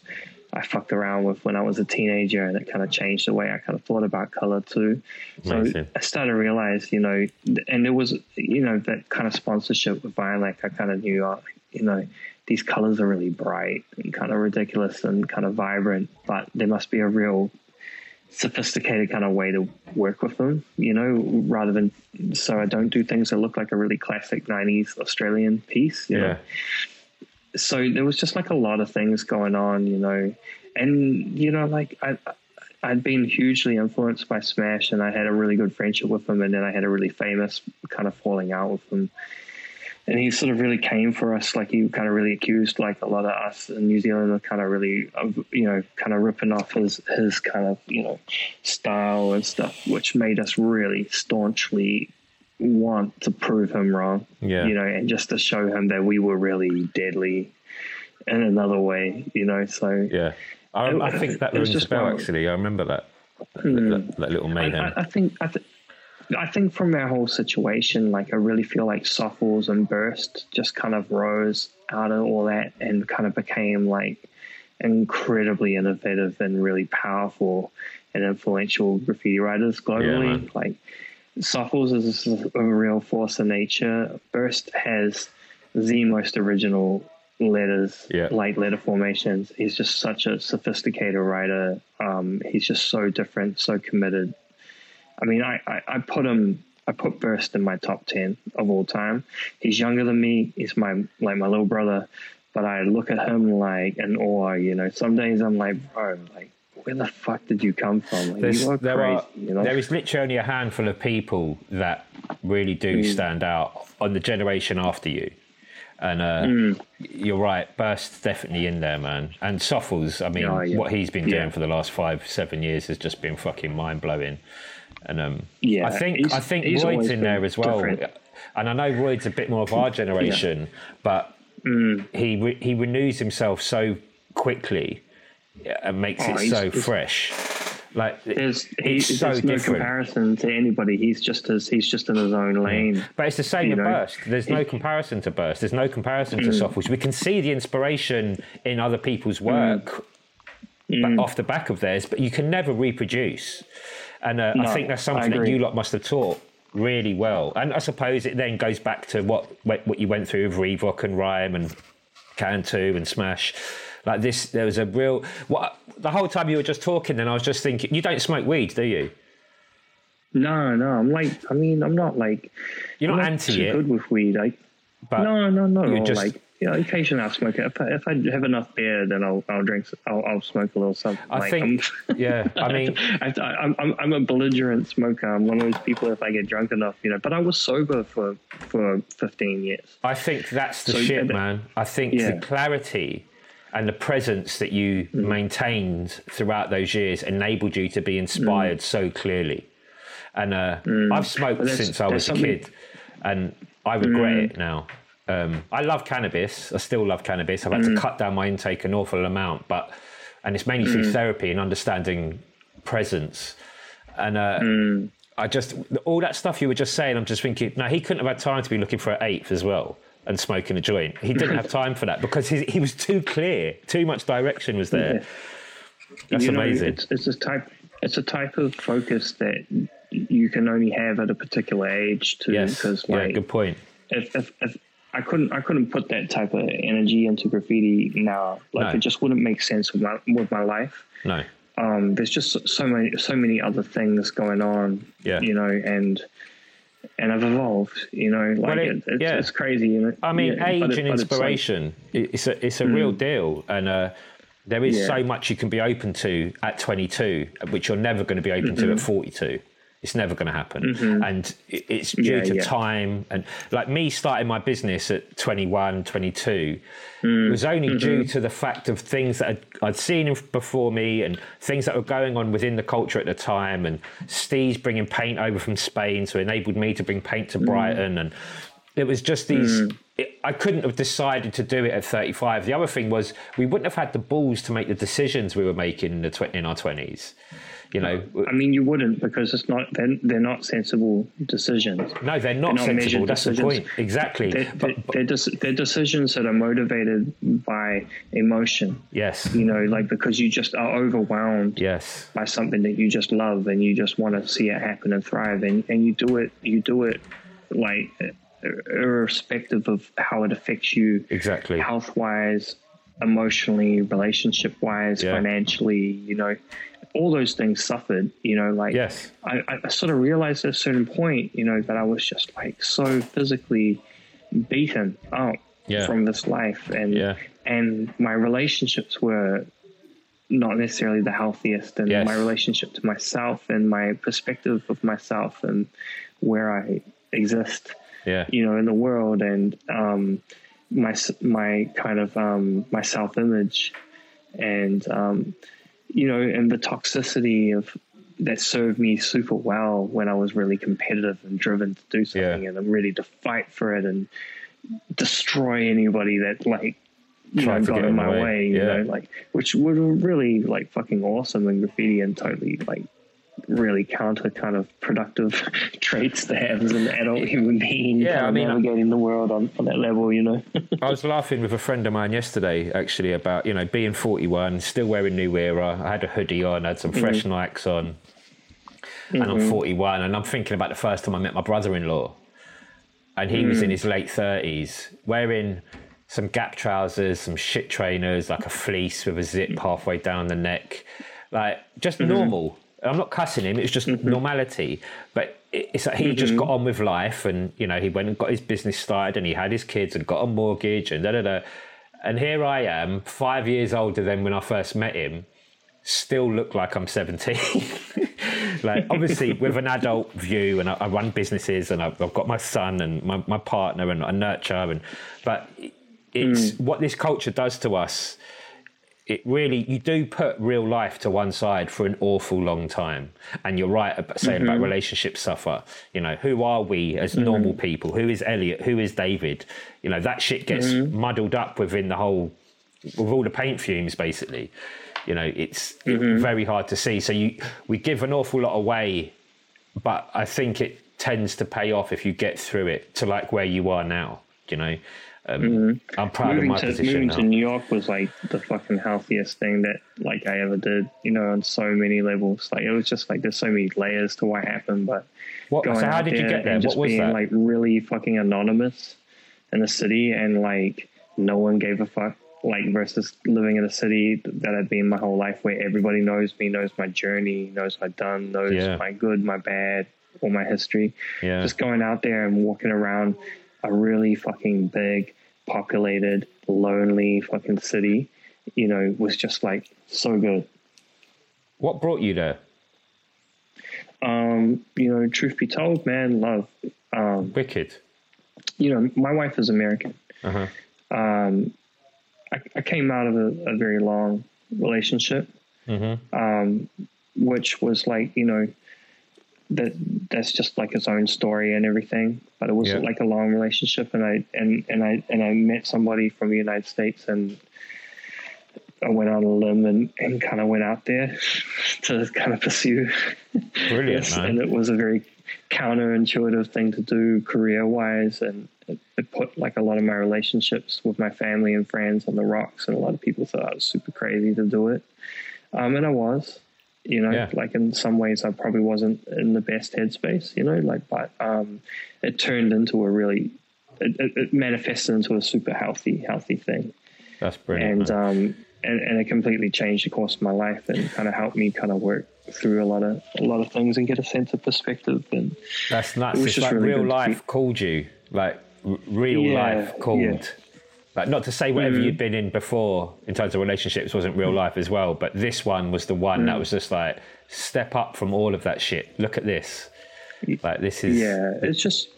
I fucked around with when I was a teenager, and it kind of changed the way I kind of thought about color too. So Amazing. I started to realize, you know, and it was, you know, that kind of sponsorship with Iron Lac, I kind of knew, uh, you know, these colors are really bright and kind of ridiculous and kind of vibrant, but there must be a real sophisticated kind of way to work with them, you know, rather than so I don't do things that look like a really classic 90s Australian piece. You yeah. Know? So there was just like a lot of things going on, you know, and, you know, like I, I'd been hugely influenced by Smash and I had a really good friendship with him. And then I had a really famous kind of falling out with him. And he sort of really came for us. Like he kind of really accused like a lot of us in New Zealand of kind of really, you know, kind of ripping off his, his kind of, you know, style and stuff, which made us really staunchly want to prove him wrong. Yeah. You know, and just to show him that we were really deadly in another way, you know. So Yeah. I, I think that It was rings a bell, one- actually. I remember that. Hmm. That, that little mayhem. I, I think I, th- I think from our whole situation, like I really feel like Sofles and Burst just kind of rose out of all that and kind of became like incredibly innovative and really powerful and influential graffiti writers globally. man. like Sofles is a real force of nature. Burst has the most original letters, Yeah. like letter formations. He's just such a sophisticated writer. Um, he's just so different, so committed. I mean, I, I, I put him, I put Burst in my top ten of all time. He's younger than me. He's my like my little brother, but I look at him like in awe. You know, some days I'm like, bro, like where the fuck did you come from? Like, you are there crazy. are you know, there is literally only a handful of people that really do Mm. stand out on the generation after you. And uh, Mm. you're right, Burst's definitely in there, man. And Sofles, I mean, Oh, yeah. what he's been doing Yeah. for the last five, seven years has just been fucking mind blowing. And um, Yeah, I think I think Roid's in there as well. different. And I know Roid's a bit more of our generation, but Mm. he re- he renews himself so quickly and makes Oh, it so fresh. Like there's he, it's so there's no different. comparison to anybody. He's just as he's just in his own lane. But it's the same you with know. Burst. There's no comparison to Burst. There's no comparison Mm. to Sofles. We can see the inspiration in other people's work Mm. off the back of theirs, but you can never reproduce. And uh, I think that's something that you lot must have taught really well. And I suppose it then goes back to what what you went through with Revok and Rime and Can2 and Smash. Like this, there was a real. What the whole time you were just talking, then I was just thinking, you don't smoke weed, do you? No, no, I'm like, I mean, I'm not like You're I'm not anti too it, good with weed. like. but no, no, not you're just- Like, you know, occasionally I'll smoke it. If I, if I have enough beer, then I'll I'll drink. I'll, I'll smoke a little something. I like, think, I'm, yeah. I [LAUGHS] mean, I, I, I'm I'm a belligerent smoker. I'm one of those people. If I get drunk enough, you know. But I was sober for for 15 years. I think that's the So, shit, man. I think yeah. the clarity and the presence that you Mm. maintained throughout those years enabled you to be inspired so clearly. And uh, I've smoked Mm. since I was a something- Mm. kid, and I regret it now. Um, I love cannabis. I still love cannabis. I've had Mm. to cut down my intake an awful amount, but and it's mainly through therapy and understanding presence. And uh, Mm. I just all that stuff you were just saying. I'm just thinking, Now he couldn't have had time to be looking for an eighth as well and smoking a joint. He didn't have time for that because he, he was too clear. Too much direction was there. Yeah. That's you know, amazing. It's, it's a type. It's a type of focus that you can only have at a particular age. Too, yes, because yeah, good point. if, if, if I couldn't I couldn't put that type of energy into graffiti now. Like No. it just wouldn't make sense with my with my life. No, Um, there's just so- so many so many other things going on. Yeah. You know, and and I've evolved. You know, like Well, it- it, it's, yeah. it's crazy. You know, I mean, Yeah, age but and but it's like- inspiration. it's a it's a real deal, and uh, there is Yeah. so much you can be open to at 22, which you're never going to be open Mm-hmm. to at 42. It's never going to happen, and it's due Yeah, to yeah. time. And like me starting my business at 21, 22 Mm. was only Mm-hmm. due to the fact of things that I'd, I'd seen before me and things that were going on within the culture at the time. And Steve's bringing paint over from Spain, so enabled me to bring paint to Mm. Brighton, and it was just these. It, I couldn't have decided to do it at 35. The other thing was we wouldn't have had the balls to make the decisions we were making in the tw- in our 20s. You know, I mean, you wouldn't because it's not. They're, they're not sensible decisions. no, they're not not sensible. That's the decisions. point. Exactly. They're, But- they're, they're, they're decisions that are motivated by emotion. yes. You know, like because you just are overwhelmed Yes. by something that you just love and you just want to see it happen and thrive, and, and you do it. You do it like irrespective of how it affects you Exactly. health wise, emotionally, relationship wise, Yeah. financially, you know, all those things suffered, you know, like Yes. I, I sort of realized at a certain point, you know, that I was just like so physically beaten up Yeah. from this life and Yeah. and my relationships were not necessarily the healthiest and Yes. my relationship to myself and my perspective of myself and where I exist Yeah. you know in the world and um my my kind of um my self image and um you know and the toxicity of that served me super well when I was really competitive and driven to do something Yeah. and I'm ready to fight for it and destroy anybody that like you know to got get in in my way. way, you Yeah. know like which were really like fucking awesome in graffiti and totally like really counter kind of productive [LAUGHS] traits to have as an adult human being. Yeah, kind I mean, navigating the world on, on that level, you know. [LAUGHS] I was laughing with a friend of mine yesterday, actually, about you know being 41, still wearing New Era. I had a hoodie on, I had some fresh mm-hmm. Nikes on, and I'm mm-hmm. 41, and I'm thinking about the first time I met my brother-in-law, and he was in mm. his late 30s, wearing some Gap trousers, some shit trainers, like a fleece with a zip mm. halfway down the neck, like just mm-hmm. normal. I'm not cussing him; it's just mm-hmm. normality. But it's like he just mm-hmm. got on with life, and you know he went and got his business started, and he had his kids, and got a mortgage, and da da da. And here I am, five years older than when I first met him, still look like I'm 17. [LAUGHS] like, obviously, with an adult view, and I, I run businesses, and I've, I've got my son and my, my partner, and I nurture, and but it's mm. what this culture does to us. It really, you do put real life to one side for an awful long time. And you're right about saying about mm-hmm. relationships suffer. You know, who are we as mm-hmm. normal people? Who is Elliot? Who is David? You know, that shit gets mm-hmm. muddled up within the whole with all the paint fumes basically you know it's it's very hard to see so you we give an awful lot away but i think it tends to pay off if you get through it to like where you are now you know um, i'm proud of moving my to position moving now. to New York was like the fucking healthiest thing that like I ever did, you know, on so many levels. Like it was just like there's so many layers to what happened, but What- going so how out did you get there? just was being that? like really fucking anonymous in the city and like no one gave a fuck. Like versus living in a city that I've been my whole life where everybody knows me, knows my journey, knows what I've done, knows Yeah. my good, my bad, all my history. Yeah. Just going out there and walking around a really fucking big, populated, lonely fucking city, you know, was just like so good. what brought you there Um, you know, truth be told, man, love. Um, wicked you know, my wife is American. uh-huh. Um, I, I came out of a, a very long relationship, Mm-hmm. um, which was like, you know, that that's just like its own story and everything. But it was Yeah. like a long relationship, and I and and I and I met somebody from the United States, and I went on a limb and, and kind of went out there [LAUGHS] to kind of pursue brilliant man and it was a very counterintuitive thing to do career wise, and it, it put like a lot of my relationships with my family and friends on the rocks, and a lot of people thought I was super crazy to do it, um, and I was, you know, Yeah. like in some ways I probably wasn't in the best headspace, you know, like but um, it turned into a really it, it, it manifested into a super healthy healthy thing that's brilliant and man. um and, and it completely changed the course of my life and kind of helped me kind of work through a lot of a lot of things and get a sense of perspective. And that's nuts. It's like really real life called you, like r- real yeah, life called. Yeah. Like not to say whatever mm. you'd been in before in terms of relationships wasn't real life as well, but this one was the one mm. that was just like step up from all of that shit. Look at this. Like this is yeah. It's just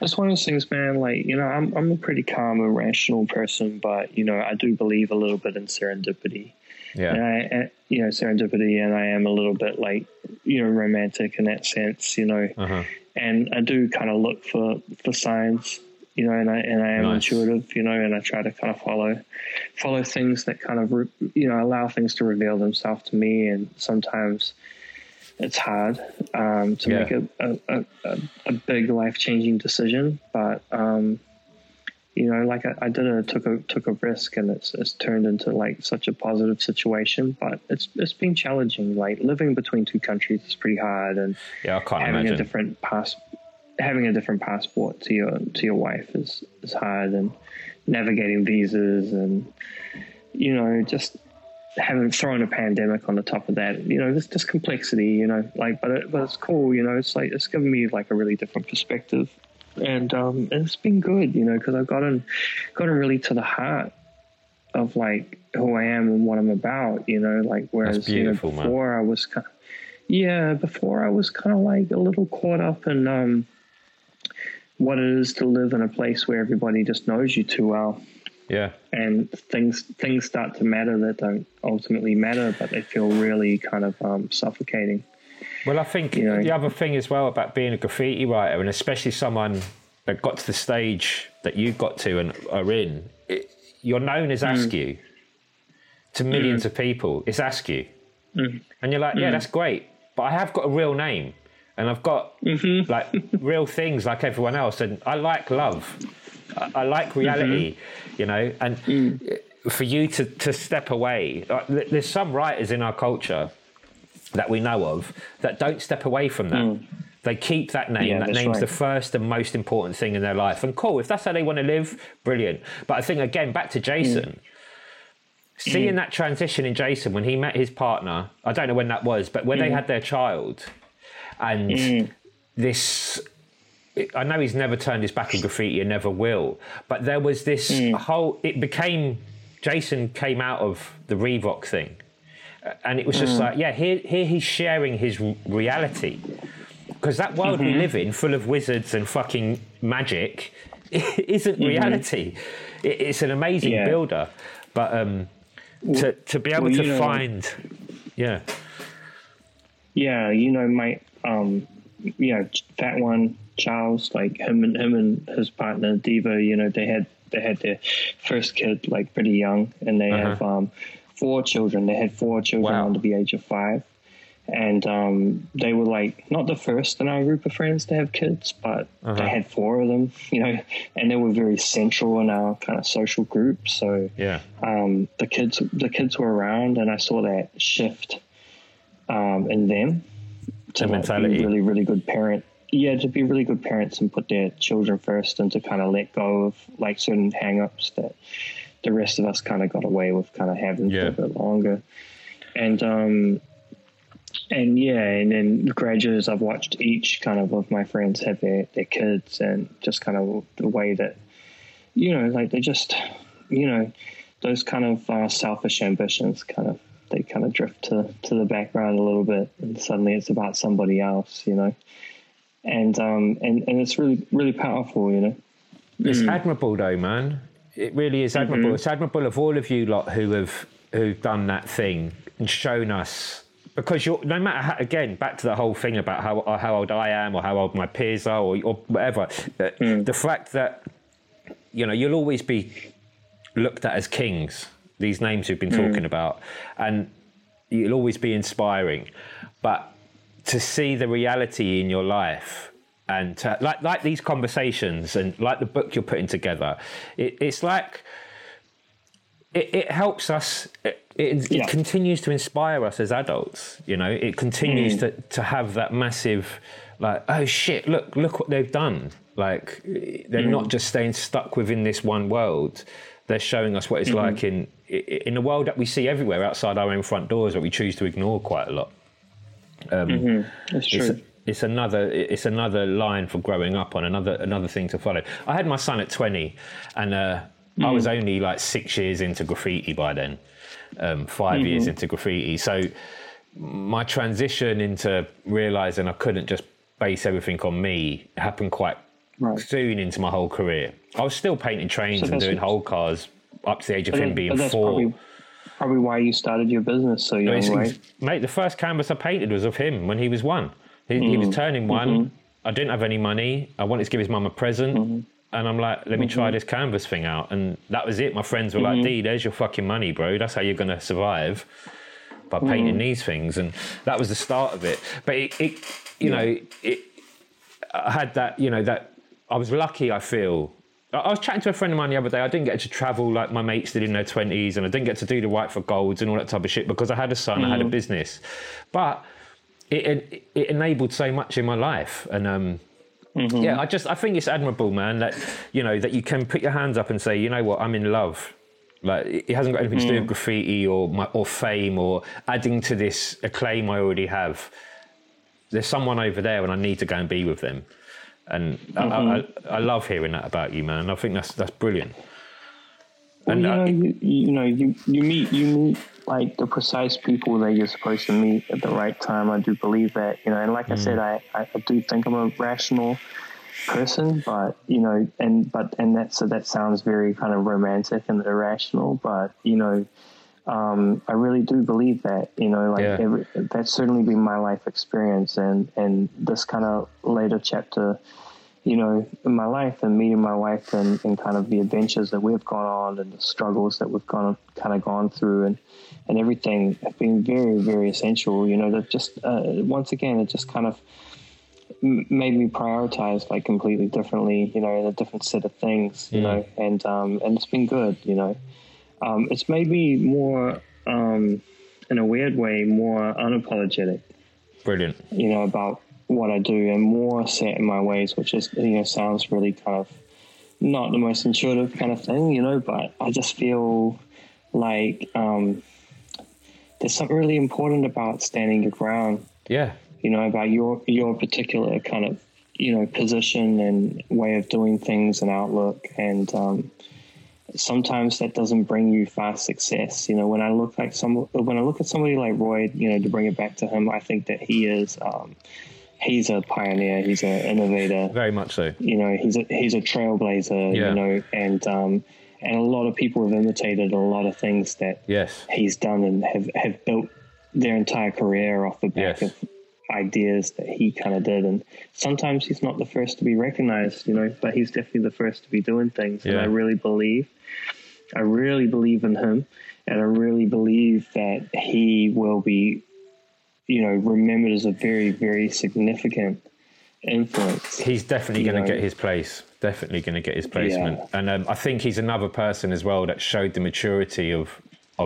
it's one of those things, man. Like you know, I'm I'm a pretty calm and rational person, but you know, I do believe a little bit in serendipity. Yeah. And I, you know, serendipity, and I am a little bit like, you know, romantic in that sense, you know. Uh-huh. And I do kind of look for for signs, you know, and I and I am nice. intuitive, you know, and I try to kind of follow follow things that kind of you know allow things to reveal themselves to me, and sometimes it's hard um, to yeah. make a, a, a, a big life changing decision, but um, you know, like I, I, did a took a took a risk, and it's it's turned into like such a positive situation. But it's it's been challenging. Like living between two countries is pretty hard, and yeah, I can't having imagine. a different pass having a different passport to your to your wife is is hard, and navigating visas, and you know, just having thrown a pandemic on the top of that, you know, there's just complexity, you know, like, but it, but it's cool, you know, it's like it's given me like a really different perspective and um, it's been good, you know, because I've gotten gotten really to the heart of like who I am and what I'm about, you know, like whereas you know before man. I was kind of, yeah, before I was kind of like a little caught up in um, what it is to live in a place where everybody just knows you too well. Yeah, and things things start to matter that don't ultimately matter, but they feel really kind of um, suffocating. Well, I think you know, the other thing as well about being a graffiti writer, and especially someone that got to the stage that you got to and are in, it, you're known as mm. Askew to millions mm. of people. It's Askew. Mm. And you're like, yeah, mm. that's great. But I have got a real name and I've got mm-hmm. like [LAUGHS] real things like everyone else. And I like love. I, I like reality, mm-hmm. you know, and mm. for you to, to step away, like, there's some writers in our culture that we know of that don't step away from that. Mm. They keep that name. Yeah, that name's right. the first and most important thing in their life. And cool, if that's how they want to live, brilliant. But I think again, back to Jason. Mm. Seeing mm. that transition in Jason when he met his partner, I don't know when that was, but when they mm. had their child, and mm. this I know he's never turned his back on graffiti and never will, but there was this mm. whole. It became Jason came out of the Revok thing, and it was just mm. like, yeah, here, here he's sharing his reality. Because that world mm-hmm. we live in, full of wizards and fucking magic, [LAUGHS] isn't mm-hmm. reality. It, it's an amazing yeah. builder, but um, to to be able well, to know, find, yeah, yeah, you know, my um, you know, that one Charles, like him and him and his partner Diva, you know, they had they had their first kid like pretty young, and they uh-huh. have um four children. They had four children wow. under the age of five. And um, they were like not the first in our group of friends to have kids, but uh-huh. they had four of them, you know, and they were very central in our kind of social group. So yeah, um, the kids the kids were around, and I saw that shift um, in them to like, be really really good parent yeah, to be really good parents and put their children first and to kind of let go of like certain hang ups that the rest of us kind of got away with kind of having yeah. for a bit longer. And um, and yeah, and then gradually as I've watched each kind of of my friends have their, their kids and just kind of the way that, you know, like they just, you know, those kind of uh, selfish ambitions kind of, they kind of drift to, to the background a little bit and suddenly it's about somebody else, you know. And um and, and it's really really powerful, you know. It's mm. admirable though, man it really is admirable. Mm-hmm. It's admirable of all of you lot who have who've done that thing and shown us because you're no matter how, again back to the whole thing about how how old I am or how old my peers are or, or whatever. Mm. The fact that you know you'll always be looked at as kings. These names we've been mm. talking about, and you'll always be inspiring. But to see the reality in your life and to, like like these conversations and like the book you're putting together, it, it's like it, it helps us. It, it, yeah. continues to inspire us as adults. You know, it continues mm. to to have that massive like oh shit look look what they've done. Like they're mm. not just staying stuck within this one world. They're showing us what it's mm-hmm. like in in a world that we see everywhere outside our own front doors, that we choose to ignore quite a lot. Um, Mm-hmm. That's true. it's, it's another it's another line for growing up on another another thing to follow. I had my son at twenty, and uh, I was only like six years into graffiti by then, um, 5 years into graffiti. So my transition into realizing I couldn't just base everything on me happened quite Right. soon into my whole career. I was still painting trains So and doing whole cars up to the age of him being that's four. Probably, probably why you started your business so young, It's- right? Mate, the first canvas I painted was of him when he was one. He, he was mm-hmm. turning one. Mm-hmm. I didn't have any money. I wanted to give his mum a present. Mm-hmm. And I'm like, let me try this canvas thing out. And that was it. My friends were like, D, there's your fucking money, bro. That's how you're going to survive by painting these things. And that was the start of it. But it, it you know, it, I had that, you know, that I was lucky, I feel. I I was chatting to a friend of mine the other day. I didn't get to travel like my mates did in their 20s, and I didn't get to do the Write for Golds and all that type of shit because I had a son, I had a mm. business. But it, it, it enabled so much in my life. And um, mm-hmm. yeah, I just, I think it's admirable, man, that, you know, that you can put your hands up and say, you know what, I'm in love. Like it hasn't got anything to do with mm. graffiti or my, or fame or adding to this acclaim I already have there's someone over there and I need to go and be with them. And I, mm-hmm. I, I love hearing that about you, man. I think that's that's brilliant. Well, And, you know, you, you know, you, you meet you meet like the precise people that you're supposed to meet at the right time. I do believe that, you know, and like I said, mm. I, I, I do think I'm a rational person, but you know, and but and that so that sounds very kind of romantic and irrational, but you know, um, I really do believe that, you know, like Yeah. every, that's certainly been my life experience, and and this kind of later chapter you know, in my life and meeting my wife and, and kind of the adventures that we've gone on and the struggles that we've gone kind of gone through and, and everything have been very, very essential. You know, that just, uh, once again, it just kind of made me prioritize like completely differently, you know, in a different set of things, you know, and, um, and it's been good, you know. Um, it's made me more, um, in a weird way, more unapologetic Brilliant. you know, about what I do and more set in my ways, which is, you know, sounds really kind of not the most intuitive kind of thing, you know, but I just feel like um, there's something really important about standing your ground, Yeah. you know, about your, your particular kind of, you know, position and way of doing things and outlook. And, um, sometimes that doesn't bring you fast success. You know, when I look like some, when I look at somebody like Roy, you know, to bring it back to him, I think that he is, um, he's a pioneer, he's an innovator. Very much so. You know, he's a he's a trailblazer. Yeah. You know, and um, and a lot of people have imitated a lot of things that Yes. he's done and have have built their entire career off the back Yes. of ideas that he kind of did. And sometimes he's not the first to be recognized, you know, but he's definitely the first to be doing things. And I really believe, I really believe in him. And I really believe that he will be, you know, remembered as a very, very significant influence. He's definitely going to get his place. Definitely going to get his placement. Yeah. And um, I think he's another person as well that showed the maturity of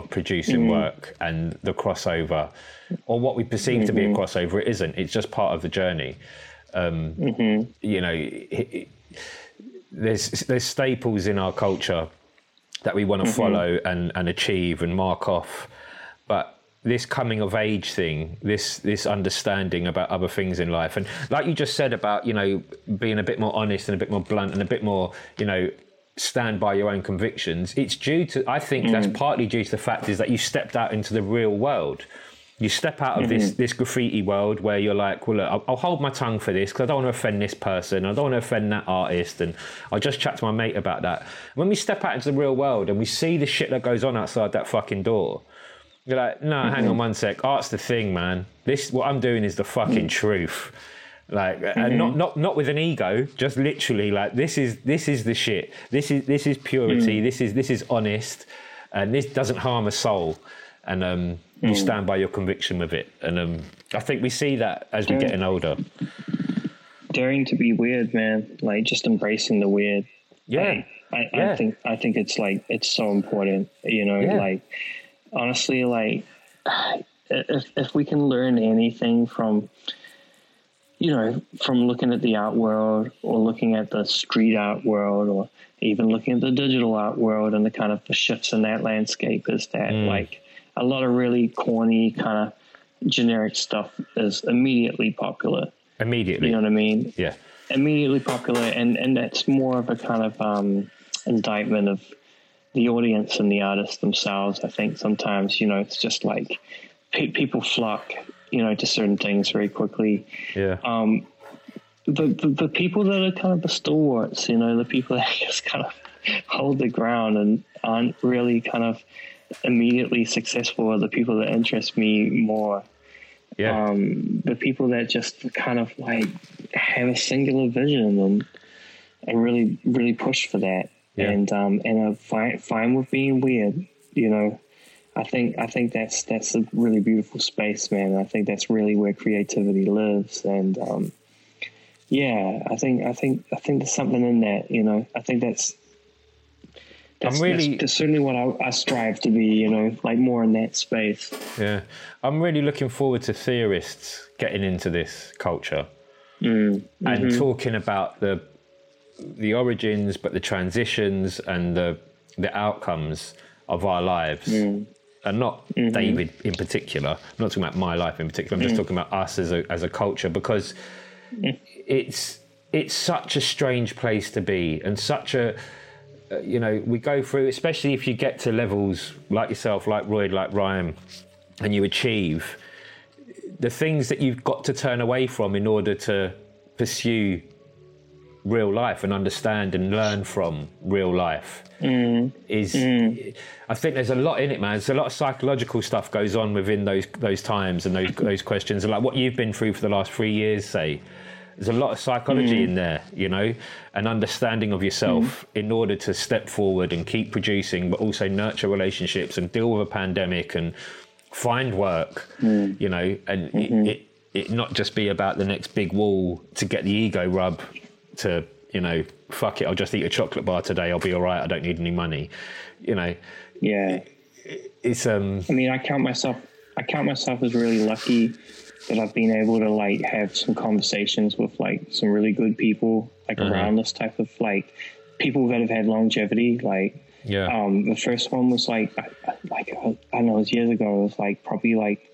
of producing Mm. work and the crossover, or what we perceive to be a Mm-hmm. crossover. It isn't. It's just part of the journey. Um, Mm-hmm. You know, it, it, there's there's staples in our culture that we want to Mm-hmm. follow and, and achieve and mark off, but this coming of age thing, this this understanding about other things in life, and like you just said about you know being a bit more honest and a bit more blunt and a bit more you know stand by your own convictions. It's due to I think mm. that's partly due to the fact is that you stepped out into the real world. You step out of this mm-hmm. this graffiti world where you're like, well, look, I'll, I'll hold my tongue for this because I don't want to offend this person. I don't want to offend that artist, and I'll just chat to my mate about that. When we step out into the real world and we see the shit that goes on outside that fucking door, you're like, no, hang on mm-hmm. one sec. Art's the thing, man. This what I'm doing is the fucking mm. truth. Like, and not not not with an ego, just literally like this is this is the shit. This is this is purity. This is this is honest, and this doesn't harm a soul. And um, you stand by your conviction with it. And um, I think we see that as we're Yeah. getting older. Daring to be weird, man. Like just embracing the weird. Yeah, I, I, Yeah. I think I think it's like it's so important. You know, Yeah. like honestly, like [SIGHS] if if we can learn anything from you know from looking at the art world or looking at the street art world or even looking at the digital art world and the kind of the shifts in that landscape is that Mm. like a lot of really corny kind of generic stuff is immediately popular. Immediately. You know what I mean? Yeah. Immediately popular, and and that's more of a kind of um, indictment of the audience and the artists themselves. I think sometimes you know it's just like pe- people flock you know to certain things very quickly. Yeah. Um, the, the the people that are kind of the stalwarts, you know, the people that [LAUGHS] just kind of hold the ground and aren't really kind of immediately successful are the people that interest me more. yeah. Um, the people that just kind of like have a singular vision and and really really push for that Yeah. and um, and are fine fine with being weird. You know, I think I think that's that's a really beautiful space, man. I think that's really where creativity lives and. Um, yeah, I think I think I think there's something in that. You know, I think that's that's, really- that's, that's certainly what I, I strive to be. You know, like more in that space. Yeah, I'm really looking forward to theorists getting into this culture Mm, and mm-hmm. talking about the the origins, but the transitions and the the outcomes of our lives, Mm. And not Mm-hmm. David in particular. I'm not talking about my life in particular. I'm Mm. just talking about us as a as a culture because it's it's such a strange place to be and such a uh, you know we go through especially if you get to levels like yourself like Roid like Ryan and you achieve the things that you've got to turn away from in order to pursue real life and understand and learn from real life mm. is mm. I think there's a lot in it man. There's a lot of psychological stuff goes on within those those times and those those questions. And like what you've been through for the last 3 years say there's a lot of psychology mm. in there you know an understanding of yourself in order to step forward and keep producing but also nurture relationships and deal with a pandemic and find work you know and it, mm-hmm. it it not just be about the next big wall to get the ego rub to you know fuck it i'll just eat a chocolate bar today i'll be all right i don't need any money you know Yeah, it's um I mean, I count myself. I count myself as really lucky that I've been able to like have some conversations with like some really good people like around this type of like people that have had longevity. Like, yeah um, the first one was like, like I don't know, it was years ago. It was like probably like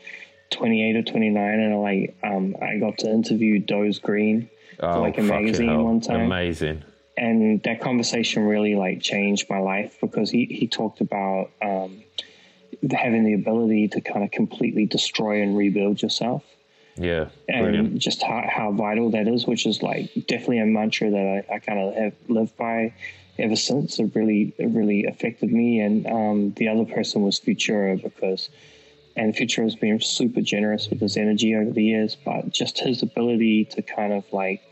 twenty eight or twenty nine, and I like um, I got to interview Doze Green for like a Oh, magazine one time. Amazing. And that conversation really like changed my life because he, he talked about um, having the ability to kind of completely destroy and rebuild yourself. Yeah and brilliant. just how, how vital that is which is like definitely a mantra that I, I kind of have lived by ever since. It really it really affected me and um, the other person was Futura because and Futura has been super generous with his energy over the years but just his ability to kind of like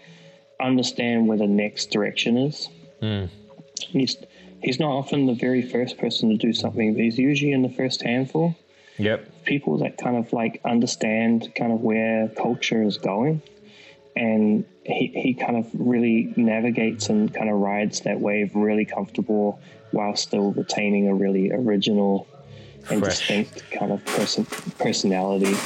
understand where the next direction is. Hmm. He's he's not often the very first person to do something but he's usually in the first handful. Yep. People that kind of like understand kind of where culture is going. And he, he kind of really navigates and kind of rides that wave really comfortable while still retaining a really original and Fresh. distinct kind of person personality.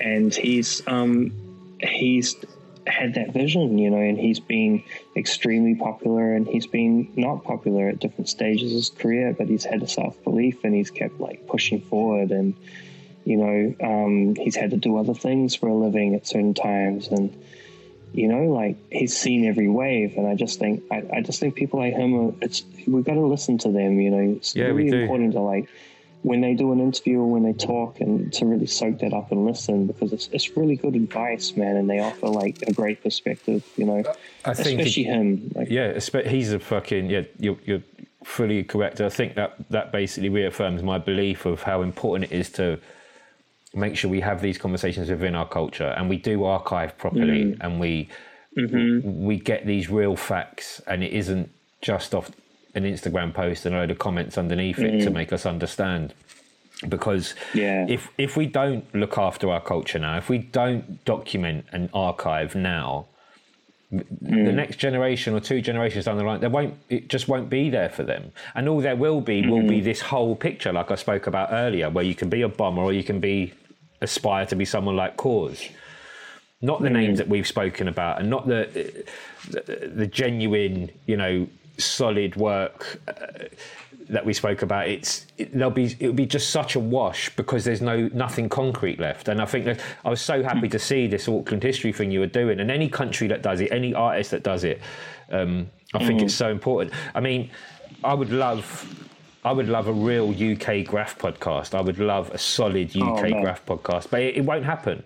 And he's um he's had that vision you know and he's been extremely popular and he's been not popular at different stages of his career but he's had a self-belief and he's kept like pushing forward and you know um, he's had to do other things for a living at certain times. And you know like he's seen every wave and i just think i, I just think people like him are, it's we've got to listen to them you know. It's Yeah, really important to like when they do an interview or when they talk and to really soak that up and listen because it's, it's really good advice man and they offer like a great perspective you know I think especially him like Yeah, he's a fucking yeah. You're, you're fully correct. I think that that basically reaffirms my belief of how important it is to make sure we have these conversations within our culture and we do archive properly mm. and we mm-hmm. we get these real facts and it isn't just off an Instagram post and a load of comments underneath it to mm-hmm. make us understand. Because Yeah. if if we don't look after our culture now if we don't document and archive now the mm. next generation or two generations down the line, there won't it just won't be there for them, and all there will be will be mm-hmm. this whole picture, like I spoke about earlier, where you can be a bomber or you can be aspire to be someone like KAWS, not the mm-hmm. names that we've spoken about, and not the the, the genuine, you know, solid work uh, that we spoke about, it's it, there'll be it'll be just such a wash because there's no nothing concrete left. And I think that I was so happy to see this Auckland history thing you were doing, and any country that does it, any artist that does it, um, I think it's so important. I mean, I would love. I would love a real UK graf podcast. I would love a solid UK Oh, graf podcast, but it, it won't happen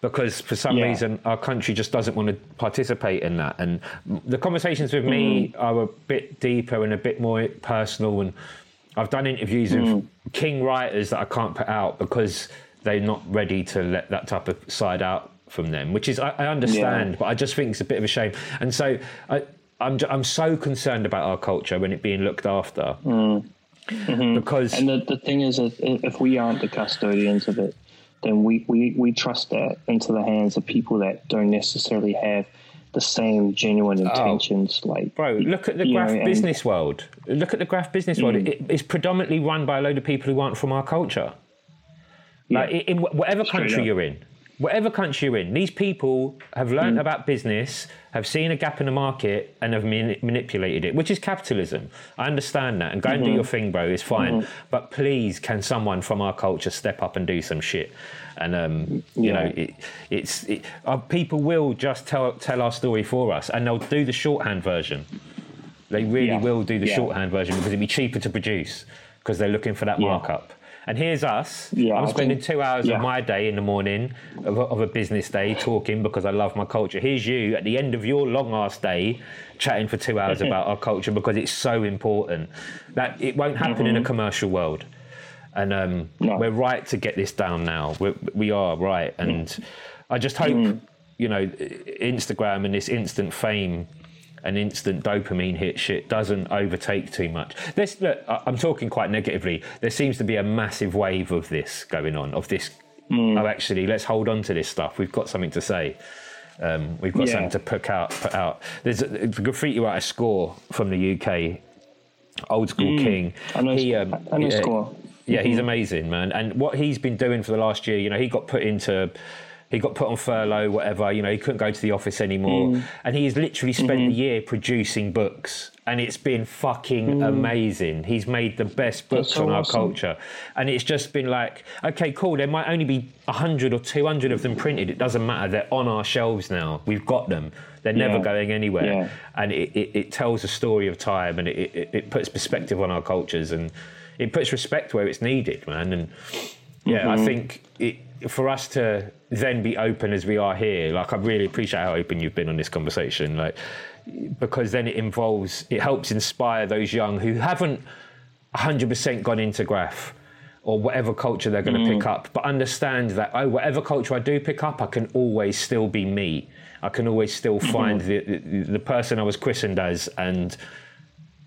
because for some Yeah. reason our country just doesn't want to participate in that. And the conversations with me Mm. are a bit deeper and a bit more personal. And I've done interviews Mm. with king writers that I can't put out because they're not ready to let that type of side out from them, which is I, I understand, Yeah. but I just think it's a bit of a shame. And so I, I'm I'm so concerned about our culture when it being looked after because Mm. And the, the thing is, if we aren't the custodians of it, then we, we, we trust that into the hands of people that don't necessarily have the same genuine oh. intentions. Like, Bro, look at the graf know, and- business world. Look at the graf business world. Mm. It, it's predominantly run by a load of people who aren't from our culture. Like Yeah. in, in whatever country up. you're in, whatever country you're in, these people have Mm. learned about business, have seen a gap in the market, and have mani- manipulated it, which is capitalism. I understand that, and go and Mm-hmm. do your thing, bro. Is fine, but please, can someone from our culture step up and do some shit? And um, you know, it, it's it, uh, people will just tell tell our story for us, and they'll do the shorthand version. They really Yeah. will do the Yeah. shorthand version because it'd be cheaper to produce because they're looking for that Yeah. markup. And here's us. Yeah, I'm spending think- two hours yeah. of my day in the morning of a, of a business day talking because I love my culture. Here's you at the end of your long ass day chatting for two hours [LAUGHS] about our culture because it's so important. That it won't happen in a commercial world. And um, Mm-hmm. No. we're right to get this down now. We're, we are right. And I just hope, Mm. you know, Instagram and this instant fame and instant dopamine hit shit doesn't overtake too much. This, look, I'm talking quite negatively. There seems to be a massive wave of this going on, of this. Mm. Oh, actually, let's hold on to this stuff. We've got something to say. Um, we've got Yeah. something to put out. Put out. There's a, a graffiti writer score from the UK, old school king. I know, He, um, I know yeah, score. yeah, he's amazing, man. And what he's been doing for the last year, you know, he got put into, he got put on furlough, whatever. You know, he couldn't go to the office anymore, Mm. and he's literally spent Mm-hmm. the year producing books, and it's been fucking amazing. He's made the best books Mm. so on our awesome. culture, and it's just been like, okay, cool. There might only be hundred or two hundred of them printed. It doesn't matter. They're on our shelves now. We've got them. They're never Yeah. going anywhere, Yeah. and it, it, it tells a story of time, and it, it, it puts perspective on our cultures, and it puts respect where it's needed, man. And yeah, Mm-hmm. I think it, for us to then be open as we are here, like I really appreciate how open you've been on this conversation, like because then it involves, it helps inspire those young who haven't 100% gone into graf or whatever culture they're going to pick mm. up, but understand that oh, whatever culture I do pick up, I can always still be me. I can always still mm-hmm. find the, the the person I was christened as and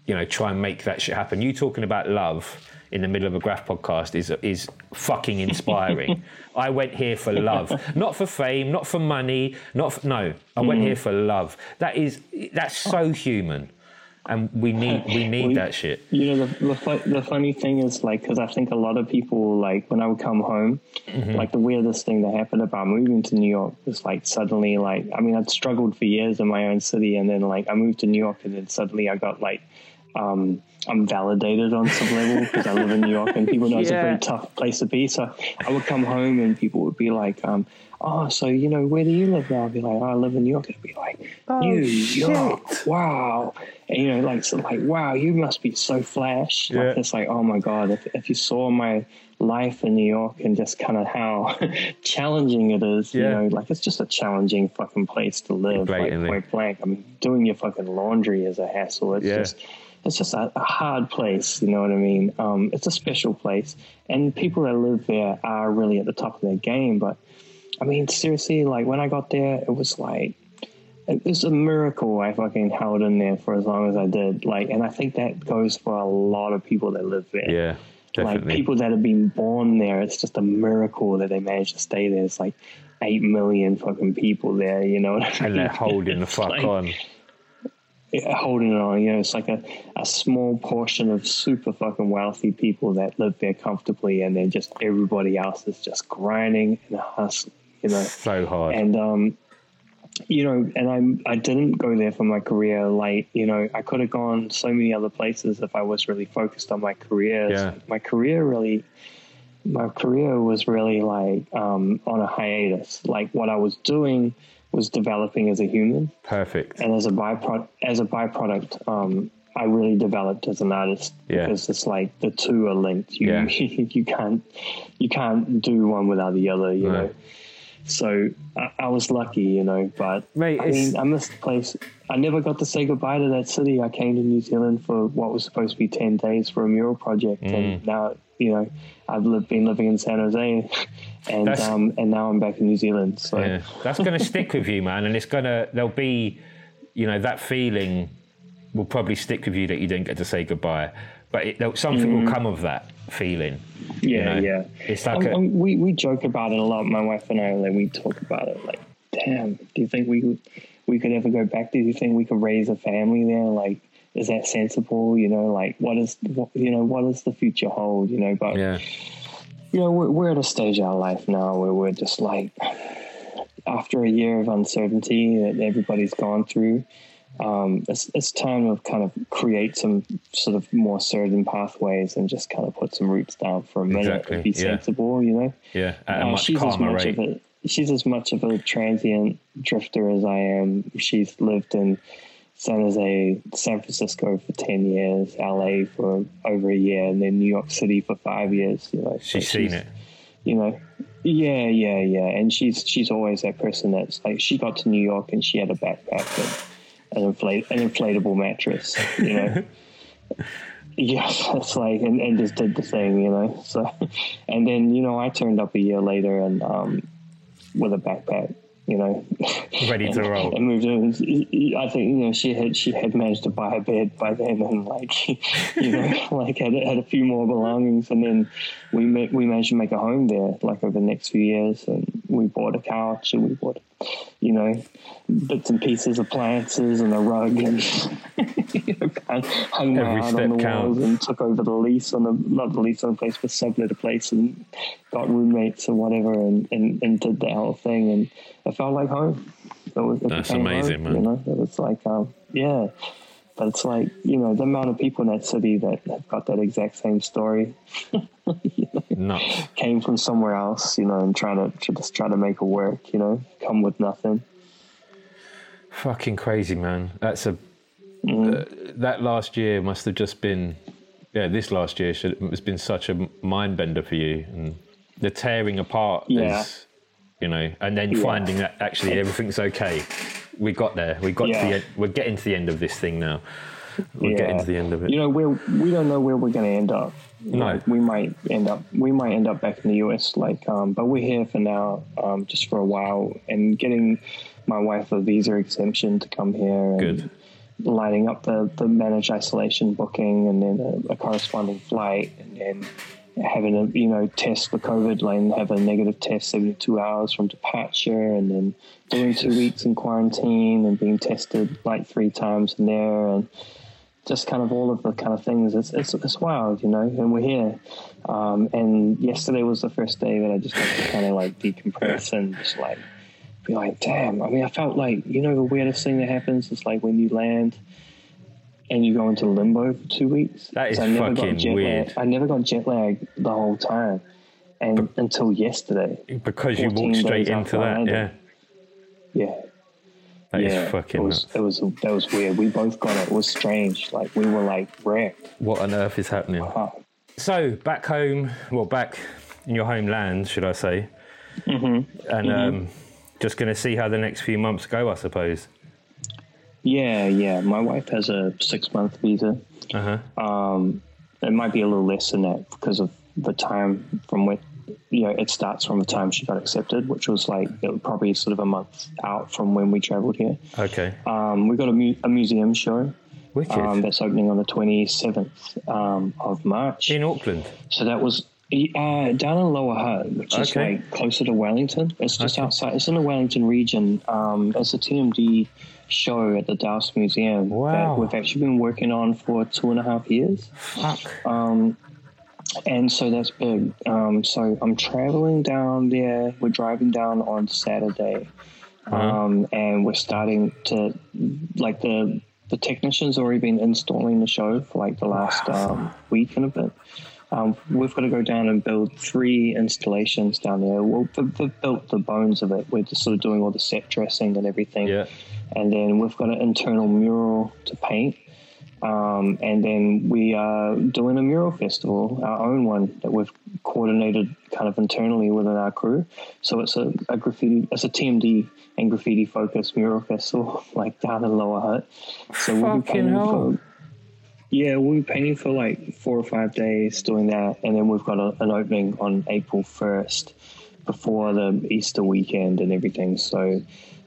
you know, try and make that shit happen. You talking about love in the middle of a graf podcast is is fucking inspiring. [LAUGHS] I went here for love, not for fame, not for money, not for, no. I went here for love. That is that's so human, and we need we need We- that shit. You know, the the, the funny thing is like because I think a lot of people like when I would come home, Mm-hmm. like the weirdest thing that happened about moving to New York was like suddenly like I mean I'd struggled for years in my own city and then like I moved to New York and then suddenly I got like um, I'm validated on some level because I live in New York and people know it's a very tough place to be. So I would come home and people would be like, um, "Oh, so you know where do you live now?" I'd be like, oh, "I live in New York." It'd be like, "New York, wow!" And you know, like so like, "Wow, you must be so flash." Yeah. Like it's like, "Oh my god!" If if you saw my life in New York and just kind of how [LAUGHS] challenging it is, you know, like it's just a challenging fucking place to live, Blatantly. like point blank. I mean, doing your fucking laundry is a hassle. It's Yeah. just it's just a, a hard place, you know what I mean? Um, it's a special place, and people that live there are really at the top of their game. But I mean, seriously, like when I got there, it was like it was a miracle I fucking held in there for as long as I did. Like, and I think that goes for a lot of people that live there. Yeah, Definitely. Like people that have been born there, it's just a miracle that they managed to stay there. It's like eight million fucking people there, you know what I mean? and they're holding the [LAUGHS] fuck like- on. Holding it on. You know, it's like a, a small portion of super fucking wealthy people that live there comfortably, and then just everybody else is just grinding and hustling. You know, So hard. and um, you know, and I I didn't go there for my career. Like, you know, I could have gone so many other places if I was really focused on my career. Yeah. My career really, my career was really like um, on a hiatus. Like what I was doing was developing as a human, Perfect. and as a byproduct, as a byproduct, um, I really developed as an artist Yeah. because it's like the two are linked. You Yeah. [LAUGHS] you can't you can't do one without the other. You No. know. So I, I was lucky, you know, but Mate, I mean, I missed the place. I never got to say goodbye to that city. I came to New Zealand for what was supposed to be ten days for a mural project, Mm. and now you know I've lived, been living in San Jose, and um, and now I'm back in New Zealand. So Yeah, that's going to stick with you, man, and it's going to there'll be, you know, that feeling will probably stick with you that you didn't get to say goodbye, but it, something will come of that feeling. you Yeah, know? yeah. It's like Um, a, um, we we joke about it a lot. My wife and I, like we talk about it. Like, damn, do you think we we could ever go back? Do you think we could raise a family there? Like, is that sensible? You know, like what is what, you know what does the future hold? You know, but yeah, you know we're, we're at a stage in our life now where we're just like after a year of uncertainty that everybody's gone through. Um, it's, it's time to kind of create some sort of more certain pathways and just kind of put some roots down for a minute Exactly, and be yeah. sensible, you know. yeah, at Uh, she's as much rate. of a she's as much of a transient drifter as I am. She's lived in San Jose, San Francisco for ten years, LA for over a year, and then New York City for five years. You know, So She's seen it. You know, yeah, yeah, yeah, and she's she's always that person that's like she got to New York and she had a backpack and an inflate an inflatable mattress. You know. [LAUGHS] Yeah, it's like and, and just did the thing, you know. So, and then you know I turned up a year later and um, with a backpack, you know, Ready to and, roll. And moved in. I think you know she had she had managed to buy a bed by then and like [LAUGHS] you know [LAUGHS] like had had a few more belongings and then we ma- we managed to make a home there like over the next few years and we bought a couch and we bought you know bits and pieces appliances and a rug and you [LAUGHS] know, hung- Every step on the counts. walls and took over the lease on the not the lease on the place but sublet a place and got roommates or whatever and, and, and did the whole thing and it felt like home. It was, it That's amazing, home, man. You know, it was like um, yeah, but it's like you know the amount of people in that city that have got that exact same story [LAUGHS] Nuts. came from somewhere else, you know, and trying to, to just try to make it work, you know, come with nothing. Fucking crazy, man. That's a Mm-hmm. uh, that last year must have just been, yeah. This last year should has been such a mind bender for you, and the tearing apart Yeah. is, you know, and then Yeah. finding that actually [LAUGHS] everything's okay. We got there. We got to the. We're getting to the end of this thing now. We're getting to the end of it. You know, we we don't know where we're going to end up. No. We might end up we might end up back in the US. Like, um, but we're here for now, um, just for a while, and getting my wife a visa exemption to come here. And Good. Lining up the the managed isolation booking, and then a, a corresponding flight, and then having a you know test for COVID, like have a negative test seventy two hours from departure, and then doing two weeks in quarantine and being tested like three times in there, and just kind of all of the kind of things. It's it's, it's wild, you know. And we're here. Um, and yesterday was the first day that I just had to kind of like decompress and just like be like, damn. I mean, I felt like you know the weirdest thing that happens is like when you land. And you go into limbo for two weeks. That is So I never fucking got jet weird. Lag. I never got jet lag the whole time, and until yesterday. because you walked straight into that. Yeah, Yeah, that is yeah. fucking it was, nuts. it was that was weird. We both got it. It was strange. Like we were like wrecked. What on earth is happening? Huh. So back home, well, back in your homeland, should I say? Mm-hmm. And Um, just going to see how the next few months go, I suppose. Yeah, yeah. My wife has a six month visa. Uh huh. Um, it might be a little less than that because of the time from when you know it starts from the time she got accepted, which was like it was probably sort of a month out from when we traveled here. Okay. Um, we got a, mu- a museum show um, that's opening on the twenty seventh um, of March. in Auckland. So that was uh, down in Lower Hutt, which is Okay. like closer to Wellington. It's just Okay. outside. It's in the Wellington region. Um, it's a TMD show at the Dowse Museum Wow. that we've actually been working on for two and a half years. Fuck. Um, and so that's big. Um, so I'm traveling down there. We're driving down on Saturday. um, and we're starting to like the the technicians already been installing the show for like the last um, week and a bit. Um, we've got to go down and build three installations down there. Well, we've, we've built the bones of it. We're just sort of doing all the set dressing and everything. Yeah. And then we've got an internal mural to paint. Um, and then we are doing a mural festival, our own one that we've coordinated kind of internally within our crew. So it's a, a graffiti, it's a TMD and graffiti focused mural festival, [LAUGHS] like down in Lower Hutt. So we'll be Fucking painting hell. for yeah, we'll be painting for like four or five days doing that, and then we've got a, an opening on April first before the Easter weekend and everything. So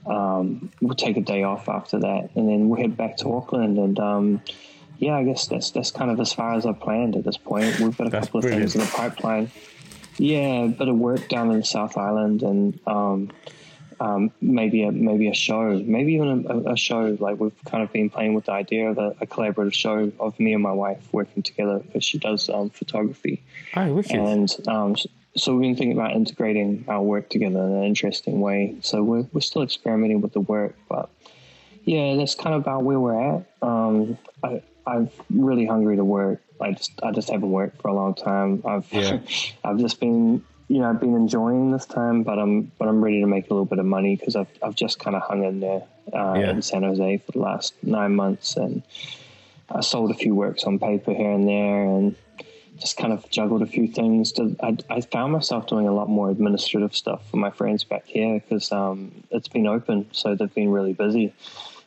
um, we'll take a day off after that, and then we'll head back to Auckland. And um, yeah, I guess that's that's kind of as far as I've planned at this point. We've got a couple of things in the pipeline. Yeah, a bit of work down in the South Island, and um, um, maybe a maybe a show, maybe even a, a show. Like we've kind of been playing with the idea of a, a collaborative show of me and my wife working together because she does um, photography, Oh, wicked. and um, so we've been thinking about integrating our work together in an interesting way. So we're we're still experimenting with the work, but yeah, that's kind of about where we're at. Um, I, I'm really hungry to work. I just I just haven't worked for a long time. I've Yeah. [LAUGHS] I've just been you know I've been enjoying this time, but I'm but I'm ready to make a little bit of money because I've I've just kind of hung in there uh, Yeah. in San Jose for the last nine months, and I sold a few works on paper here and there, and just kind of juggled a few things. To, I, I found myself doing a lot more administrative stuff for my friends back here because um, it's been open, so they've been really busy.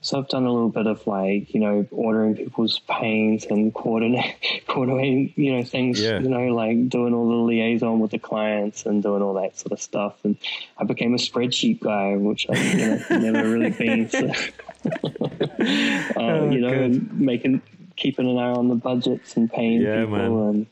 So I've done a little bit of like you know ordering people's paints and coordinate, [LAUGHS] coordinating you know things Yeah. you know like doing all the liaison with the clients and doing all that sort of stuff. And I became a spreadsheet guy, which I've you know, never really been. So. [LAUGHS] uh, [LAUGHS] you know, and making keeping an eye on the budgets and paying Yeah, people man.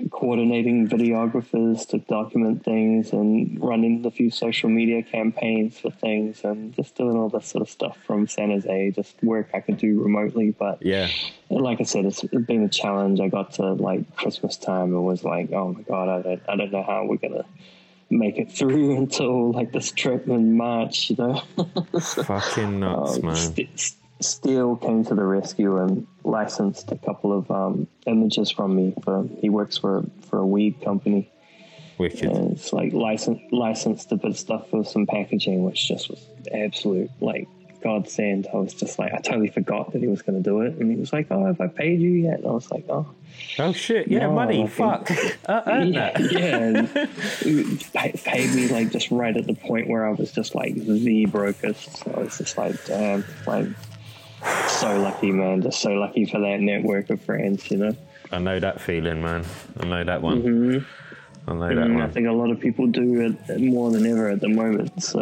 and coordinating videographers to document things and running a few social media campaigns for things and just doing all this sort of stuff from San Jose, just work I could do remotely. But yeah. like I said, it's been a challenge. I got to like Christmas time and was like, oh my god, I don't, I don't know how we're gonna make it through [LAUGHS] until like this trip in March. You know. [LAUGHS] Fucking nuts, Um, man. St- Steele came to the rescue and licensed a couple of um, images from me. For he works for for a weed company, Wicked. and it's like license licensed a bit of stuff for some packaging, which just was absolute like godsend. I was just like, I totally forgot that he was going to do it, and he was like, "Oh, have I paid you yet?" And I was like, "Oh." Oh shit! Yeah, No, money. Think- Fuck. [LAUGHS] Uh, yeah, yeah. [LAUGHS] paid me like just right at the point where I was just like the brokest. So I was just like, damn, like so lucky, man. Just so lucky for that network of friends, you know. I know that feeling, man. I know that one. Mm-hmm. I know that And I think a lot of people do it more than ever at the moment. So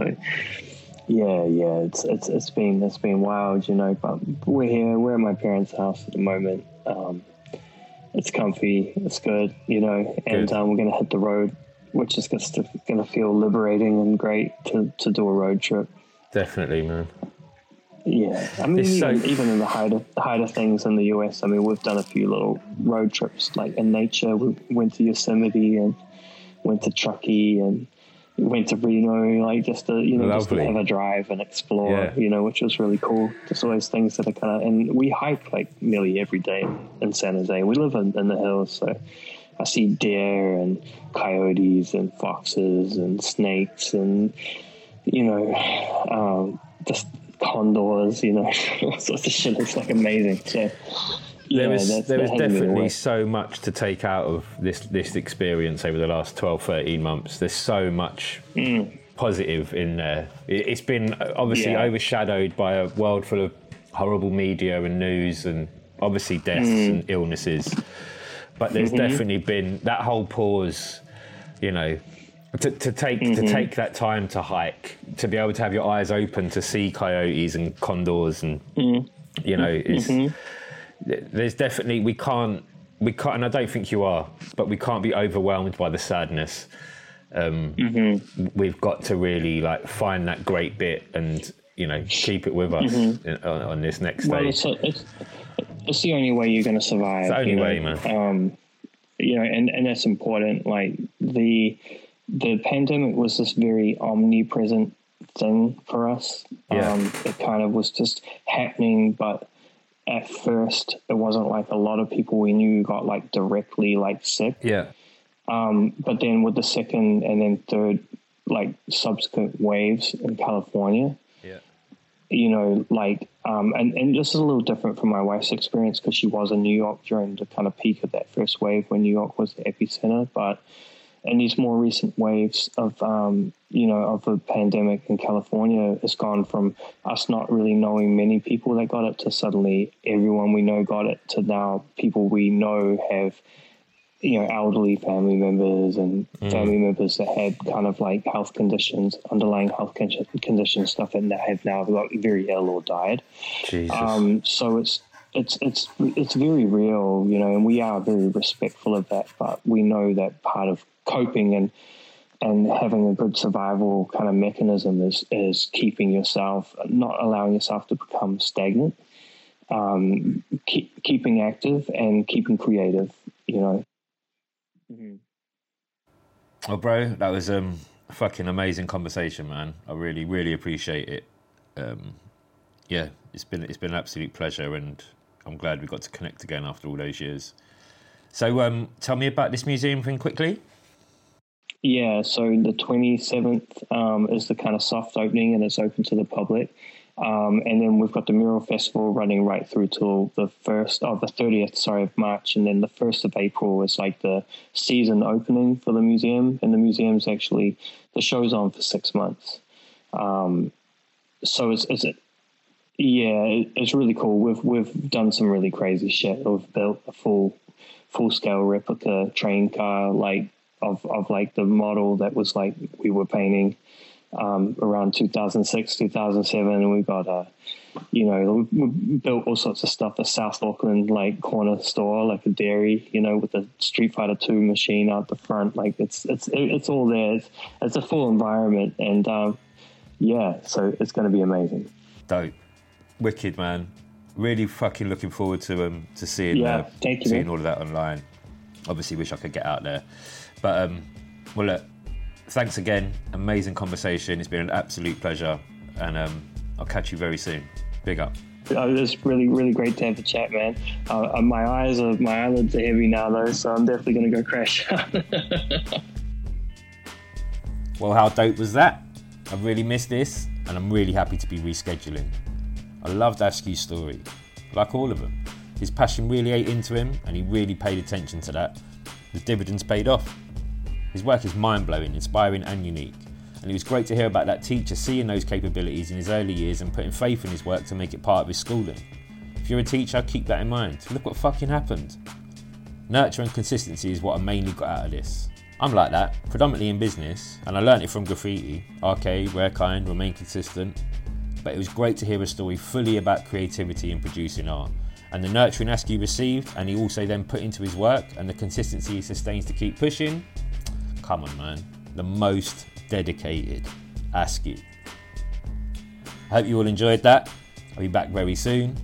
yeah, yeah, it's it's it's been it's been wild, you know. But we're here. We're at my parents' house at the moment. Um, it's comfy. It's good, you know. And um, we're gonna hit the road, which is just gonna feel liberating and great to to do a road trip. Definitely, man. Yeah, I mean, It's so- even, even in the height of the height of things in the US, I mean, we've done a few little road trips, like in nature. We went to Yosemite and went to Truckee and went to Reno, like just to you know just to have a drive and explore, Yeah. you know, which was really cool. Just all those things that are kind of, and we hike like nearly every day in San Jose. We live in, in the hills, so I see deer and coyotes and foxes and snakes and you know, um, just condors, you know, [LAUGHS] all sorts of shit. It's like amazing. So, yeah, there was that's- there was definitely so much to take out of this this experience over the last 12 13 months there's so much mm. positive in there It- it's been obviously Yeah. overshadowed by a world full of horrible media and news and obviously deaths mm. and illnesses but there's mm-hmm. definitely been that whole pause you know to, to take to mm-hmm. take that time to hike to be able to have your eyes open to see coyotes and condors and mm. you know is mm-hmm. there's definitely we can't we can't and I don't think you are but we can't be overwhelmed by the sadness um, mm-hmm. we've got to really like find that great bit and you know keep it with us in, on, on this next Well, stage it's, it's, it's the only way you're going to survive. It's the only you know? way, man. Um, you know, and, and that's important. Like the the pandemic was this very omnipresent thing for us. Yeah. Um, it kind of was just happening, but at first it wasn't like a lot of people we knew got like directly like sick. Yeah. Um, but then with the second and then third, like subsequent waves in California, Yeah. you know, like, um, and, and this is a little different from my wife's experience because she was in New York during the kind of peak of that first wave when New York was the epicenter. But in these more recent waves of, um, you know, of the pandemic in California, it's gone from us not really knowing many people that got it to suddenly everyone we know got it to now people we know have you know, elderly family members and family members that had kind of like health conditions, underlying health con- conditions, stuff, and that have now got very ill or died. Um, so it's it's it's it's very real, you know, and we are very respectful of that. But we know that part of coping and and having a good survival kind of mechanism is is keeping yourself, not allowing yourself to become stagnant, um, keep, keeping active and keeping creative, you know. Well, bro, that was um, a fucking amazing conversation, man. I really, really appreciate it. Um, yeah, it's been it's been an absolute pleasure, and I'm glad we got to connect again after all those years. So, um, tell me about this museum thing quickly. Yeah, so the 27th um, is the kind of soft opening and it's open to the public. Um, and then we've got the Mural Festival running right through till the first, oh, the 30th, sorry, of March. And then the 1st of April is like the season opening for the museum. And the museum's actually, the show's on for six months. Um, so it's, it's, yeah, it's really cool. We've, we've done some really crazy shit. We've built a full, full scale replica train car, like, of, of like the model that was like we were painting um, around 2006, 2007, and we got a, you know, we, built all sorts of stuff. A South Auckland like corner store, like a dairy, you know, with a Street Fighter Two machine out the front. Like it's it's it's all there. It's, it's a full environment, and um, yeah, so it's going to be amazing. Dope, wicked, man. Really fucking looking forward to um to seeing Yeah, uh, thank you, seeing man. all of that online. Obviously, wish I could get out there, but um, well, look, thanks again. Amazing conversation. It's been an absolute pleasure, and um, I'll catch you very soon. Big up. Uh, it's really really great to have a chat, man. Uh, uh, my eyes are my eyelids are heavy now though, so I'm definitely going to go crash. [LAUGHS] Well, how dope was that? I really missed this, and I'm really happy to be rescheduling. I loved Askew's story, like all of them. His passion really ate into him, and he really paid attention to that. The dividends paid off. His work is mind blowing, inspiring, and unique. And it was great to hear about that teacher seeing those capabilities in his early years and putting faith in his work to make it part of his schooling. If you're a teacher, keep that in mind. Look what fucking happened. Nurture and consistency is what I mainly got out of this. I'm like that, predominantly in business, and I learnt it from graffiti. Arcade, rare kind, remain consistent. But it was great to hear a story fully about creativity and producing art, and the nurturing Askew received, and he also then put into his work, and the consistency he sustains to keep pushing. Come on, man. The most dedicated Askew. I hope you all enjoyed that. I'll be back very soon.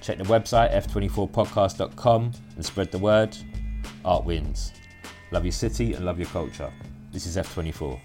Check the website, f24podcast.com, and spread the word. Art wins. Love your city and love your culture. This is F24.